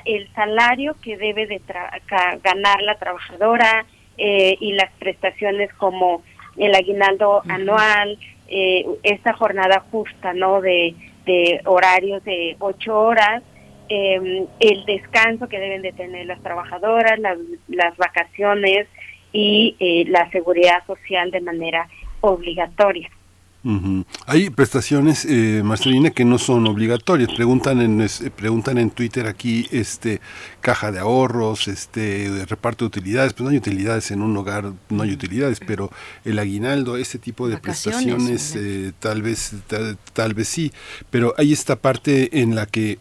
Speaker 20: el salario que debe de ganar la trabajadora eh, y las prestaciones como el aguinaldo anual, eh, esta jornada justa, ¿no? De, de horarios de ocho horas, em, el descanso que deben de tener las trabajadoras, las, las vacaciones y eh, la seguridad social de manera obligatoria.
Speaker 1: Hay prestaciones, eh, Marcelina, que no son obligatorias. Preguntan en preguntan en Twitter aquí, este, caja de ahorros, este, reparto de utilidades. Pues no hay utilidades en un hogar, no hay utilidades, pero el aguinaldo, ese tipo de prestaciones, eh, tal vez, tal vez sí. Pero hay esta parte en la que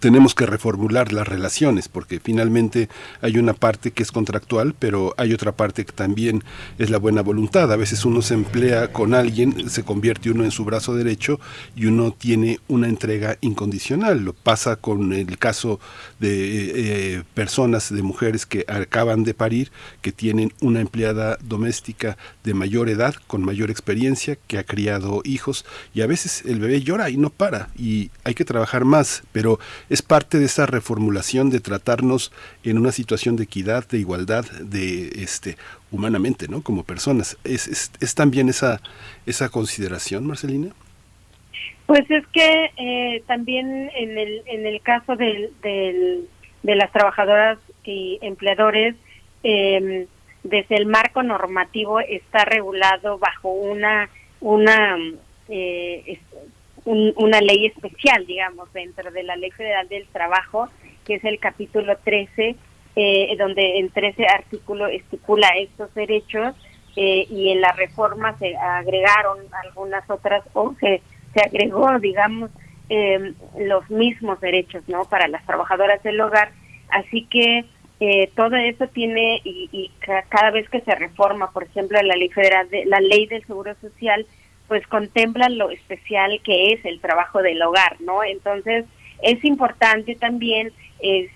Speaker 1: tenemos que reformular las relaciones porque finalmente hay una parte que es contractual pero hay otra parte que también es la buena voluntad. A veces uno se emplea con alguien se convierte uno en su brazo derecho y uno tiene una entrega incondicional. Lo pasa con el caso de eh, personas de mujeres que acaban de parir que tienen una empleada doméstica de mayor edad con mayor experiencia que ha criado hijos y a veces el bebé llora y no para y hay que trabajar más pero es parte de esa reformulación de tratarnos en una situación de equidad, de igualdad, de este humanamente, ¿no? Como personas. ¿Es, es, también esa, esa consideración, Marcelina?
Speaker 20: Pues es que eh, también en el, en el caso del, de las trabajadoras y empleadores, em, desde el marco normativo está regulado bajo una una eh, una ley especial, digamos, dentro de la Ley Federal del Trabajo, que es el capítulo 13, eh, donde en 13 artículos estipula estos derechos eh, y en la reforma se agregaron algunas otras, o se, se agregó, digamos, eh, los mismos derechos, ¿no? Para las trabajadoras del hogar. Así que todo eso tiene, y, y, cada vez que se reforma, por ejemplo, la ley federal, de, la ley del seguro social, pues contemplan lo especial que es el trabajo del hogar, ¿no? Entonces, es importante también eh,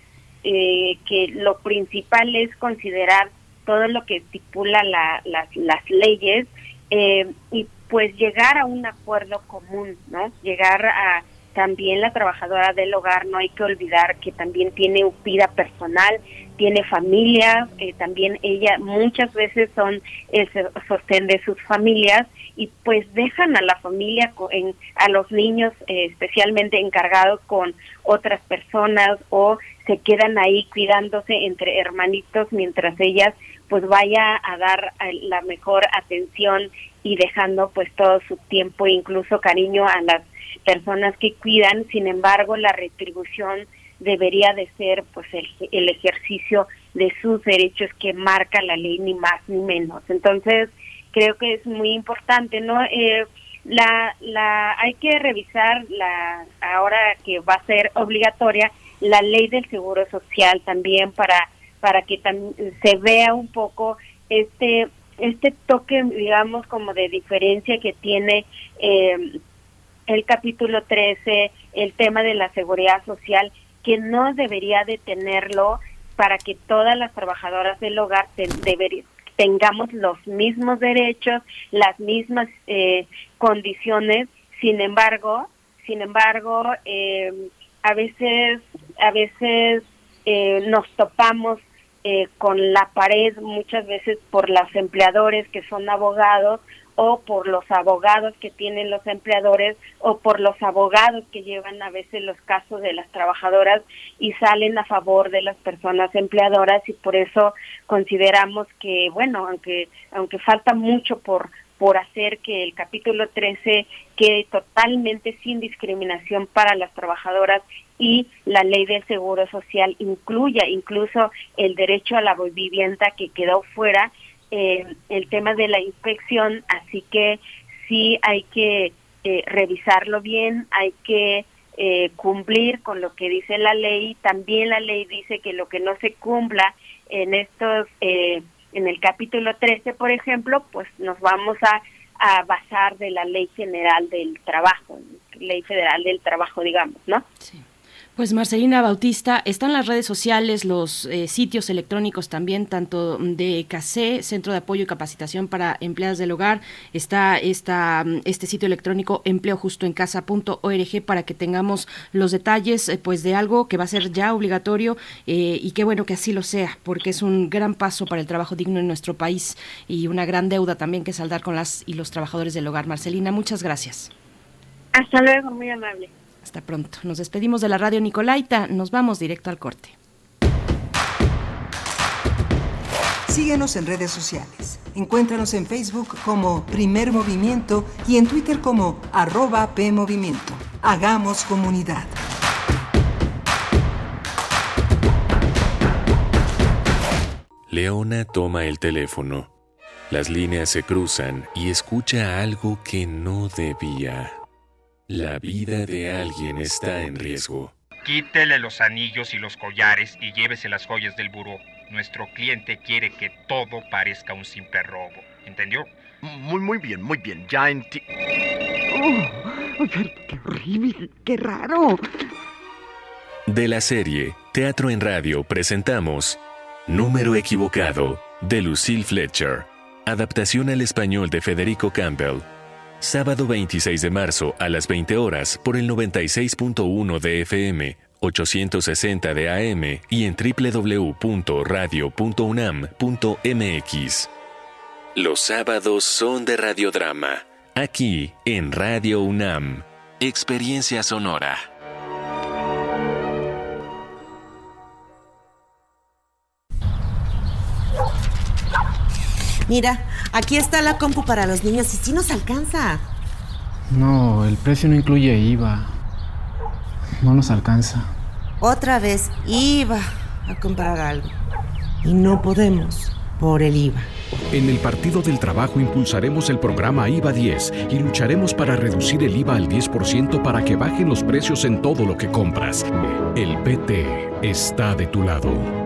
Speaker 20: que lo principal es considerar todo lo que estipula la, las leyes eh, y pues llegar a un acuerdo común, ¿no? Llegar a también la trabajadora del hogar, no hay que olvidar que también tiene vida personal, tiene familia, eh, también ella muchas veces son el sostén de sus familias y pues dejan a la familia, en, a los niños eh, especialmente encargados con otras personas o se quedan ahí cuidándose entre hermanitos mientras ellas pues vaya a dar la mejor atención y dejando pues todo su tiempo e incluso cariño a las personas que cuidan, sin embargo la retribución debería de ser pues el, el ejercicio de sus derechos que marca la ley ni más ni menos. Entonces, creo que es muy importante, ¿no? Eh, la, la, hay que revisar la, ahora que va a ser obligatoria, la ley del seguro social también para para que se vea un poco este este toque digamos como de diferencia que tiene eh, el capítulo 13 el tema de la seguridad social que no debería de tenerlo para que todas las trabajadoras del hogar tengamos los mismos derechos, las mismas eh, condiciones. Sin embargo, sin embargo, eh, a veces, a veces eh, nos topamos con la pared muchas veces por los empleadores que son abogados o por los abogados que tienen los empleadores o por los abogados que llevan a veces los casos de las trabajadoras y salen a favor de las personas empleadoras y por eso consideramos que bueno aunque aunque falta mucho por por hacer que el capítulo 13 quede totalmente sin discriminación para las trabajadoras y la ley del seguro social incluya incluso el derecho a la vivienda que quedó fuera eh, el tema de la inspección, así que sí hay que eh, revisarlo bien, hay que eh, cumplir con lo que dice la ley. También la ley dice que lo que no se cumpla en estos, en el capítulo 13, por ejemplo, pues nos vamos a, a basar de la ley general del trabajo, ley federal del trabajo, digamos, ¿no? Sí.
Speaker 2: Pues Marcelina Bautista, están las redes sociales, los eh, sitios electrónicos también, tanto de CACE, Centro de Apoyo y Capacitación para Empleadas del Hogar, está esta, este sitio electrónico empleojustoencasa.org para que tengamos los detalles eh, pues de algo que va a ser ya obligatorio eh, y qué bueno que así lo sea, porque es un gran paso para el trabajo digno en nuestro país y una gran deuda también que saldar con las y los trabajadores del hogar. Marcelina, muchas gracias.
Speaker 20: Hasta luego, muy amable.
Speaker 2: Hasta pronto. Nos despedimos de la radio Nicolaita. Nos vamos directo al corte.
Speaker 11: Síguenos en redes sociales. Encuéntranos en Facebook como Primer Movimiento y en Twitter como arroba PMovimiento. Hagamos comunidad.
Speaker 3: Leona toma el teléfono. Las líneas se cruzan y escucha algo que no debía. La vida de alguien está en riesgo.
Speaker 21: Quítele los anillos y los collares y llévese las joyas del buró. Nuestro cliente quiere que todo parezca un simple robo. ¿Entendió?
Speaker 22: Muy, muy bien, muy bien. Ya enti...
Speaker 23: Oh, qué horrible, qué raro.
Speaker 3: De la serie Teatro en Radio presentamos Número equivocado de Lucille Fletcher. Adaptación al español de Federico Campbell Sábado 26 de marzo a las 20 horas por el 96.1 de FM, 860 de AM y en www.radio.unam.mx. Los sábados son de radiodrama, aquí en Radio UNAM. Experiencia sonora.
Speaker 24: Mira, aquí está la compu para los niños y sí nos alcanza.
Speaker 25: No, el precio no incluye IVA. No nos alcanza.
Speaker 24: Otra vez iba a comprar algo. Y no podemos por el IVA.
Speaker 26: En el Partido del Trabajo impulsaremos el programa IVA 10 y lucharemos para reducir el IVA al 10% para que bajen los precios en todo lo que compras. El PT está de tu lado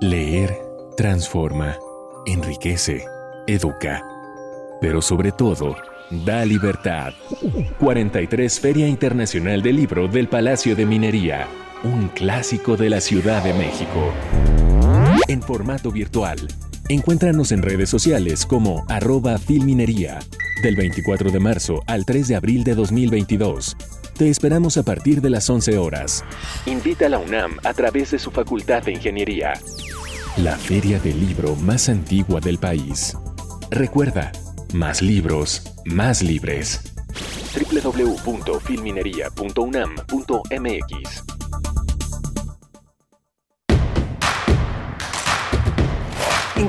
Speaker 3: Leer transforma, enriquece, educa, pero sobre todo, da libertad. 43 Feria Internacional del Libro del Palacio de Minería, un clásico de la Ciudad de México. En formato virtual. Encuéntranos en redes sociales como arroba filminería, del 24 de marzo al 3 de abril de 2022. Te esperamos a partir de las 11 horas. Invita a la UNAM a través de su Facultad de Ingeniería. La feria del libro más antigua del país. Recuerda, más libros, más libres. www.filminería.unam.mx.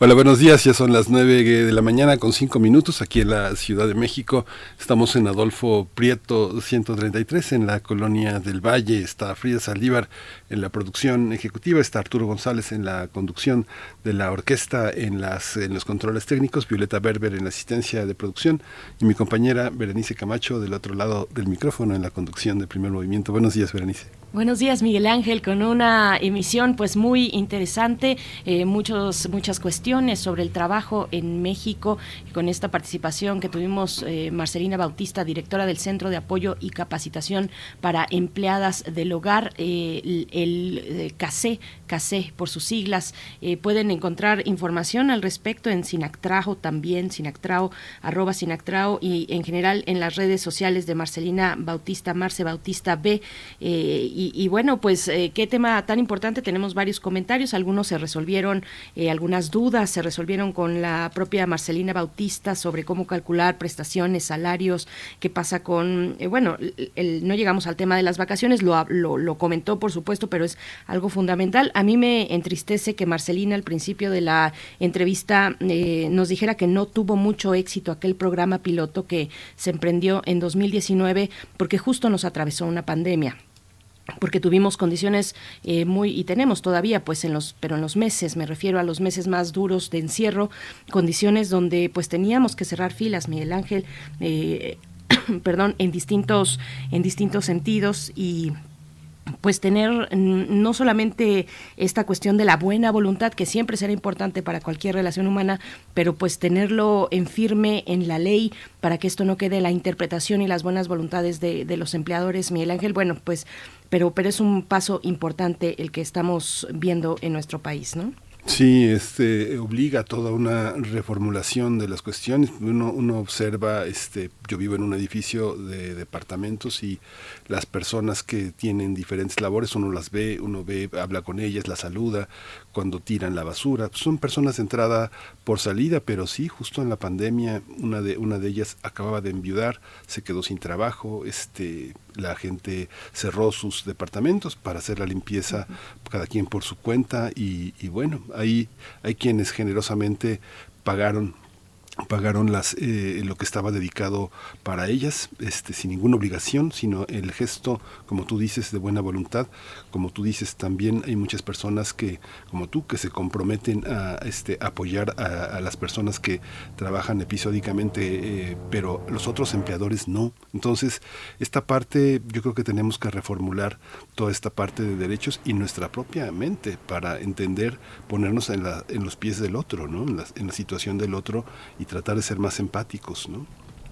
Speaker 1: Hola, buenos días. Ya son las 9 de la mañana con 5 minutos aquí en la Ciudad de México. Estamos en Adolfo Prieto 133 en la colonia del Valle. Está Frida Saldívar en la producción ejecutiva. Está Arturo González en la conducción de la orquesta en, las, en los controles técnicos. Violeta Berber en la asistencia de producción. Y mi compañera Berenice Camacho del otro lado del micrófono en la conducción de primer movimiento. Buenos días, Berenice.
Speaker 2: Buenos días, Miguel Ángel, con una emisión pues muy interesante, eh, muchos, muchas cuestiones sobre el trabajo en México, con esta participación que tuvimos eh, Marcelina Bautista, directora del Centro de Apoyo y Capacitación para Empleadas del Hogar, eh, el, el CACE, CACE por sus siglas. pueden encontrar información al respecto en Sinactrao también, Sinactrao, arroba Sinactrao y en general en las redes sociales de Marcelina Bautista, Marce Bautista B. y y, bueno, pues eh, qué tema tan importante. Tenemos varios comentarios, algunos se resolvieron, eh, algunas dudas se resolvieron con la propia Marcelina Bautista sobre cómo calcular prestaciones, salarios, qué pasa con, eh, bueno, el, no llegamos al tema de las vacaciones, lo, lo, comentó por supuesto, pero es algo fundamental. A mí me entristece que Marcelina al principio de la entrevista nos dijera que no tuvo mucho éxito aquel programa piloto que se emprendió en 2019 porque justo nos atravesó una pandemia porque tuvimos condiciones eh, muy y tenemos todavía pues en los pero en los meses me refiero a los meses más duros de encierro condiciones donde pues teníamos que cerrar filas Miguel Ángel eh, [coughs] perdón en distintos en distintos sentidos y pues tener no solamente esta cuestión de la buena voluntad, que siempre será importante para cualquier relación humana, pero pues tenerlo en firme en la ley para que esto no quede la interpretación y las buenas voluntades de, de los empleadores, Miguel Ángel. Bueno, pues, pero, pero es un paso importante el que estamos viendo en nuestro país, ¿no?
Speaker 1: Sí, este obliga a toda una reformulación de las cuestiones. Uno, observa, este, yo vivo en un edificio de departamentos y las personas que tienen diferentes labores, uno las ve, uno ve, habla con ellas, las saluda cuando tiran la basura. Son personas de entrada por salida, pero sí, justo en la pandemia, una de, una de ellas acababa de enviudar, se quedó sin trabajo, este, la gente cerró sus departamentos para hacer la limpieza, cada quien por su cuenta, y, y bueno, ahí hay quienes generosamente pagaron pagaron las eh, lo que estaba dedicado para ellas este sin ninguna obligación sino el gesto como tú dices de buena voluntad. Como tú dices también hay muchas personas que como tú que se comprometen a este apoyar a, las personas que trabajan episódicamente eh, pero los otros empleadores no. Entonces esta parte yo creo que tenemos que reformular toda esta parte de derechos y nuestra propia mente para entender ponernos en, la, en los pies del otro no en la, en la situación del otro y tratar de ser más empáticos, ¿no?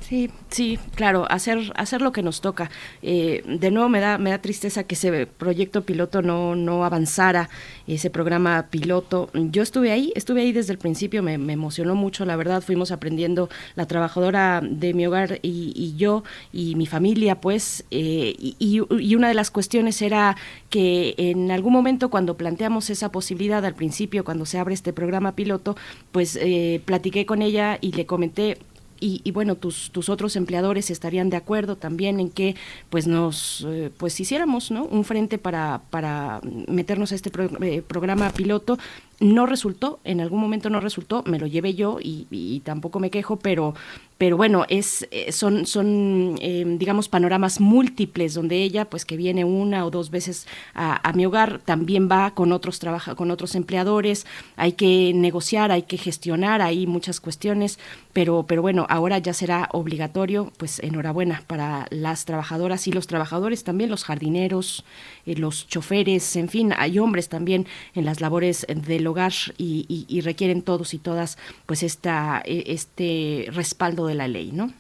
Speaker 2: Sí, sí, claro, hacer hacer lo que nos toca. Eh, de nuevo me da me da tristeza que ese proyecto piloto no no avanzara, ese programa piloto. Yo estuve ahí, estuve ahí desde el principio, me, emocionó mucho, la verdad. Fuimos aprendiendo la trabajadora de mi hogar y, yo y mi familia, pues. Eh, y, y, una de las cuestiones era que en algún momento cuando planteamos esa posibilidad al principio, cuando se abre este programa piloto, pues eh, platiqué con ella y le comenté y, bueno, tus, tus otros empleadores estarían de acuerdo también en que pues nos eh, pues hiciéramos ¿no? un frente para, para meternos a este eh, programa piloto no resultó, en algún momento no resultó, me lo llevé yo y, tampoco me quejo, pero, pero bueno, es, eh, son, son em, digamos, panoramas múltiples donde ella, pues que viene una o dos veces a, mi hogar, también va con otros, trabaja, con otros empleadores, hay que negociar, hay que gestionar, hay muchas cuestiones, pero, pero bueno, ahora ya será obligatorio, pues enhorabuena para las trabajadoras y los trabajadores también, los jardineros, eh, los choferes, en fin, hay hombres también en las labores del hogar y, requieren todos y todas pues esta, e, este respaldo de la ley, ¿no?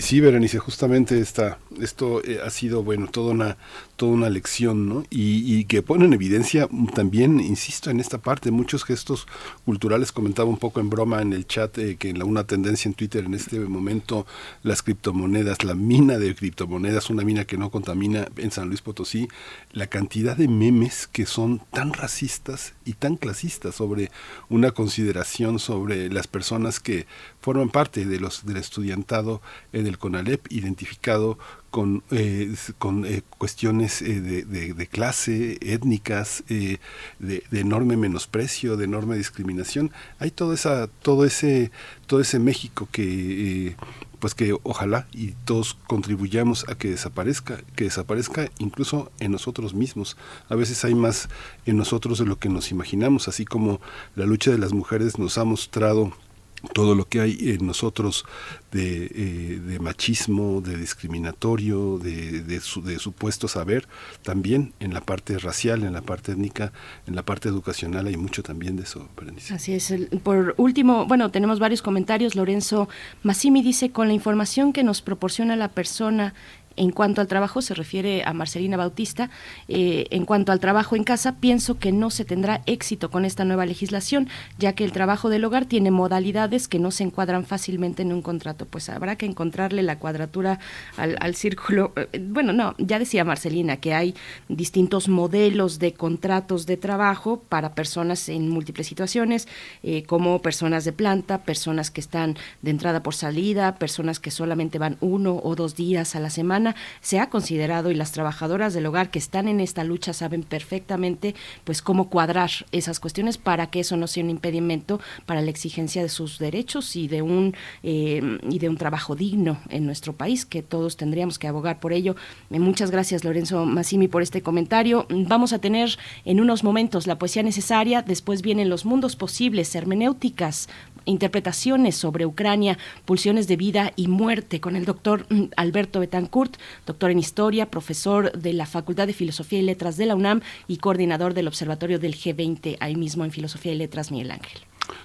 Speaker 1: sí, Berenice, justamente esta, Esto eh, ha sido, bueno, toda una, toda una lección, ¿no? Y, que pone en evidencia también, insisto, en esta parte, muchos gestos culturales. Comentaba un poco en broma en el chat eh, que en la, una tendencia en Twitter en este momento, las criptomonedas, la mina de criptomonedas, una mina que no contamina en San Luis Potosí, la cantidad de memes que son tan racistas y tan clasistas sobre una consideración sobre las personas que forman parte de los del estudiantado en el CONALEP identificado con, eh, con eh, cuestiones eh, de, clase, étnicas, de, enorme menosprecio, de enorme discriminación. Hay todo, esa, todo, ese, todo ese México que pues que ojalá y todos contribuyamos a que desaparezca, que desaparezca incluso en nosotros mismos. A veces hay más en nosotros de lo que nos imaginamos, así como la lucha de las mujeres nos ha mostrado todo lo que hay en nosotros de, eh, machismo, de discriminatorio, de, de, supuesto saber, también en la parte racial, en la parte étnica, en la parte educacional hay mucho también de eso,
Speaker 2: Así es. por último, bueno, tenemos varios comentarios. Lorenzo Massimi dice, con la información que nos proporciona la persona en cuanto al trabajo, se refiere a Marcelina Bautista, eh, en cuanto al trabajo en casa, pienso que no se tendrá éxito con esta nueva legislación, ya que el trabajo del hogar tiene modalidades que no se encuadran fácilmente en un contrato. Pues habrá que encontrarle la cuadratura al, círculo. [laughs] Eh, bueno, no, ya decía Marcelina que hay distintos modelos de contratos de trabajo para personas en múltiples situaciones, eh, como personas de planta, personas que están de entrada por salida, personas que solamente van uno o dos días a la semana se ha considerado y las trabajadoras del hogar que están en esta lucha saben perfectamente pues cómo cuadrar esas cuestiones para que eso no sea un impedimento para la exigencia de sus derechos y de un eh, y de un trabajo digno en nuestro país que todos tendríamos que abogar por ello. Eh, muchas gracias Lorenzo Massimi por este comentario. Vamos a tener en unos momentos la poesía necesaria, después vienen los mundos posibles, hermenéuticas, interpretaciones sobre Ucrania, pulsiones de vida y muerte con el doctor mm, Alberto Betancourt, doctor en historia, profesor de la Facultad de Filosofía y Letras de la UNAM y coordinador del Observatorio del G20, ahí mismo en Filosofía y Letras, Miguel Ángel.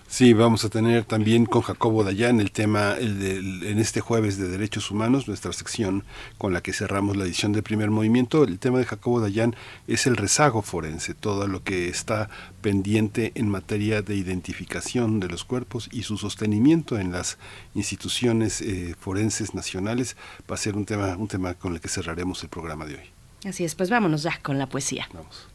Speaker 1: Sí, vamos a tener también con Jacobo Dayan el tema el en este jueves de Derechos Humanos, nuestra sección con la que cerramos la edición del primer movimiento. El tema de Jacobo Dayan es el rezago forense, todo lo que está pendiente en materia de identificación de los cuerpos y su sostenimiento en las instituciones eh, forenses nacionales va a ser un tema, un tema con el que cerraremos el programa de hoy.
Speaker 2: Así es, pues vámonos ya con la poesía.
Speaker 1: Vamos.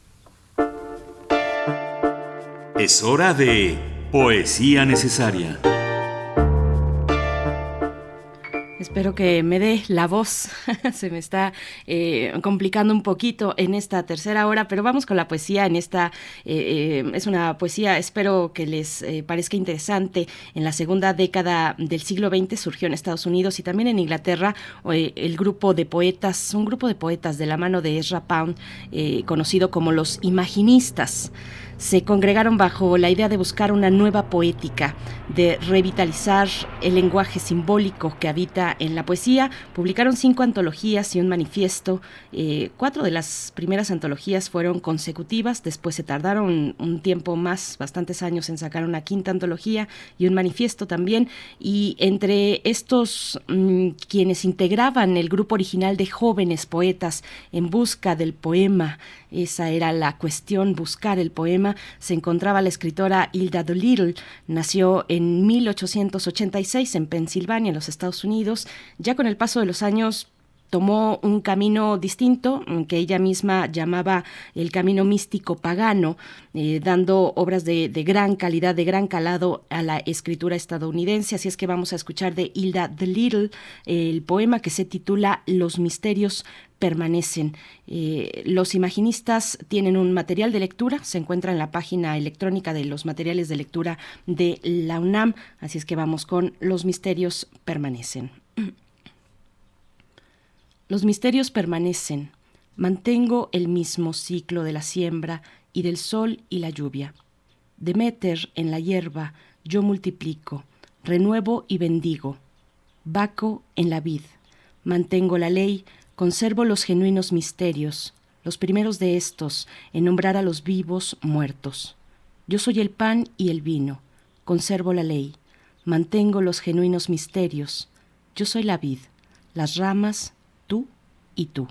Speaker 19: Es hora de Poesía necesaria.
Speaker 2: Espero que me dé la voz. [laughs] Se me está eh, complicando un poquito en esta tercera hora, pero vamos con la poesía. En esta eh, eh, es una poesía, espero que les parezca interesante. En la segunda década del siglo XX surgió en Estados Unidos y también en Inglaterra el grupo de poetas, un grupo de poetas de la mano de Ezra Pound, conocido como los Imaginistas se congregaron bajo la idea de buscar una nueva poética, de revitalizar el lenguaje simbólico que habita en la poesía. Publicaron cinco antologías y un manifiesto. Eh, cuatro de las primeras antologías fueron consecutivas, después se tardaron un tiempo más, bastantes años en sacar una quinta antología y un manifiesto también. Y entre estos mm, quienes integraban el grupo original de jóvenes poetas en busca del poema, esa era la cuestión, buscar el poema. Se encontraba la escritora Hilda Doolittle. Nació en 1886 en Pensilvania, en los Estados Unidos. Ya con el paso de los años tomó un camino distinto que ella misma llamaba el camino místico pagano, eh, dando obras de, gran calidad, de gran calado a la escritura estadounidense. Así es que vamos a escuchar de Hilda the Little el poema que se titula Los misterios permanecen. Eh, los imaginistas tienen un material de lectura, se encuentra en la página electrónica de los materiales de lectura de la UNAM, así es que vamos con Los misterios permanecen. [clears throat] Los misterios permanecen. Mantengo el mismo ciclo de la siembra y del sol y la lluvia. Demeter en la hierba, yo multiplico, renuevo y bendigo. Baco en la vid. Mantengo la ley, conservo los genuinos misterios, los primeros de estos, en nombrar a los vivos muertos. Yo soy el pan y el vino, conservo la ley, mantengo los genuinos misterios. Yo soy la vid, las ramas,
Speaker 27: y tú.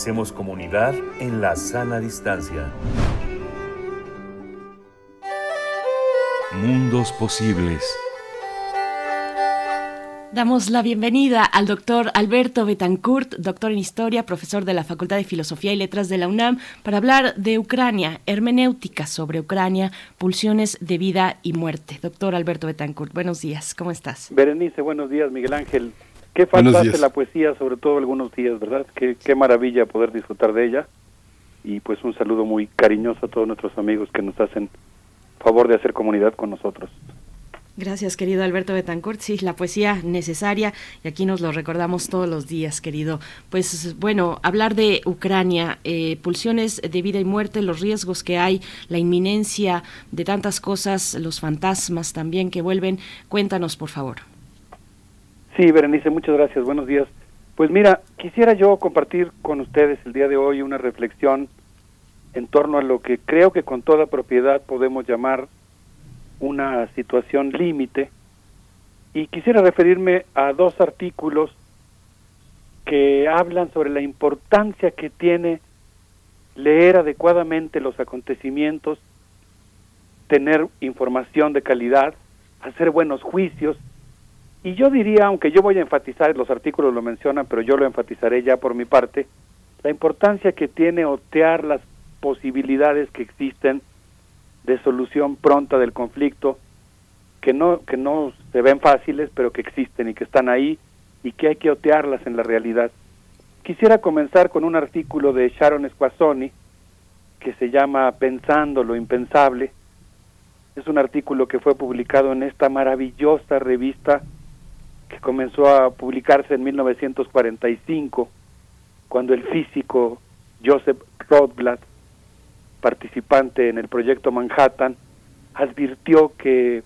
Speaker 4: Hacemos comunidad en la sana distancia.
Speaker 2: Mundos posibles.
Speaker 27: Damos la bienvenida al doctor Alberto Betancourt, doctor en Historia, profesor de la Facultad de Filosofía y Letras de la UNAM, para hablar de Ucrania, hermenéutica sobre Ucrania, pulsiones de vida y muerte. Doctor Alberto Betancourt, buenos días, ¿cómo estás?
Speaker 28: Berenice, buenos días, Miguel Ángel. Qué falta hace la poesía, sobre todo algunos días, ¿verdad? Qué, qué maravilla poder disfrutar de ella. Y pues un saludo muy cariñoso a todos nuestros amigos que nos hacen favor de hacer comunidad con nosotros.
Speaker 27: Gracias, querido Alberto Betancourt. Sí, la poesía necesaria y aquí nos lo recordamos todos los días, querido. Pues bueno, hablar de Ucrania, eh, pulsiones de vida y muerte, los riesgos que hay, la inminencia de tantas cosas, los fantasmas también que vuelven. Cuéntanos, por favor.
Speaker 28: Sí, Berenice, muchas gracias. Buenos días. Pues mira, quisiera yo compartir con ustedes el día de hoy una reflexión en torno a lo que creo que con toda propiedad podemos llamar una situación límite y quisiera referirme a dos artículos que hablan sobre la importancia que tiene leer adecuadamente los acontecimientos, tener información de calidad, hacer buenos juicios y yo diría, aunque yo voy a enfatizar, los artículos lo mencionan, pero yo lo enfatizaré ya por mi parte, la importancia que tiene otear las posibilidades que existen de solución pronta del conflicto, que no, que no se ven fáciles, pero que existen y que están ahí y que hay que otearlas en la realidad. Quisiera comenzar con un artículo de Sharon Squazzoni que se llama Pensando lo impensable. Es un artículo que fue publicado en esta maravillosa revista que comenzó a publicarse en 1945, cuando el físico Joseph Rothblatt, participante en el proyecto Manhattan, advirtió que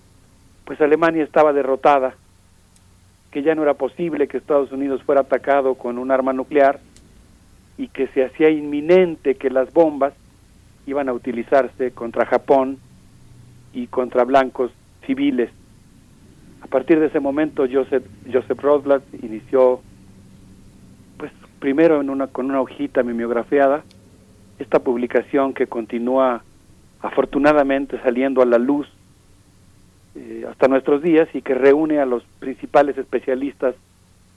Speaker 28: pues Alemania estaba derrotada, que ya no era posible que Estados Unidos fuera atacado con un arma nuclear y que se hacía inminente que las bombas iban a utilizarse contra Japón y contra blancos civiles. A partir de ese momento Joseph Joseph Rothblatt inició pues primero en una con una hojita mimeografiada esta publicación que continúa afortunadamente saliendo a la luz eh, hasta nuestros días y que reúne a los principales especialistas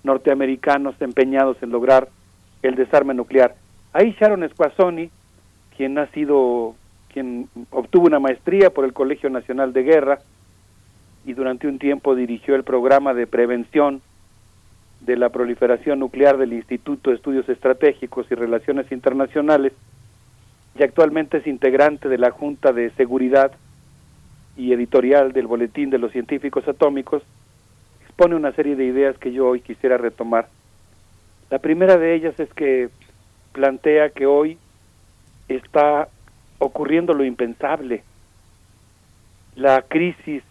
Speaker 28: norteamericanos empeñados en lograr el desarme nuclear. Ahí Sharon Squazzoni, quien ha sido, quien obtuvo una maestría por el Colegio Nacional de Guerra y durante un tiempo dirigió el programa de prevención de la proliferación nuclear del Instituto de Estudios Estratégicos y Relaciones Internacionales, y actualmente es integrante de la Junta de Seguridad y editorial del Boletín de los Científicos Atómicos, expone una serie de ideas que yo hoy quisiera retomar. La primera de ellas es que plantea que hoy está ocurriendo lo impensable. La crisis,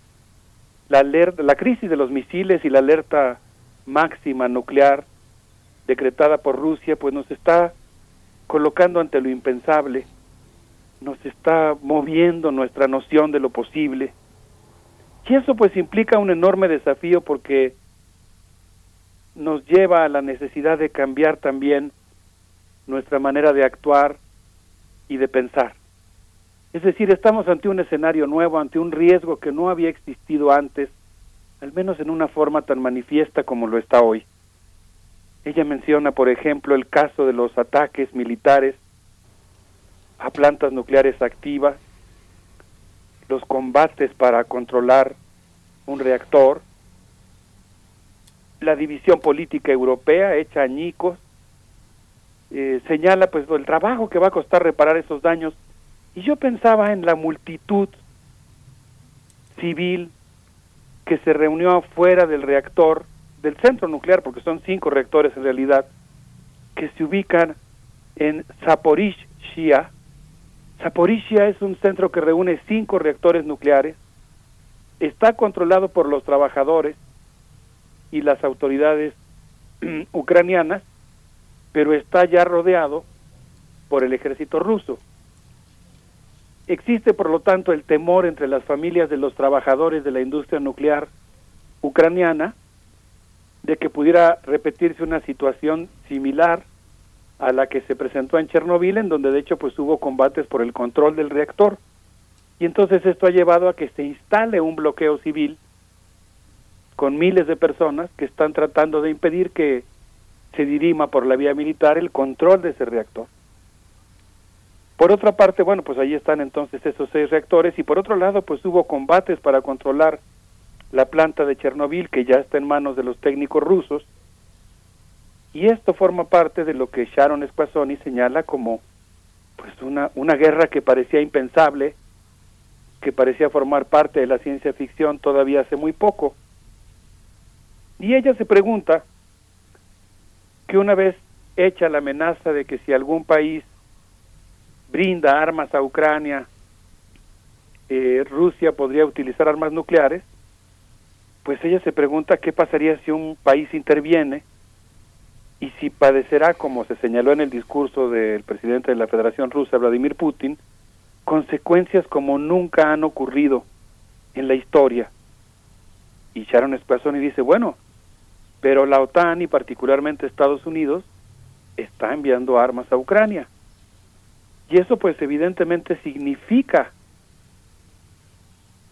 Speaker 28: la, alerta, la crisis de los misiles y la alerta máxima nuclear decretada por Rusia, pues nos está colocando ante lo impensable nos está moviendo nuestra noción de lo posible. Y eso pues implica un enorme desafío porque nos lleva a la necesidad de cambiar también nuestra manera de actuar y de pensar. Es decir, estamos ante un escenario nuevo, ante un riesgo que no había existido antes, al menos en una forma tan manifiesta como lo está hoy. Ella menciona, por ejemplo, el caso de los ataques militares a plantas nucleares activas, los combates para controlar un reactor, la división política europea hecha añicos, eh, señala pues el trabajo que va a costar reparar esos daños y yo pensaba en la multitud civil que se reunió afuera del reactor del centro nuclear porque son cinco reactores en realidad que se ubican en Zaporizhia Zaporizhia es un centro que reúne cinco reactores nucleares, está controlado por los trabajadores y las autoridades [clears throat] ucranianas, pero está ya rodeado por el ejército ruso. Existe, por lo tanto, el temor entre las familias de los trabajadores de la industria nuclear ucraniana de que pudiera repetirse una situación similar a la que se presentó en Chernobyl, en donde de hecho pues hubo combates por el control del reactor. Y entonces esto ha llevado a que se instale un bloqueo civil con miles de personas que están tratando de impedir que se dirima por la vía militar el control de ese reactor. Por otra parte, bueno, pues ahí están entonces esos seis reactores y por otro lado, pues hubo combates para controlar la planta de Chernobyl que ya está en manos de los técnicos rusos y esto forma parte de lo que Sharon Squazzoni señala como pues una, una guerra que parecía impensable, que parecía formar parte de la ciencia ficción todavía hace muy poco. Y ella se pregunta que una vez hecha la amenaza de que si algún país brinda armas a Ucrania, eh, Rusia podría utilizar armas nucleares, pues ella se pregunta qué pasaría si un país interviene y si padecerá, como se señaló en el discurso del presidente de la Federación Rusa, Vladimir Putin, consecuencias como nunca han ocurrido en la historia. Y Sharon Spassoni dice, bueno, pero la OTAN y particularmente Estados Unidos está enviando armas a Ucrania. Y eso pues evidentemente significa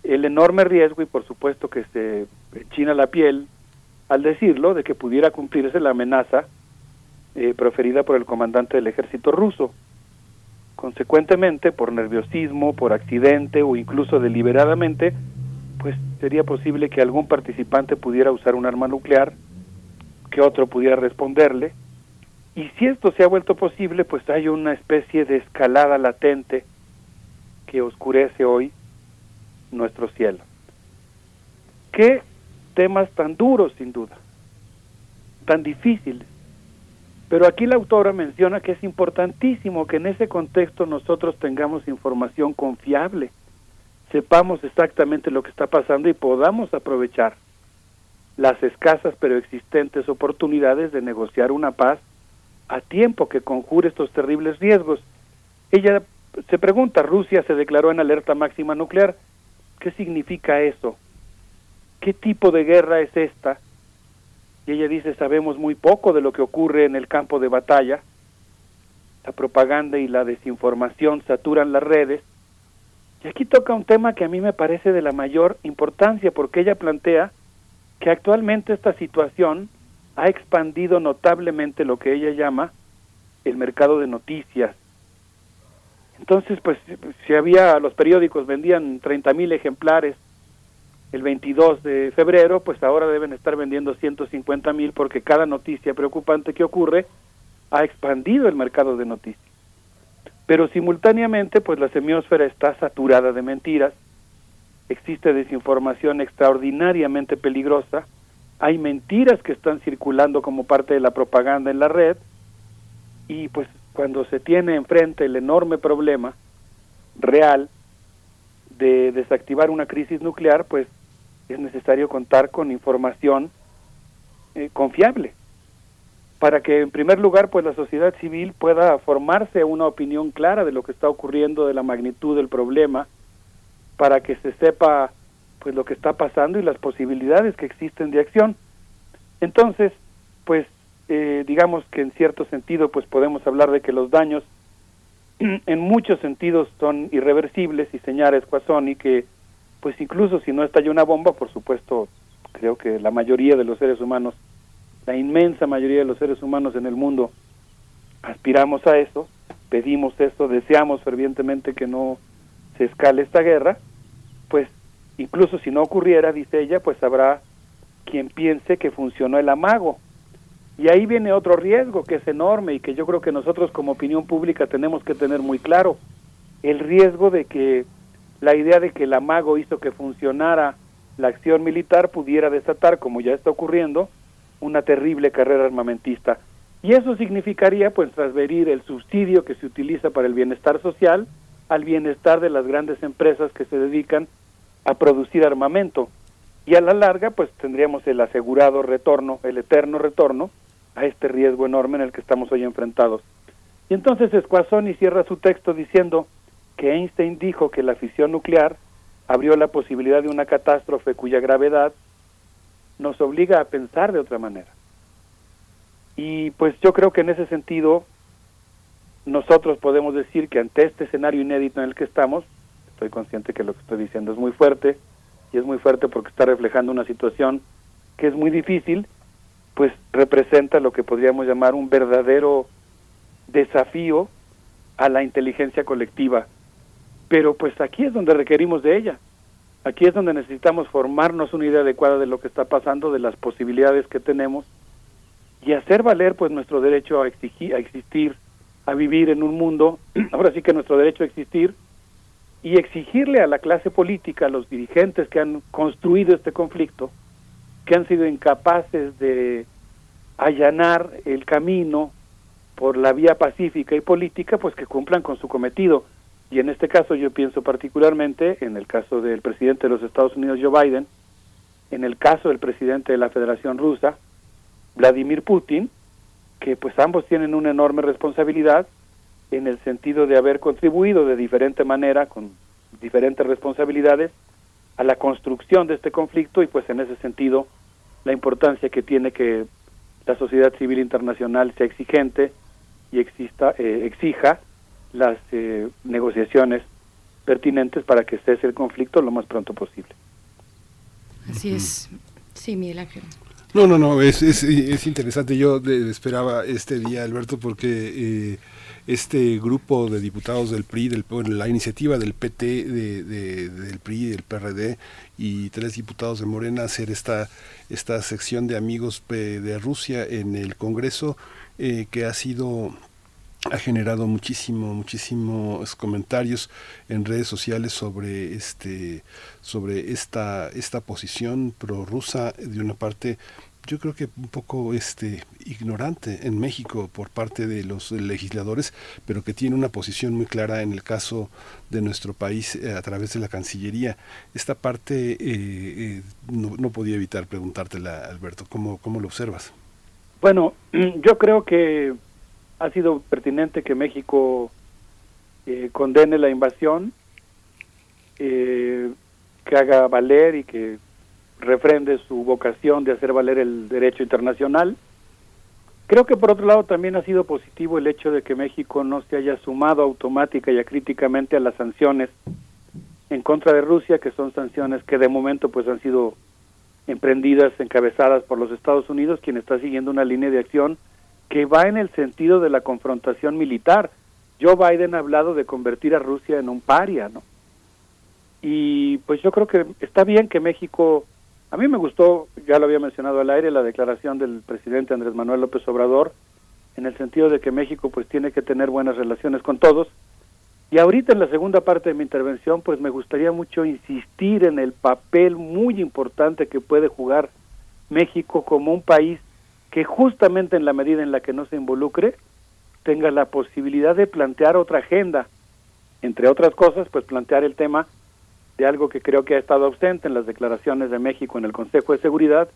Speaker 28: el enorme riesgo y por supuesto que se china la piel al decirlo de que pudiera cumplirse la amenaza eh, proferida por el comandante del ejército ruso. Consecuentemente, por nerviosismo, por accidente o incluso deliberadamente, pues sería posible que algún participante pudiera usar un arma nuclear, que otro pudiera responderle, y si esto se ha vuelto posible, pues hay una especie de escalada latente que oscurece hoy nuestro cielo. Qué temas tan duros, sin duda, tan difíciles. Pero aquí la autora menciona que es importantísimo que en ese contexto nosotros tengamos información confiable, sepamos exactamente lo que está pasando y podamos aprovechar las escasas pero existentes oportunidades de negociar una paz a tiempo que conjure estos terribles riesgos. Ella se pregunta, Rusia se declaró en alerta máxima nuclear, ¿qué significa eso? ¿Qué tipo de guerra es esta? Y ella dice, sabemos muy poco de lo que ocurre en el campo de batalla. La propaganda y la desinformación saturan las redes. Y aquí toca un tema que a mí me parece de la mayor importancia porque ella plantea que actualmente esta situación ha expandido notablemente lo que ella llama el mercado de noticias. Entonces, pues, si había, los periódicos vendían 30 mil ejemplares el 22 de febrero, pues ahora deben estar vendiendo 150 mil porque cada noticia preocupante que ocurre ha expandido el mercado de noticias. Pero simultáneamente, pues la semiósfera está saturada de mentiras, existe desinformación extraordinariamente peligrosa, hay mentiras que están circulando como parte de la propaganda en la red y pues cuando se tiene enfrente el enorme problema real de desactivar una crisis nuclear, pues es necesario contar con información eh, confiable para que en primer lugar pues la sociedad civil pueda formarse una opinión clara de lo que está ocurriendo, de la magnitud del problema, para que se sepa pues lo que está pasando y las posibilidades que existen de acción. Entonces, pues eh, digamos que en cierto sentido pues podemos hablar de que los daños [clears throat] en muchos sentidos son irreversibles y señala Squazzoni que pues incluso si no estalla una bomba, por supuesto, creo que la mayoría de los seres humanos, la inmensa mayoría de los seres humanos en el mundo aspiramos a eso, pedimos eso, deseamos fervientemente que no se escale esta guerra, pues incluso si no ocurriera, dice ella, pues habrá quien piense que funcionó el amago. Y ahí viene otro riesgo que es enorme y que yo creo que nosotros como opinión pública tenemos que tener muy claro, el riesgo de que la idea de que el amago hizo que funcionara la acción militar pudiera desatar, como ya está ocurriendo, una terrible carrera armamentista. Y eso significaría pues transferir el subsidio que se utiliza para el bienestar social al bienestar de las grandes empresas que se dedican a producir armamento. Y a la larga, pues tendríamos el asegurado retorno, el eterno retorno a este riesgo enorme en el que estamos hoy enfrentados. Y entonces Squazzoni cierra su texto diciendo que Einstein dijo que la fisión nuclear abrió la posibilidad de una catástrofe cuya gravedad nos obliga a pensar de otra manera. Y pues yo creo que en ese sentido nosotros podemos decir que ante este escenario inédito en el que estamos, estoy consciente que lo que estoy diciendo es muy fuerte, y es muy fuerte porque está reflejando una situación que es muy difícil, pues representa lo que podríamos llamar un verdadero desafío a la inteligencia colectiva. Pero pues aquí es donde requerimos de ella. Aquí es donde necesitamos formarnos una idea adecuada de lo que está pasando, de las posibilidades que tenemos y hacer valer pues nuestro derecho a, exigir, a existir a vivir en un mundo, [clears throat] ahora sí que nuestro derecho a existir, y exigirle a la clase política, a los dirigentes que han construido este conflicto, que han sido incapaces de allanar el camino por la vía pacífica y política, pues que cumplan con su cometido. Y en este caso yo pienso particularmente en el caso del presidente de los Estados Unidos, Joe Biden, en el caso del presidente de la Federación Rusa, Vladimir Putin, que pues ambos tienen una enorme responsabilidad en el sentido de haber contribuido de diferente manera, con diferentes responsabilidades, a la construcción de este conflicto y pues en ese sentido la importancia que tiene que la sociedad civil internacional sea exigente y exista, eh, exija las eh, negociaciones pertinentes para que cese el conflicto lo más pronto posible.
Speaker 2: Así es. Sí, Miguel Ángel.
Speaker 1: No, no, no, es, es, es interesante. Yo esperaba este día, Alberto, porque eh, este grupo de diputados del PRI, del, la iniciativa del PT, de, del PRI, del PRD y tres diputados de Morena hacer esta, esta sección de amigos de Rusia en el Congreso, eh, que ha sido ha generado muchísimo muchísimos comentarios en redes sociales sobre este sobre esta esta posición prorrusa de una parte yo creo que un poco este ignorante en México por parte de los legisladores, pero que tiene una posición muy clara en el caso de nuestro país eh, a través de la Cancillería. Esta parte eh, eh, no, podía evitar preguntártela, Alberto, ¿cómo, ¿cómo lo observas?
Speaker 28: Bueno, [clears throat] yo creo que ha sido pertinente que México condene la invasión, que haga valer y que refrende su vocación de hacer valer el derecho internacional. Creo que por otro lado también ha sido positivo el hecho de que México no se haya sumado automática y acríticamente a las sanciones en contra de Rusia, que son sanciones que de momento pues han sido emprendidas, encabezadas por los Estados Unidos, quien está siguiendo una línea de acción que va en el sentido de la confrontación militar. Joe Biden ha hablado de convertir a Rusia en un paria, ¿no? Y pues yo creo que está bien que México a mí me gustó, ya lo había mencionado al aire, la declaración del presidente Andrés Manuel López Obrador, en el sentido de que México pues tiene que tener buenas relaciones con todos. Y ahorita en la segunda parte de mi intervención pues me gustaría mucho insistir en el papel muy importante que puede jugar México como un país que justamente en la medida en la que no se involucre tenga la posibilidad de plantear otra agenda, entre otras cosas pues plantear el tema de algo que creo que ha estado ausente en las declaraciones de México en el Consejo de Seguridad,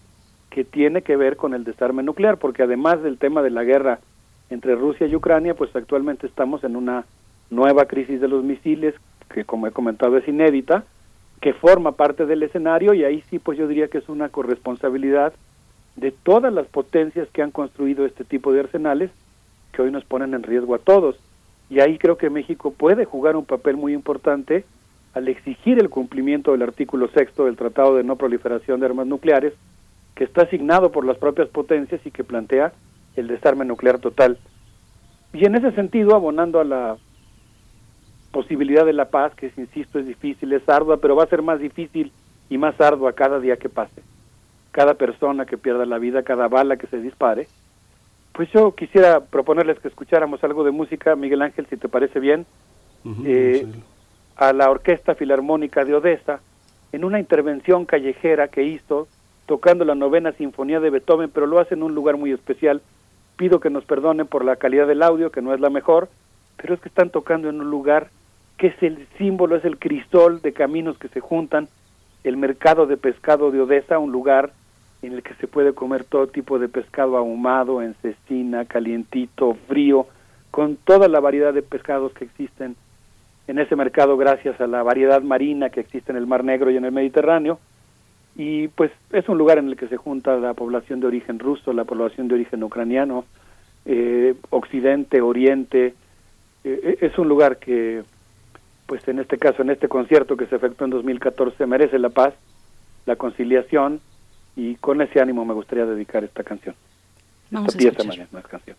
Speaker 28: que tiene que ver con el desarme nuclear, porque además del tema de la guerra entre Rusia y Ucrania, pues actualmente estamos en una nueva crisis de los misiles, que como he comentado es inédita, que forma parte del escenario y ahí sí pues yo diría que es una corresponsabilidad de todas las potencias que han construido este tipo de arsenales que hoy nos ponen en riesgo a todos. Y ahí creo que México puede jugar un papel muy importante al exigir el cumplimiento del artículo sexto del Tratado de No Proliferación de Armas Nucleares, que está asignado por las propias potencias y que plantea el desarme nuclear total. Y en ese sentido, abonando a la posibilidad de la paz, que insisto es difícil, es ardua, pero va a ser más difícil y más ardua cada día que pase. Cada persona que pierda la vida, cada bala que se dispare. Pues yo quisiera proponerles que escucháramos algo de música, Miguel Ángel, si te parece bien. eh, a la Orquesta Filarmónica de Odessa en una intervención callejera que hizo tocando la novena sinfonía de Beethoven, pero lo hace en un lugar muy especial. Pido que nos perdonen por la calidad del audio, que no es la mejor, pero es que están tocando en un lugar que es el símbolo, es el crisol de caminos que se juntan, el mercado de pescado de Odessa, un lugar en el que se puede comer todo tipo de pescado ahumado, en cecina, calientito, frío, con toda la variedad de pescados que existen en ese mercado gracias a la variedad marina que existe en el Mar Negro y en el Mediterráneo. Y pues es un lugar en el que se junta la población de origen ruso, la población de origen ucraniano, eh, Occidente, Oriente. Eh, es un lugar que, pues en este caso, en este concierto que se efectuó en 2014, merece la paz, la conciliación y con ese ánimo me gustaría dedicar esta canción.
Speaker 2: Vamos esta a pieza,
Speaker 28: más canción.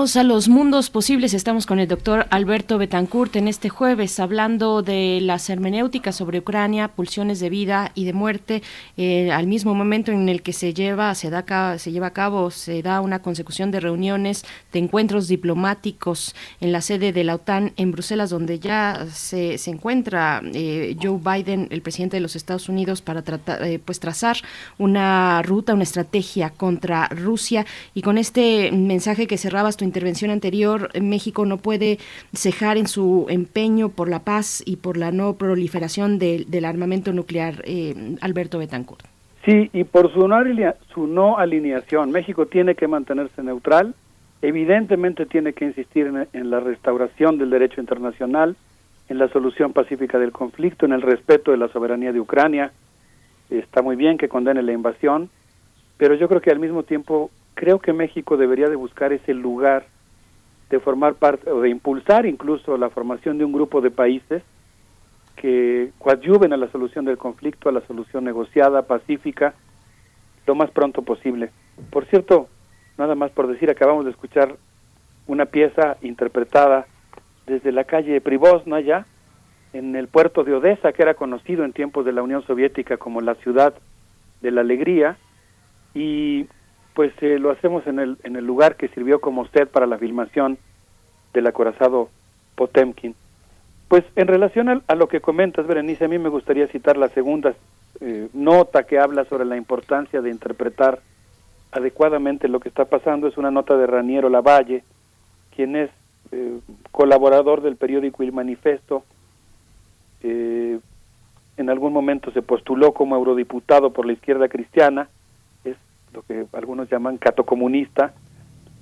Speaker 2: Volvemos a los mundos posibles. Estamos con el doctor Alberto Betancourt en este jueves hablando de las hermenéuticas sobre Ucrania, pulsiones de vida y de muerte. Eh, al mismo momento en el que se lleva, se, da, se lleva a cabo, se da una consecución de reuniones, de encuentros diplomáticos en la sede de la OTAN en Bruselas, donde ya se, se encuentra eh, Joe Biden, el presidente de los Estados Unidos, para tratar, eh, pues trazar una ruta, una estrategia contra Rusia. Y con este mensaje que cerraba tu intervención anterior, México no puede cejar en su empeño por la paz y por la no proliferación del armamento nuclear, eh, Alberto Betancourt.
Speaker 28: Sí, y por su no, su no alineación, México tiene que mantenerse neutral, evidentemente tiene que insistir en, en la restauración del derecho internacional, en la solución pacífica del conflicto, en el respeto de la soberanía de Ucrania. Está muy bien que condene la invasión, pero yo creo que al mismo tiempo creo que México debería de buscar ese lugar de formar parte o de impulsar incluso la formación de un grupo de países que coadyuven a la solución del conflicto, a la solución negociada, pacífica, lo más pronto posible. Por cierto, nada más por decir, acabamos de escuchar una pieza interpretada desde la calle Privosna allá, en el puerto de Odessa, que era conocido en tiempos de la Unión Soviética como la ciudad de la alegría, y pues eh, lo hacemos en el, en el lugar que sirvió como set para la filmación del acorazado Potemkin. Pues en relación a, lo que comentas, Berenice, a mí me gustaría citar la segunda eh, nota que habla sobre la importancia de interpretar adecuadamente lo que está pasando. Es una nota de Raniero Lavalle, quien es eh, colaborador del periódico El Manifesto. en algún momento se postuló como eurodiputado por la izquierda cristiana lo que algunos llaman catocomunista,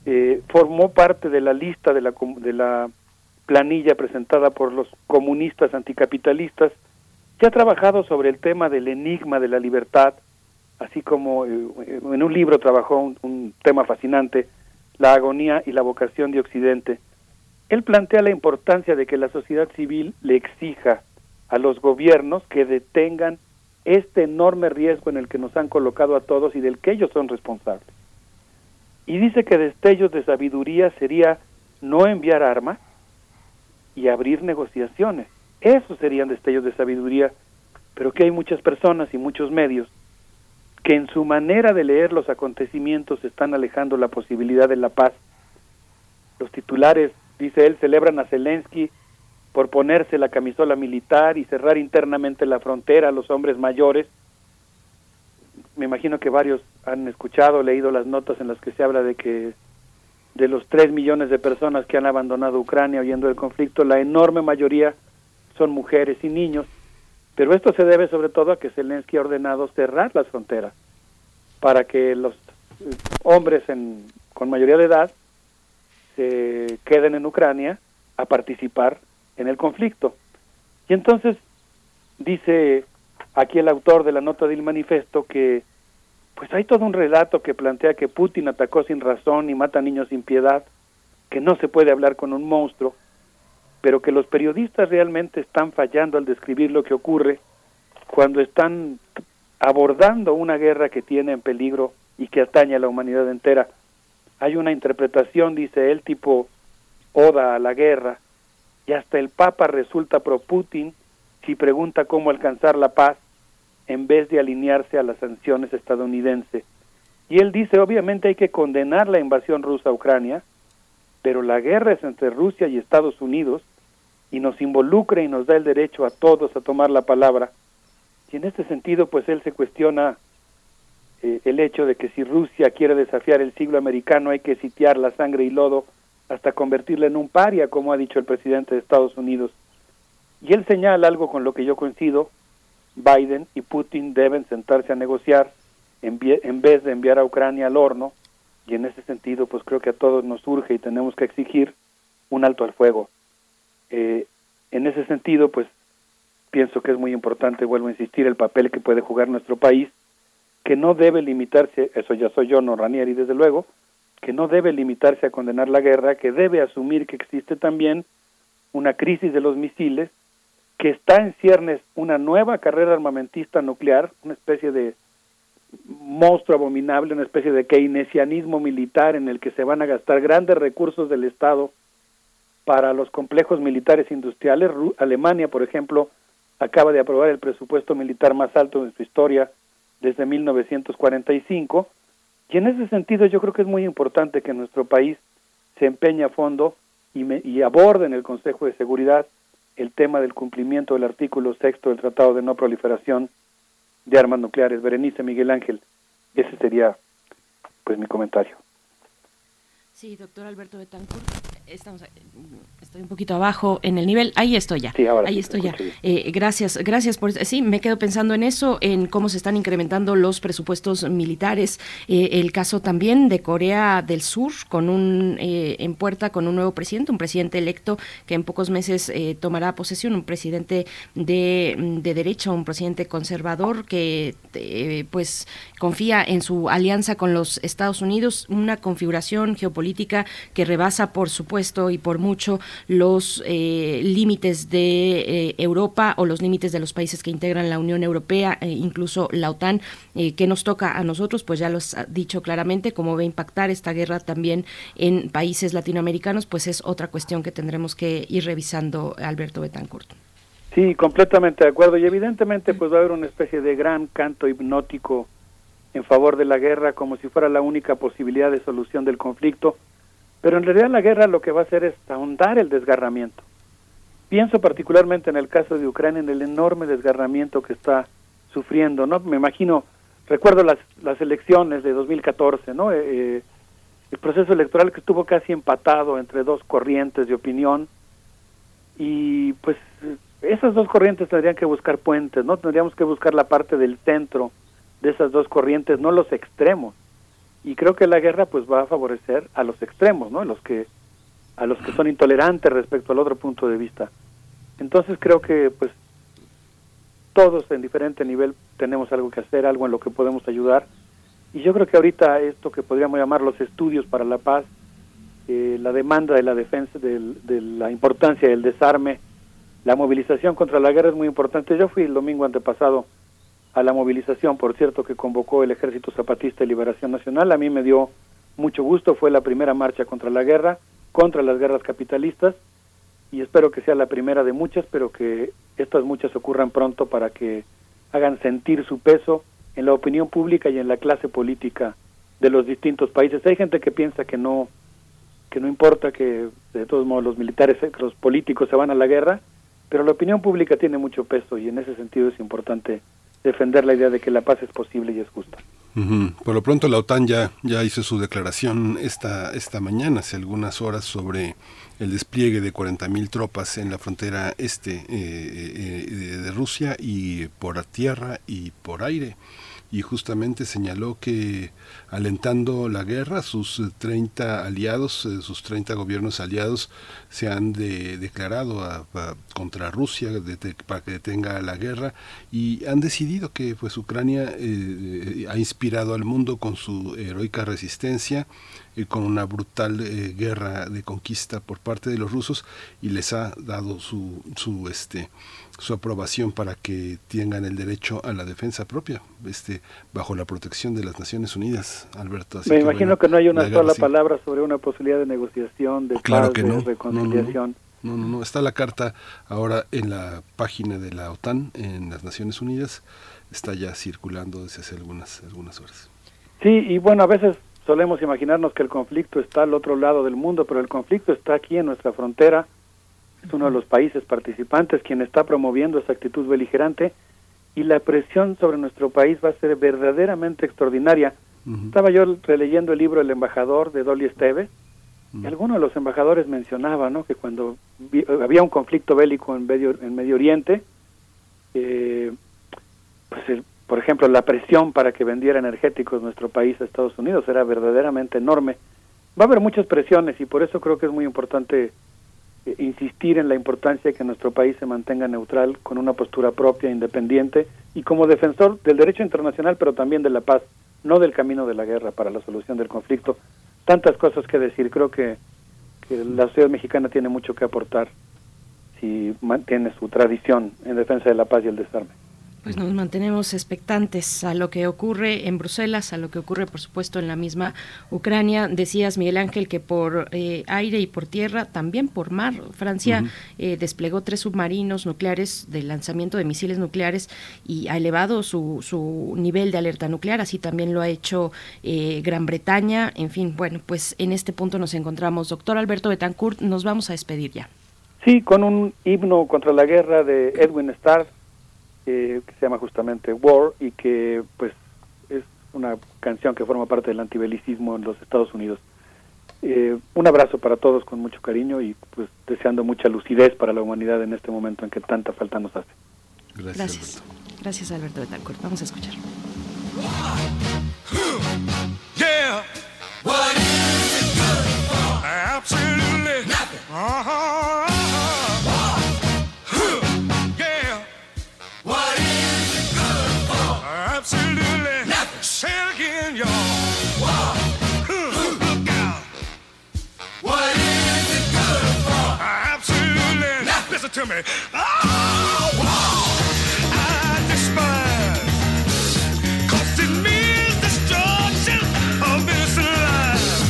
Speaker 28: eh, formó parte de la lista de la, de la planilla presentada por los comunistas anticapitalistas, que ha trabajado sobre el tema del enigma de la libertad, así como eh, en un libro trabajó un, tema fascinante, la agonía y la vocación de Occidente. Él plantea la importancia de que la sociedad civil le exija a los gobiernos que detengan este enorme riesgo en el que nos han colocado a todos y del que ellos son responsables. Y dice que destellos de sabiduría sería no enviar armas y abrir negociaciones. Esos serían destellos de sabiduría, pero que hay muchas personas y muchos medios que en su manera de leer los acontecimientos están alejando la posibilidad de la paz. Los titulares, dice él, celebran a Zelensky por ponerse la camisola militar y cerrar internamente la frontera a los hombres mayores. Me imagino que varios han escuchado, leído las notas en las que se habla de que de los tres millones de personas que han abandonado Ucrania huyendo del conflicto, la enorme mayoría son mujeres y niños, pero esto se debe sobre todo a que Zelensky ha ordenado cerrar las fronteras para que los eh, hombres con mayoría de edad se queden en Ucrania a participar en el conflicto. Y entonces dice aquí el autor de la nota del manifiesto que pues hay todo un relato que plantea que Putin atacó sin razón y mata niños sin piedad, que no se puede hablar con un monstruo, pero que los periodistas realmente están fallando al describir lo que ocurre cuando están abordando una guerra que tiene en peligro y que atañe a la humanidad entera. Hay una interpretación, dice él, tipo oda a la guerra, y hasta el Papa resulta pro Putin si pregunta cómo alcanzar la paz en vez de alinearse a las sanciones estadounidenses. Y él dice, obviamente hay que condenar la invasión rusa a Ucrania, pero la guerra es entre Rusia y Estados Unidos y nos involucra y nos da el derecho a todos a tomar la palabra. Y en este sentido, pues él se cuestiona eh, el hecho de que si Rusia quiere desafiar el siglo americano hay que sitiar la sangre y lodo hasta convertirla en un paria, como ha dicho el presidente de Estados Unidos. Y él señala algo con lo que yo coincido, Biden y Putin deben sentarse a negociar en, en vez de enviar a Ucrania al horno, y en ese sentido pues creo que a todos nos urge y tenemos que exigir un alto al fuego. Eh, en ese sentido pues pienso que es muy importante, vuelvo a insistir, el papel que puede jugar nuestro país, que no debe limitarse, eso ya soy yo, no Ranieri desde luego, que no debe limitarse a condenar la guerra, que debe asumir que existe también una crisis de los misiles, que está en ciernes una nueva carrera armamentista nuclear, una especie de monstruo abominable, una especie de keynesianismo militar en el que se van a gastar grandes recursos del Estado para los complejos militares industriales. Alemania, por ejemplo, acaba de aprobar el presupuesto militar más alto en su historia desde 1945. Y en ese sentido yo creo que es muy importante que nuestro país se empeñe a fondo y, y aborde en el Consejo de Seguridad el tema del cumplimiento del artículo sexto del Tratado de No Proliferación de Armas Nucleares. Berenice Miguel Ángel, ese sería pues mi comentario.
Speaker 2: Sí, doctor Alberto Betancourt, estamos, estoy un poquito abajo en el nivel. Ahí estoy ya. ahí estoy ya. Eh, gracias, gracias por. Sí, me quedo pensando en eso, en cómo se están incrementando los presupuestos militares. Eh, el caso también de Corea del Sur, con un eh, en puerta con un nuevo presidente, un presidente electo que en pocos meses tomará posesión, un presidente de, de derecha, un presidente conservador que pues confía en su alianza con los Estados Unidos, una configuración geopolítica que rebasa, por supuesto, y por mucho los eh, límites de eh, Europa o los límites de los países que integran la Unión Europea, e incluso la OTAN, eh, que nos toca a nosotros, pues ya lo ha dicho claramente, cómo va a impactar esta guerra también en países latinoamericanos, pues es otra cuestión que tendremos que ir revisando, Alberto Betancourt.
Speaker 28: Sí, completamente de acuerdo. Y evidentemente pues va a haber una especie de gran canto hipnótico en favor de la guerra como si fuera la única posibilidad de solución del conflicto pero en realidad la guerra lo que va a hacer es ahondar el desgarramiento. Pienso particularmente en el caso de Ucrania, en el enorme desgarramiento que está sufriendo, ¿no? Me imagino, recuerdo las, las elecciones de 2014, ¿no? Eh, eh, el proceso electoral que estuvo casi empatado entre dos corrientes de opinión y pues esas dos corrientes tendrían que buscar puentes, ¿no? Tendríamos que buscar la parte del centro de esas dos corrientes, no los extremos y creo que la guerra pues va a favorecer a los extremos, ¿no? A los que a los que son intolerantes respecto al otro punto de vista. Entonces creo que pues todos en diferente nivel tenemos algo que hacer, algo en lo que podemos ayudar. Y yo creo que ahorita esto que podríamos llamar los estudios para la paz, eh, la demanda de la defensa, de la importancia del desarme, la movilización contra la guerra es muy importante. Yo fui el domingo antepasado a la movilización, por cierto, que convocó el Ejército Zapatista de Liberación Nacional. A mí me dio mucho gusto, fue la primera marcha contra la guerra, contra las guerras capitalistas, y espero que sea la primera de muchas, pero que estas muchas ocurran pronto para que hagan sentir su peso en la opinión pública y en la clase política de los distintos países. Hay gente que piensa que no que no importa que de todos modos los militares, los políticos se van a la guerra, pero la opinión pública tiene mucho peso y en ese sentido es importante defender la idea de que la paz es posible y es justa.
Speaker 1: Por lo pronto la OTAN ya, ya hizo su declaración esta, esta mañana, hace algunas horas, sobre el despliegue de 40.000 tropas en la frontera este eh, eh, eh, de Rusia y por tierra y por aire y justamente señaló que alentando la guerra, sus 30 aliados, eh, sus 30 gobiernos aliados se han declarado contra Rusia para que detenga la guerra y han decidido que pues Ucrania eh, ha inspirado al mundo con su heroica resistencia y con una brutal eh, guerra de conquista por parte de los rusos y les ha dado su, su este su aprobación para que tengan el derecho a la defensa propia, este, bajo la protección de las Naciones Unidas, Alberto.
Speaker 28: Me imagino que no hay una sola palabra sobre una posibilidad de negociación, de paz, de reconciliación.
Speaker 1: No no, no, está la carta ahora en la página de la OTAN, en las Naciones Unidas, está ya circulando desde hace algunas, algunas horas.
Speaker 28: Sí, y bueno, a veces solemos imaginarnos que el conflicto está al otro lado del mundo, pero el conflicto está aquí en nuestra frontera, es uno de los países participantes quien está promoviendo esa actitud beligerante y la presión sobre nuestro país va a ser verdaderamente extraordinaria. Estaba yo releyendo el libro El embajador de Dolly Esteves y alguno de los embajadores mencionaba ¿no? que cuando había un conflicto bélico en Medio, en Medio Oriente, eh, pues por ejemplo la presión para que vendiera energéticos nuestro país a Estados Unidos era verdaderamente enorme. Va a haber muchas presiones y por eso creo que es muy importante insistir en la importancia de que nuestro país se mantenga neutral con una postura propia, independiente y como defensor del derecho internacional, pero también de la paz, no del camino de la guerra para la solución del conflicto. Tantas cosas que decir. Creo que, la sociedad mexicana tiene mucho que aportar si mantiene su tradición en defensa de la paz y el desarme.
Speaker 2: Pues nos mantenemos expectantes a lo que ocurre en Bruselas, a lo que ocurre, por supuesto, en la misma Ucrania. Decías, Miguel Ángel, que por eh, aire y por tierra, también por mar, Francia eh, desplegó tres submarinos nucleares de lanzamiento de misiles nucleares y ha elevado su, su nivel de alerta nuclear. Así también lo ha hecho eh, Gran Bretaña. En fin, bueno, pues en este punto nos encontramos. Doctor Alberto Betancourt, nos vamos a despedir ya.
Speaker 28: Sí, con un himno contra la guerra de Edwin Starr que se llama justamente War y que pues es una canción que forma parte del antibelicismo en los Estados Unidos. Eh, un abrazo para todos con mucho cariño y pues deseando mucha lucidez para la humanidad en este momento en que tanta falta nos hace.
Speaker 2: Gracias. Gracias, Alberto Betancourt. Vamos a escuchar.
Speaker 29: Yeah. What is it good for? Absolutely nothing. Uh-huh. Yeah. Absolutely nothing. Again, y'all. Look out. What is it good for? Absolutely nothing. Listen to me. Oh. I despise. 'Cause it destruction of innocent lives.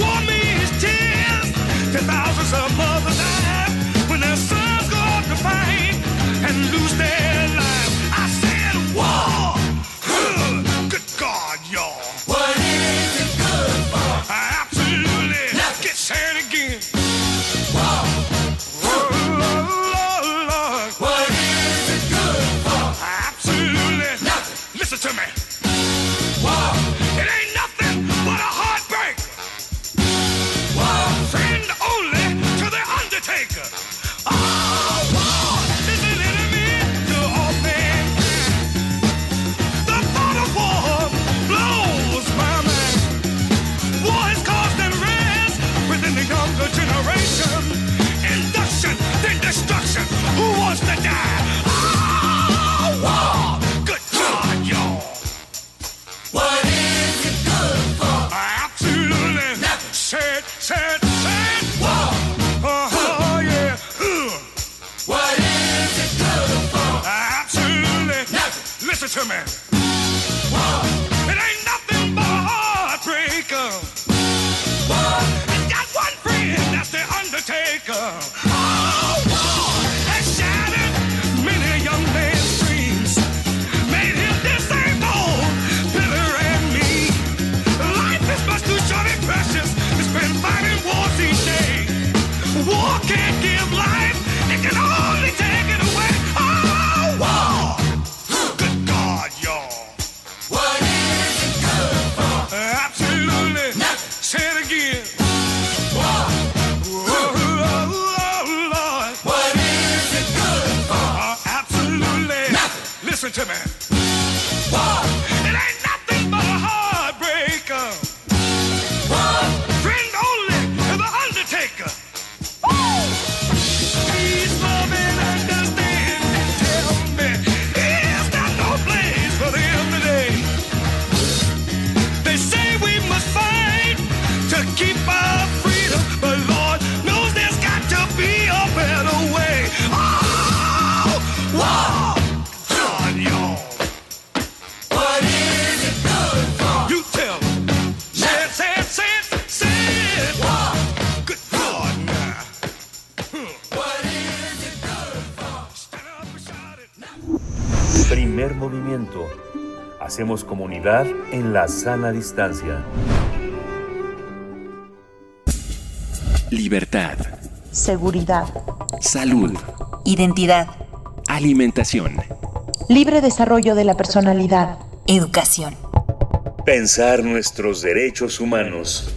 Speaker 29: War means tears to thousands of mothers die when their sons go out to fight and lose their Jamaica. Listen to me. War. It ain't nothing but a heartbreaker. War. It's got one friend, that's the Undertaker. Nothing.
Speaker 4: Movimiento. Hacemos comunidad en la sana distancia.
Speaker 3: Libertad.
Speaker 30: seguridad,
Speaker 3: Salud.
Speaker 30: identidad,
Speaker 3: Alimentación.
Speaker 30: libre desarrollo de la personalidad, educación.
Speaker 4: Pensar nuestros derechos humanos.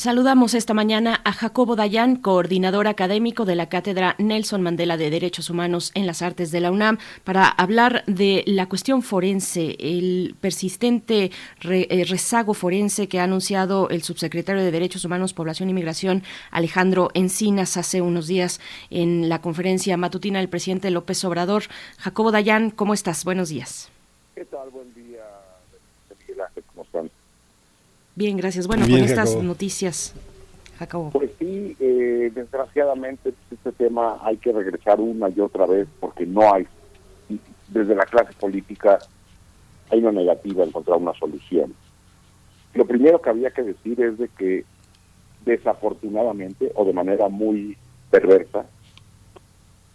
Speaker 2: Saludamos esta mañana a Jacobo Dayan, coordinador académico de la Cátedra Nelson Mandela de Derechos Humanos en las Artes de la UNAM, para hablar de la cuestión forense, el persistente re- eh, rezago forense que ha anunciado el subsecretario de Derechos Humanos, Población y Migración, Alejandro Encinas, hace unos días en la conferencia matutina del presidente López Obrador. Jacobo Dayan, ¿cómo estás? Buenos días.
Speaker 31: ¿Qué tal? Buen día, Miguel Ángel, ¿cómo están?
Speaker 2: Bien, gracias. Bueno,
Speaker 31: Bien,
Speaker 2: con estas noticias, Jacobo.
Speaker 31: Pues sí, eh, desgraciadamente pues, este tema hay que regresar una y otra vez porque no hay desde la clase política hay una negativa a encontrar una solución. Lo primero que había que decir es de que desafortunadamente o de manera muy perversa,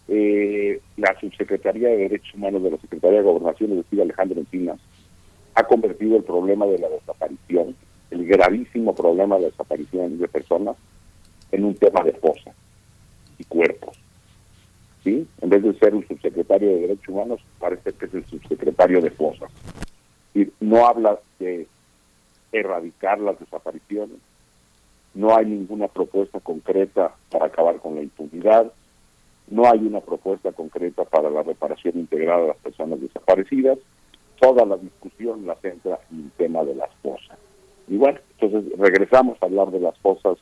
Speaker 31: eh, la subsecretaría de Derechos Humanos de la Secretaría de Gobernación, es decir, Alejandro Encinas, ha convertido el problema de la desaparición, el gravísimo problema de desaparición de personas, en un tema de fosa y cuerpos. ¿Sí? En vez de ser un subsecretario de Derechos Humanos, parece que es el subsecretario de fosas. Y no habla de erradicar las desapariciones, no hay ninguna propuesta concreta para acabar con la impunidad, no hay una propuesta concreta para la reparación integral de las personas desaparecidas, toda la discusión la centra en el tema de las fosas. Y bueno, entonces regresamos a hablar de las fosas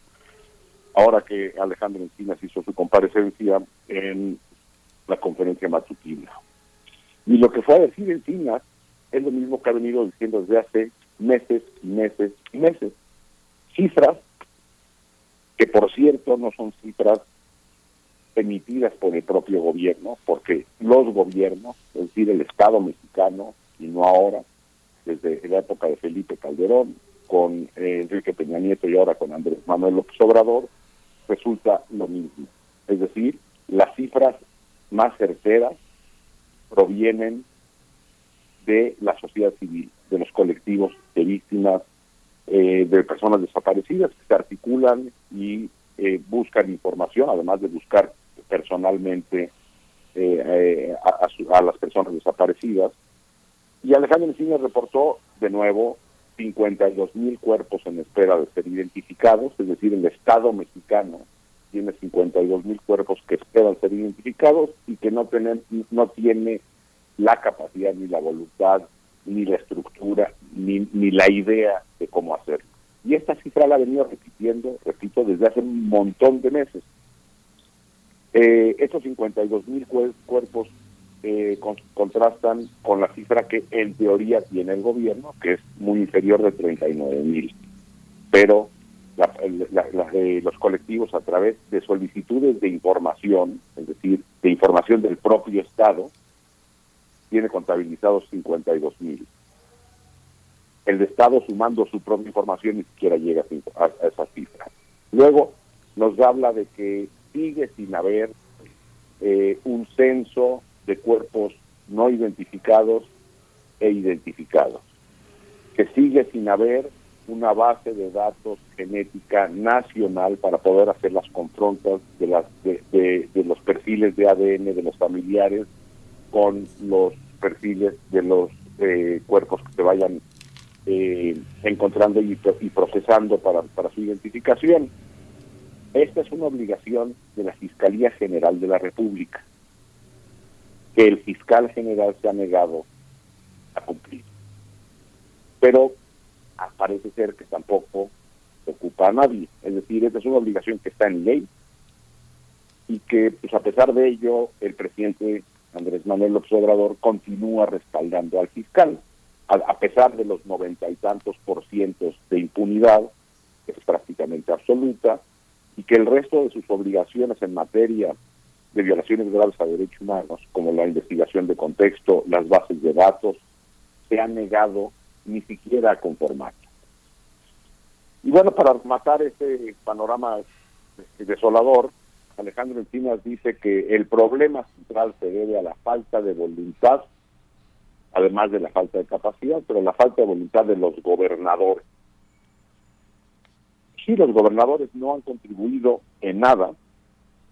Speaker 31: ahora que Alejandro Encinas hizo su comparecencia en la conferencia matutina. Y lo que fue a decir Encinas es lo mismo que ha venido diciendo desde hace meses meses y meses. Cifras que por cierto no son cifras emitidas por el propio gobierno, porque los gobiernos, es decir, el Estado mexicano, y no ahora, desde la época de Felipe Calderón, con eh, Enrique Peña Nieto y ahora con Andrés Manuel López Obrador, resulta lo mismo. Es decir, las cifras más certeras provienen de la sociedad civil, de los colectivos de víctimas, eh, de personas desaparecidas que se articulan y eh, buscan información, además de buscar personalmente eh, a, a su- a las personas desaparecidas. Y Alejandro Encinas reportó de nuevo 52 mil cuerpos en espera de ser identificados, es decir, el Estado mexicano tiene 52 mil cuerpos que esperan ser identificados y que no, tienen, no tiene la capacidad ni la voluntad ni la estructura ni, ni la idea de cómo hacerlo. Y esta cifra la ha venido repitiendo, repito, desde hace un montón de meses. Eh, estos 52 mil cuerpos eh, con- contrastan con la cifra que en teoría tiene el gobierno, que es muy inferior de 39 mil. Pero la- la- eh, los colectivos a través de solicitudes de información, es decir, de información del propio Estado, tiene contabilizados 52 mil. El Estado sumando su propia información ni siquiera llega a, a esa cifra. Luego nos habla de que sigue sin haber eh, un censo de cuerpos no identificados e identificados, que sigue sin haber una base de datos genética nacional para poder hacer las confrontas de, las, de, de- los perfiles de ADN de los familiares con los perfiles de los eh, cuerpos que se vayan eh, encontrando y, y procesando para, para su identificación. Esta es una obligación de la Fiscalía General de la República, que el fiscal general se ha negado a cumplir. Pero ah, parece ser que tampoco ocupa a nadie. Es decir, esta es una obligación que está en ley y que, pues a pesar de ello, el presidente Andrés Manuel López Obrador continúa respaldando al fiscal, a, a pesar de los noventa y tantos por cientos de impunidad, que es prácticamente absoluta, y que el resto de sus obligaciones en materia de violaciones graves a derechos humanos, como la investigación de contexto, las bases de datos, se han negado ni siquiera a conformar. Y bueno, para matar este panorama desolador, Alejandro Encinas dice que el problema central se debe a la falta de voluntad, además de la falta de capacidad, pero la falta de voluntad de los gobernadores. Sí, los gobernadores no han contribuido en nada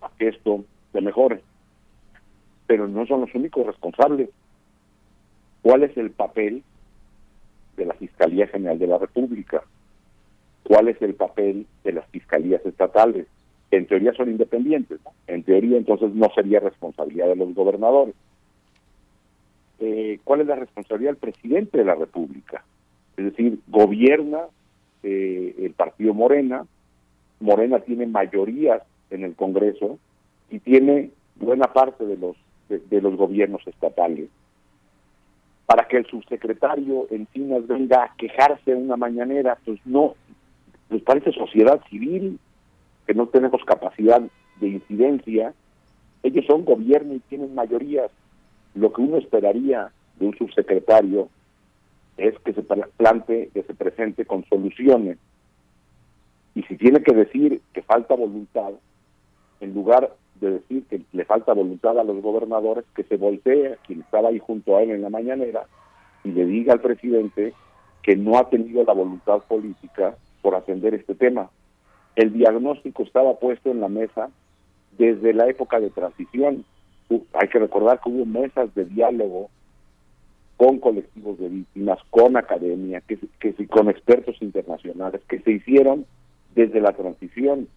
Speaker 31: a que esto se mejore, pero no son los únicos responsables. ¿Cuál es el papel de la Fiscalía General de la República? ¿Cuál es el papel de las fiscalías estatales? En teoría son independientes, ¿no? En teoría entonces no sería responsabilidad de los gobernadores. Eh, ¿Cuál es la responsabilidad del presidente de la República? Es decir, gobierna eh, el partido Morena, Morena tiene mayorías en el Congreso y tiene buena parte de los de, los gobiernos estatales. Para que el subsecretario Encinas venga a quejarse en una mañanera, pues no, pues parece sociedad civil, que no tenemos capacidad de incidencia. Ellos son gobierno y tienen mayorías. lo que uno esperaría de un subsecretario es que se pla- plante, que se presente con soluciones. Y si tiene que decir que falta voluntad, en lugar de decir que le falta voluntad a los gobernadores, que se voltee a quien estaba ahí junto a él en la mañanera y le diga al presidente que no ha tenido la voluntad política por atender este tema. El diagnóstico estaba puesto en la mesa desde la época de transición. Hay que recordar que hubo mesas de diálogo con colectivos de víctimas, con academia, que, que con expertos internacionales, que se hicieron desde la transición.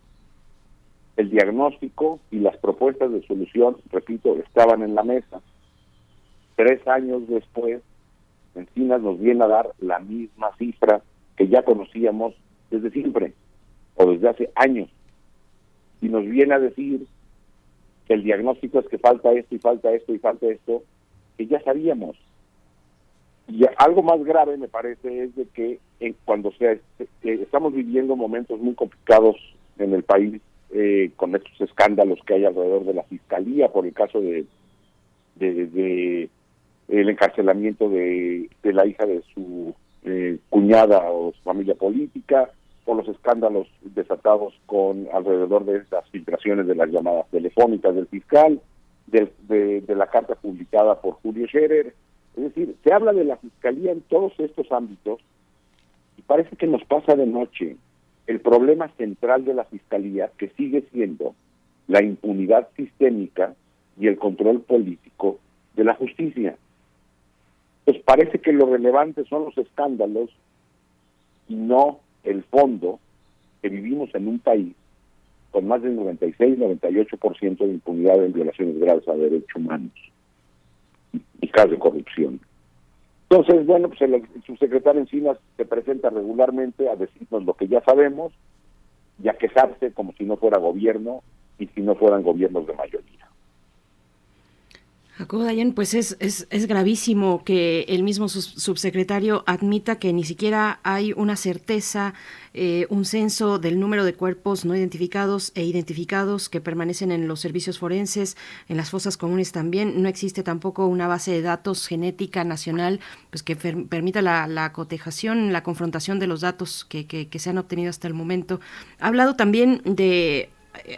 Speaker 31: El diagnóstico y las propuestas de solución, repito, estaban en la mesa. Tres años después, Encinas nos viene a dar la misma cifra que ya conocíamos desde siempre, o desde hace años. Y nos viene a decir que el diagnóstico es que falta esto y falta esto y falta esto, que ya sabíamos. Y algo más grave me parece es de que en, cuando se, eh, estamos viviendo momentos muy complicados en el país eh, con estos escándalos que hay alrededor de la fiscalía por el caso de, de, el encarcelamiento de, la hija de su eh, cuñada o su familia política, por los escándalos desatados con alrededor de estas filtraciones de las llamadas telefónicas del fiscal, de, de la carta publicada por Julio Scherer. Es decir, se habla de la fiscalía en todos estos ámbitos y parece que nos pasa de noche el problema central de la fiscalía, que sigue siendo la impunidad sistémica y el control político de la justicia. Pues parece que lo relevante son los escándalos y no el fondo que vivimos en un país con más del 96-98% de impunidad en violaciones graves a derechos humanos y, casos de corrupción. Entonces, bueno, pues el, subsecretario Encinas se presenta regularmente a decirnos lo que ya sabemos y a quejarse como si no fuera gobierno y si no fueran gobiernos de mayoría.
Speaker 2: Jacobo Dayan, pues es, es, es gravísimo que el mismo subsecretario admita que ni siquiera hay una certeza, eh, un censo del número de cuerpos no identificados e identificados que permanecen en los servicios forenses, en las fosas comunes también. No existe tampoco una base de datos genética nacional pues que per- permita la, la cotejación, la confrontación de los datos que, que, que se han obtenido hasta el momento. Ha hablado también de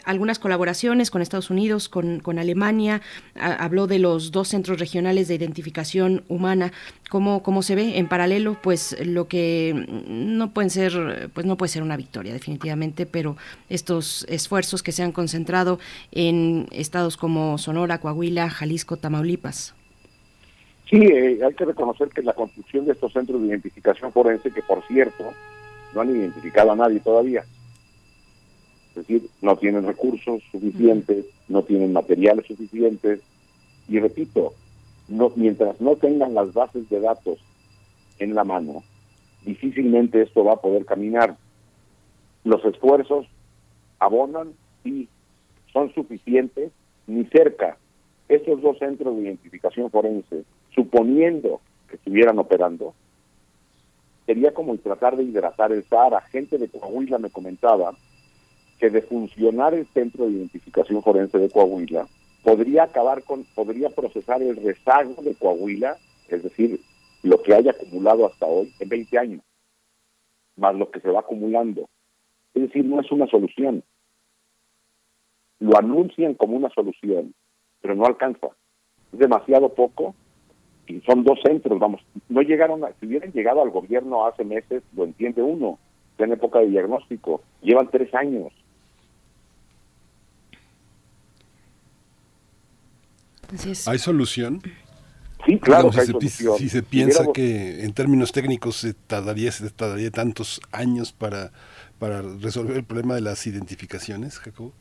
Speaker 2: algunas colaboraciones con Estados Unidos, con, con Alemania, habló de los dos centros regionales de identificación humana, cómo, cómo se ve en paralelo, pues lo que no pueden ser, pues no puede ser una victoria definitivamente, pero estos esfuerzos que se han concentrado en estados como Sonora, Coahuila, Jalisco, Tamaulipas.
Speaker 31: Sí, eh, hay que reconocer que la construcción de estos centros de identificación forense, que por cierto, no han identificado a nadie todavía. Es decir, no tienen recursos suficientes, no tienen materiales suficientes. Y repito, no, mientras no tengan las bases de datos en la mano, difícilmente esto va a poder caminar. Los esfuerzos abonan y son suficientes, ni cerca. Estos dos centros de identificación forense, suponiendo que estuvieran operando, sería como tratar de hidratar el Sahara. Gente de Coahuila me comentaba que de funcionar el centro de identificación forense de Coahuila, podría acabar con, podría procesar el rezago de Coahuila, es decir, lo que haya acumulado hasta hoy en 20 años, más lo que se va acumulando. Es decir, no es una solución. Lo anuncian como una solución, pero no alcanza. Es demasiado poco y son dos centros, vamos, no llegaron, a, si hubieran llegado al gobierno hace meses, lo entiende uno, en época de diagnóstico, llevan tres años.
Speaker 1: ¿Hay solución?
Speaker 31: Sí, claro
Speaker 1: Digamos,
Speaker 31: que hay
Speaker 1: si, se, si se piensa que en términos técnicos se tardaría, se tardaría tantos años para, para resolver el problema de las identificaciones, Jacobo.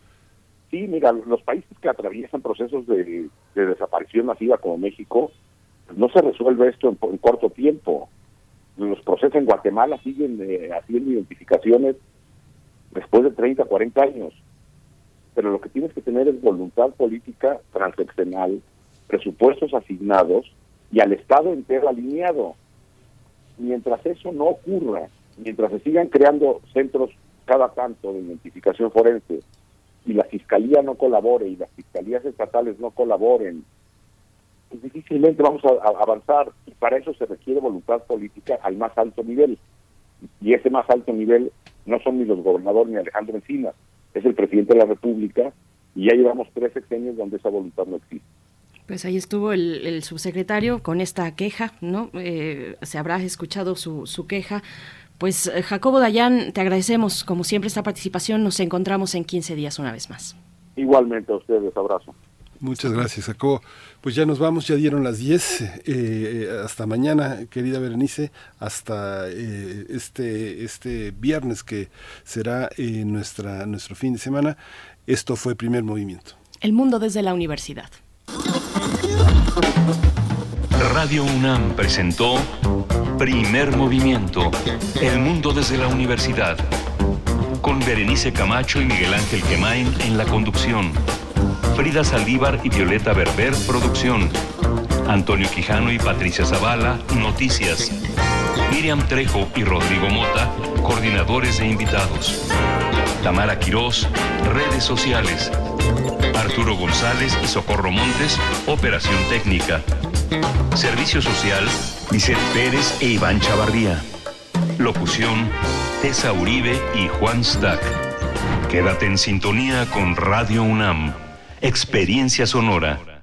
Speaker 31: Sí, mira, los países que atraviesan procesos de, de desaparición masiva como México, no se resuelve esto en, en corto tiempo. Los procesos en Guatemala siguen eh, haciendo identificaciones después de 30, 40 años. Pero lo que tienes que tener es voluntad política transeccional, presupuestos asignados y al Estado entero alineado. Mientras eso no ocurra, mientras se sigan creando centros cada tanto de identificación forense y la fiscalía no colabore y las fiscalías estatales no colaboren pues difícilmente vamos a, a avanzar. Y para eso se requiere voluntad política al más alto nivel. Y ese más alto nivel no son ni los gobernadores ni Alejandro Encinas, es el presidente de la República y ya llevamos tres sexenios donde esa voluntad no existe.
Speaker 2: Pues ahí estuvo el, el subsecretario con esta queja, ¿no? Eh, se habrá escuchado su, su queja. Pues eh, Jacobo Dayan, te agradecemos como siempre esta participación. Nos encontramos en 15 días una vez más.
Speaker 31: Igualmente a ustedes, abrazo.
Speaker 1: Muchas gracias, Jacobo. Pues ya nos vamos, ya dieron las 10. eh, eh, hasta mañana, querida Berenice, hasta eh, este, este viernes que será eh, nuestra, nuestro fin de semana. Esto fue Primer Movimiento.
Speaker 2: El mundo desde la universidad.
Speaker 4: Radio UNAM presentó Primer Movimiento, El mundo desde la universidad, con Berenice Camacho y Miguel Ángel Quemain en la conducción, Frida Saldívar y Violeta Berber, producción, Antonio Quijano y Patricia Zavala, noticias, Miriam Trejo y Rodrigo Mota, coordinadores e invitados, Tamara Quirós, redes sociales, Arturo González y Socorro Montes, operación técnica. Servicio Social, Vicente Pérez e Iván Chavarría. Locución, Tessa Uribe y Juan Stack. Quédate en sintonía con Radio UNAM. Experiencia sonora.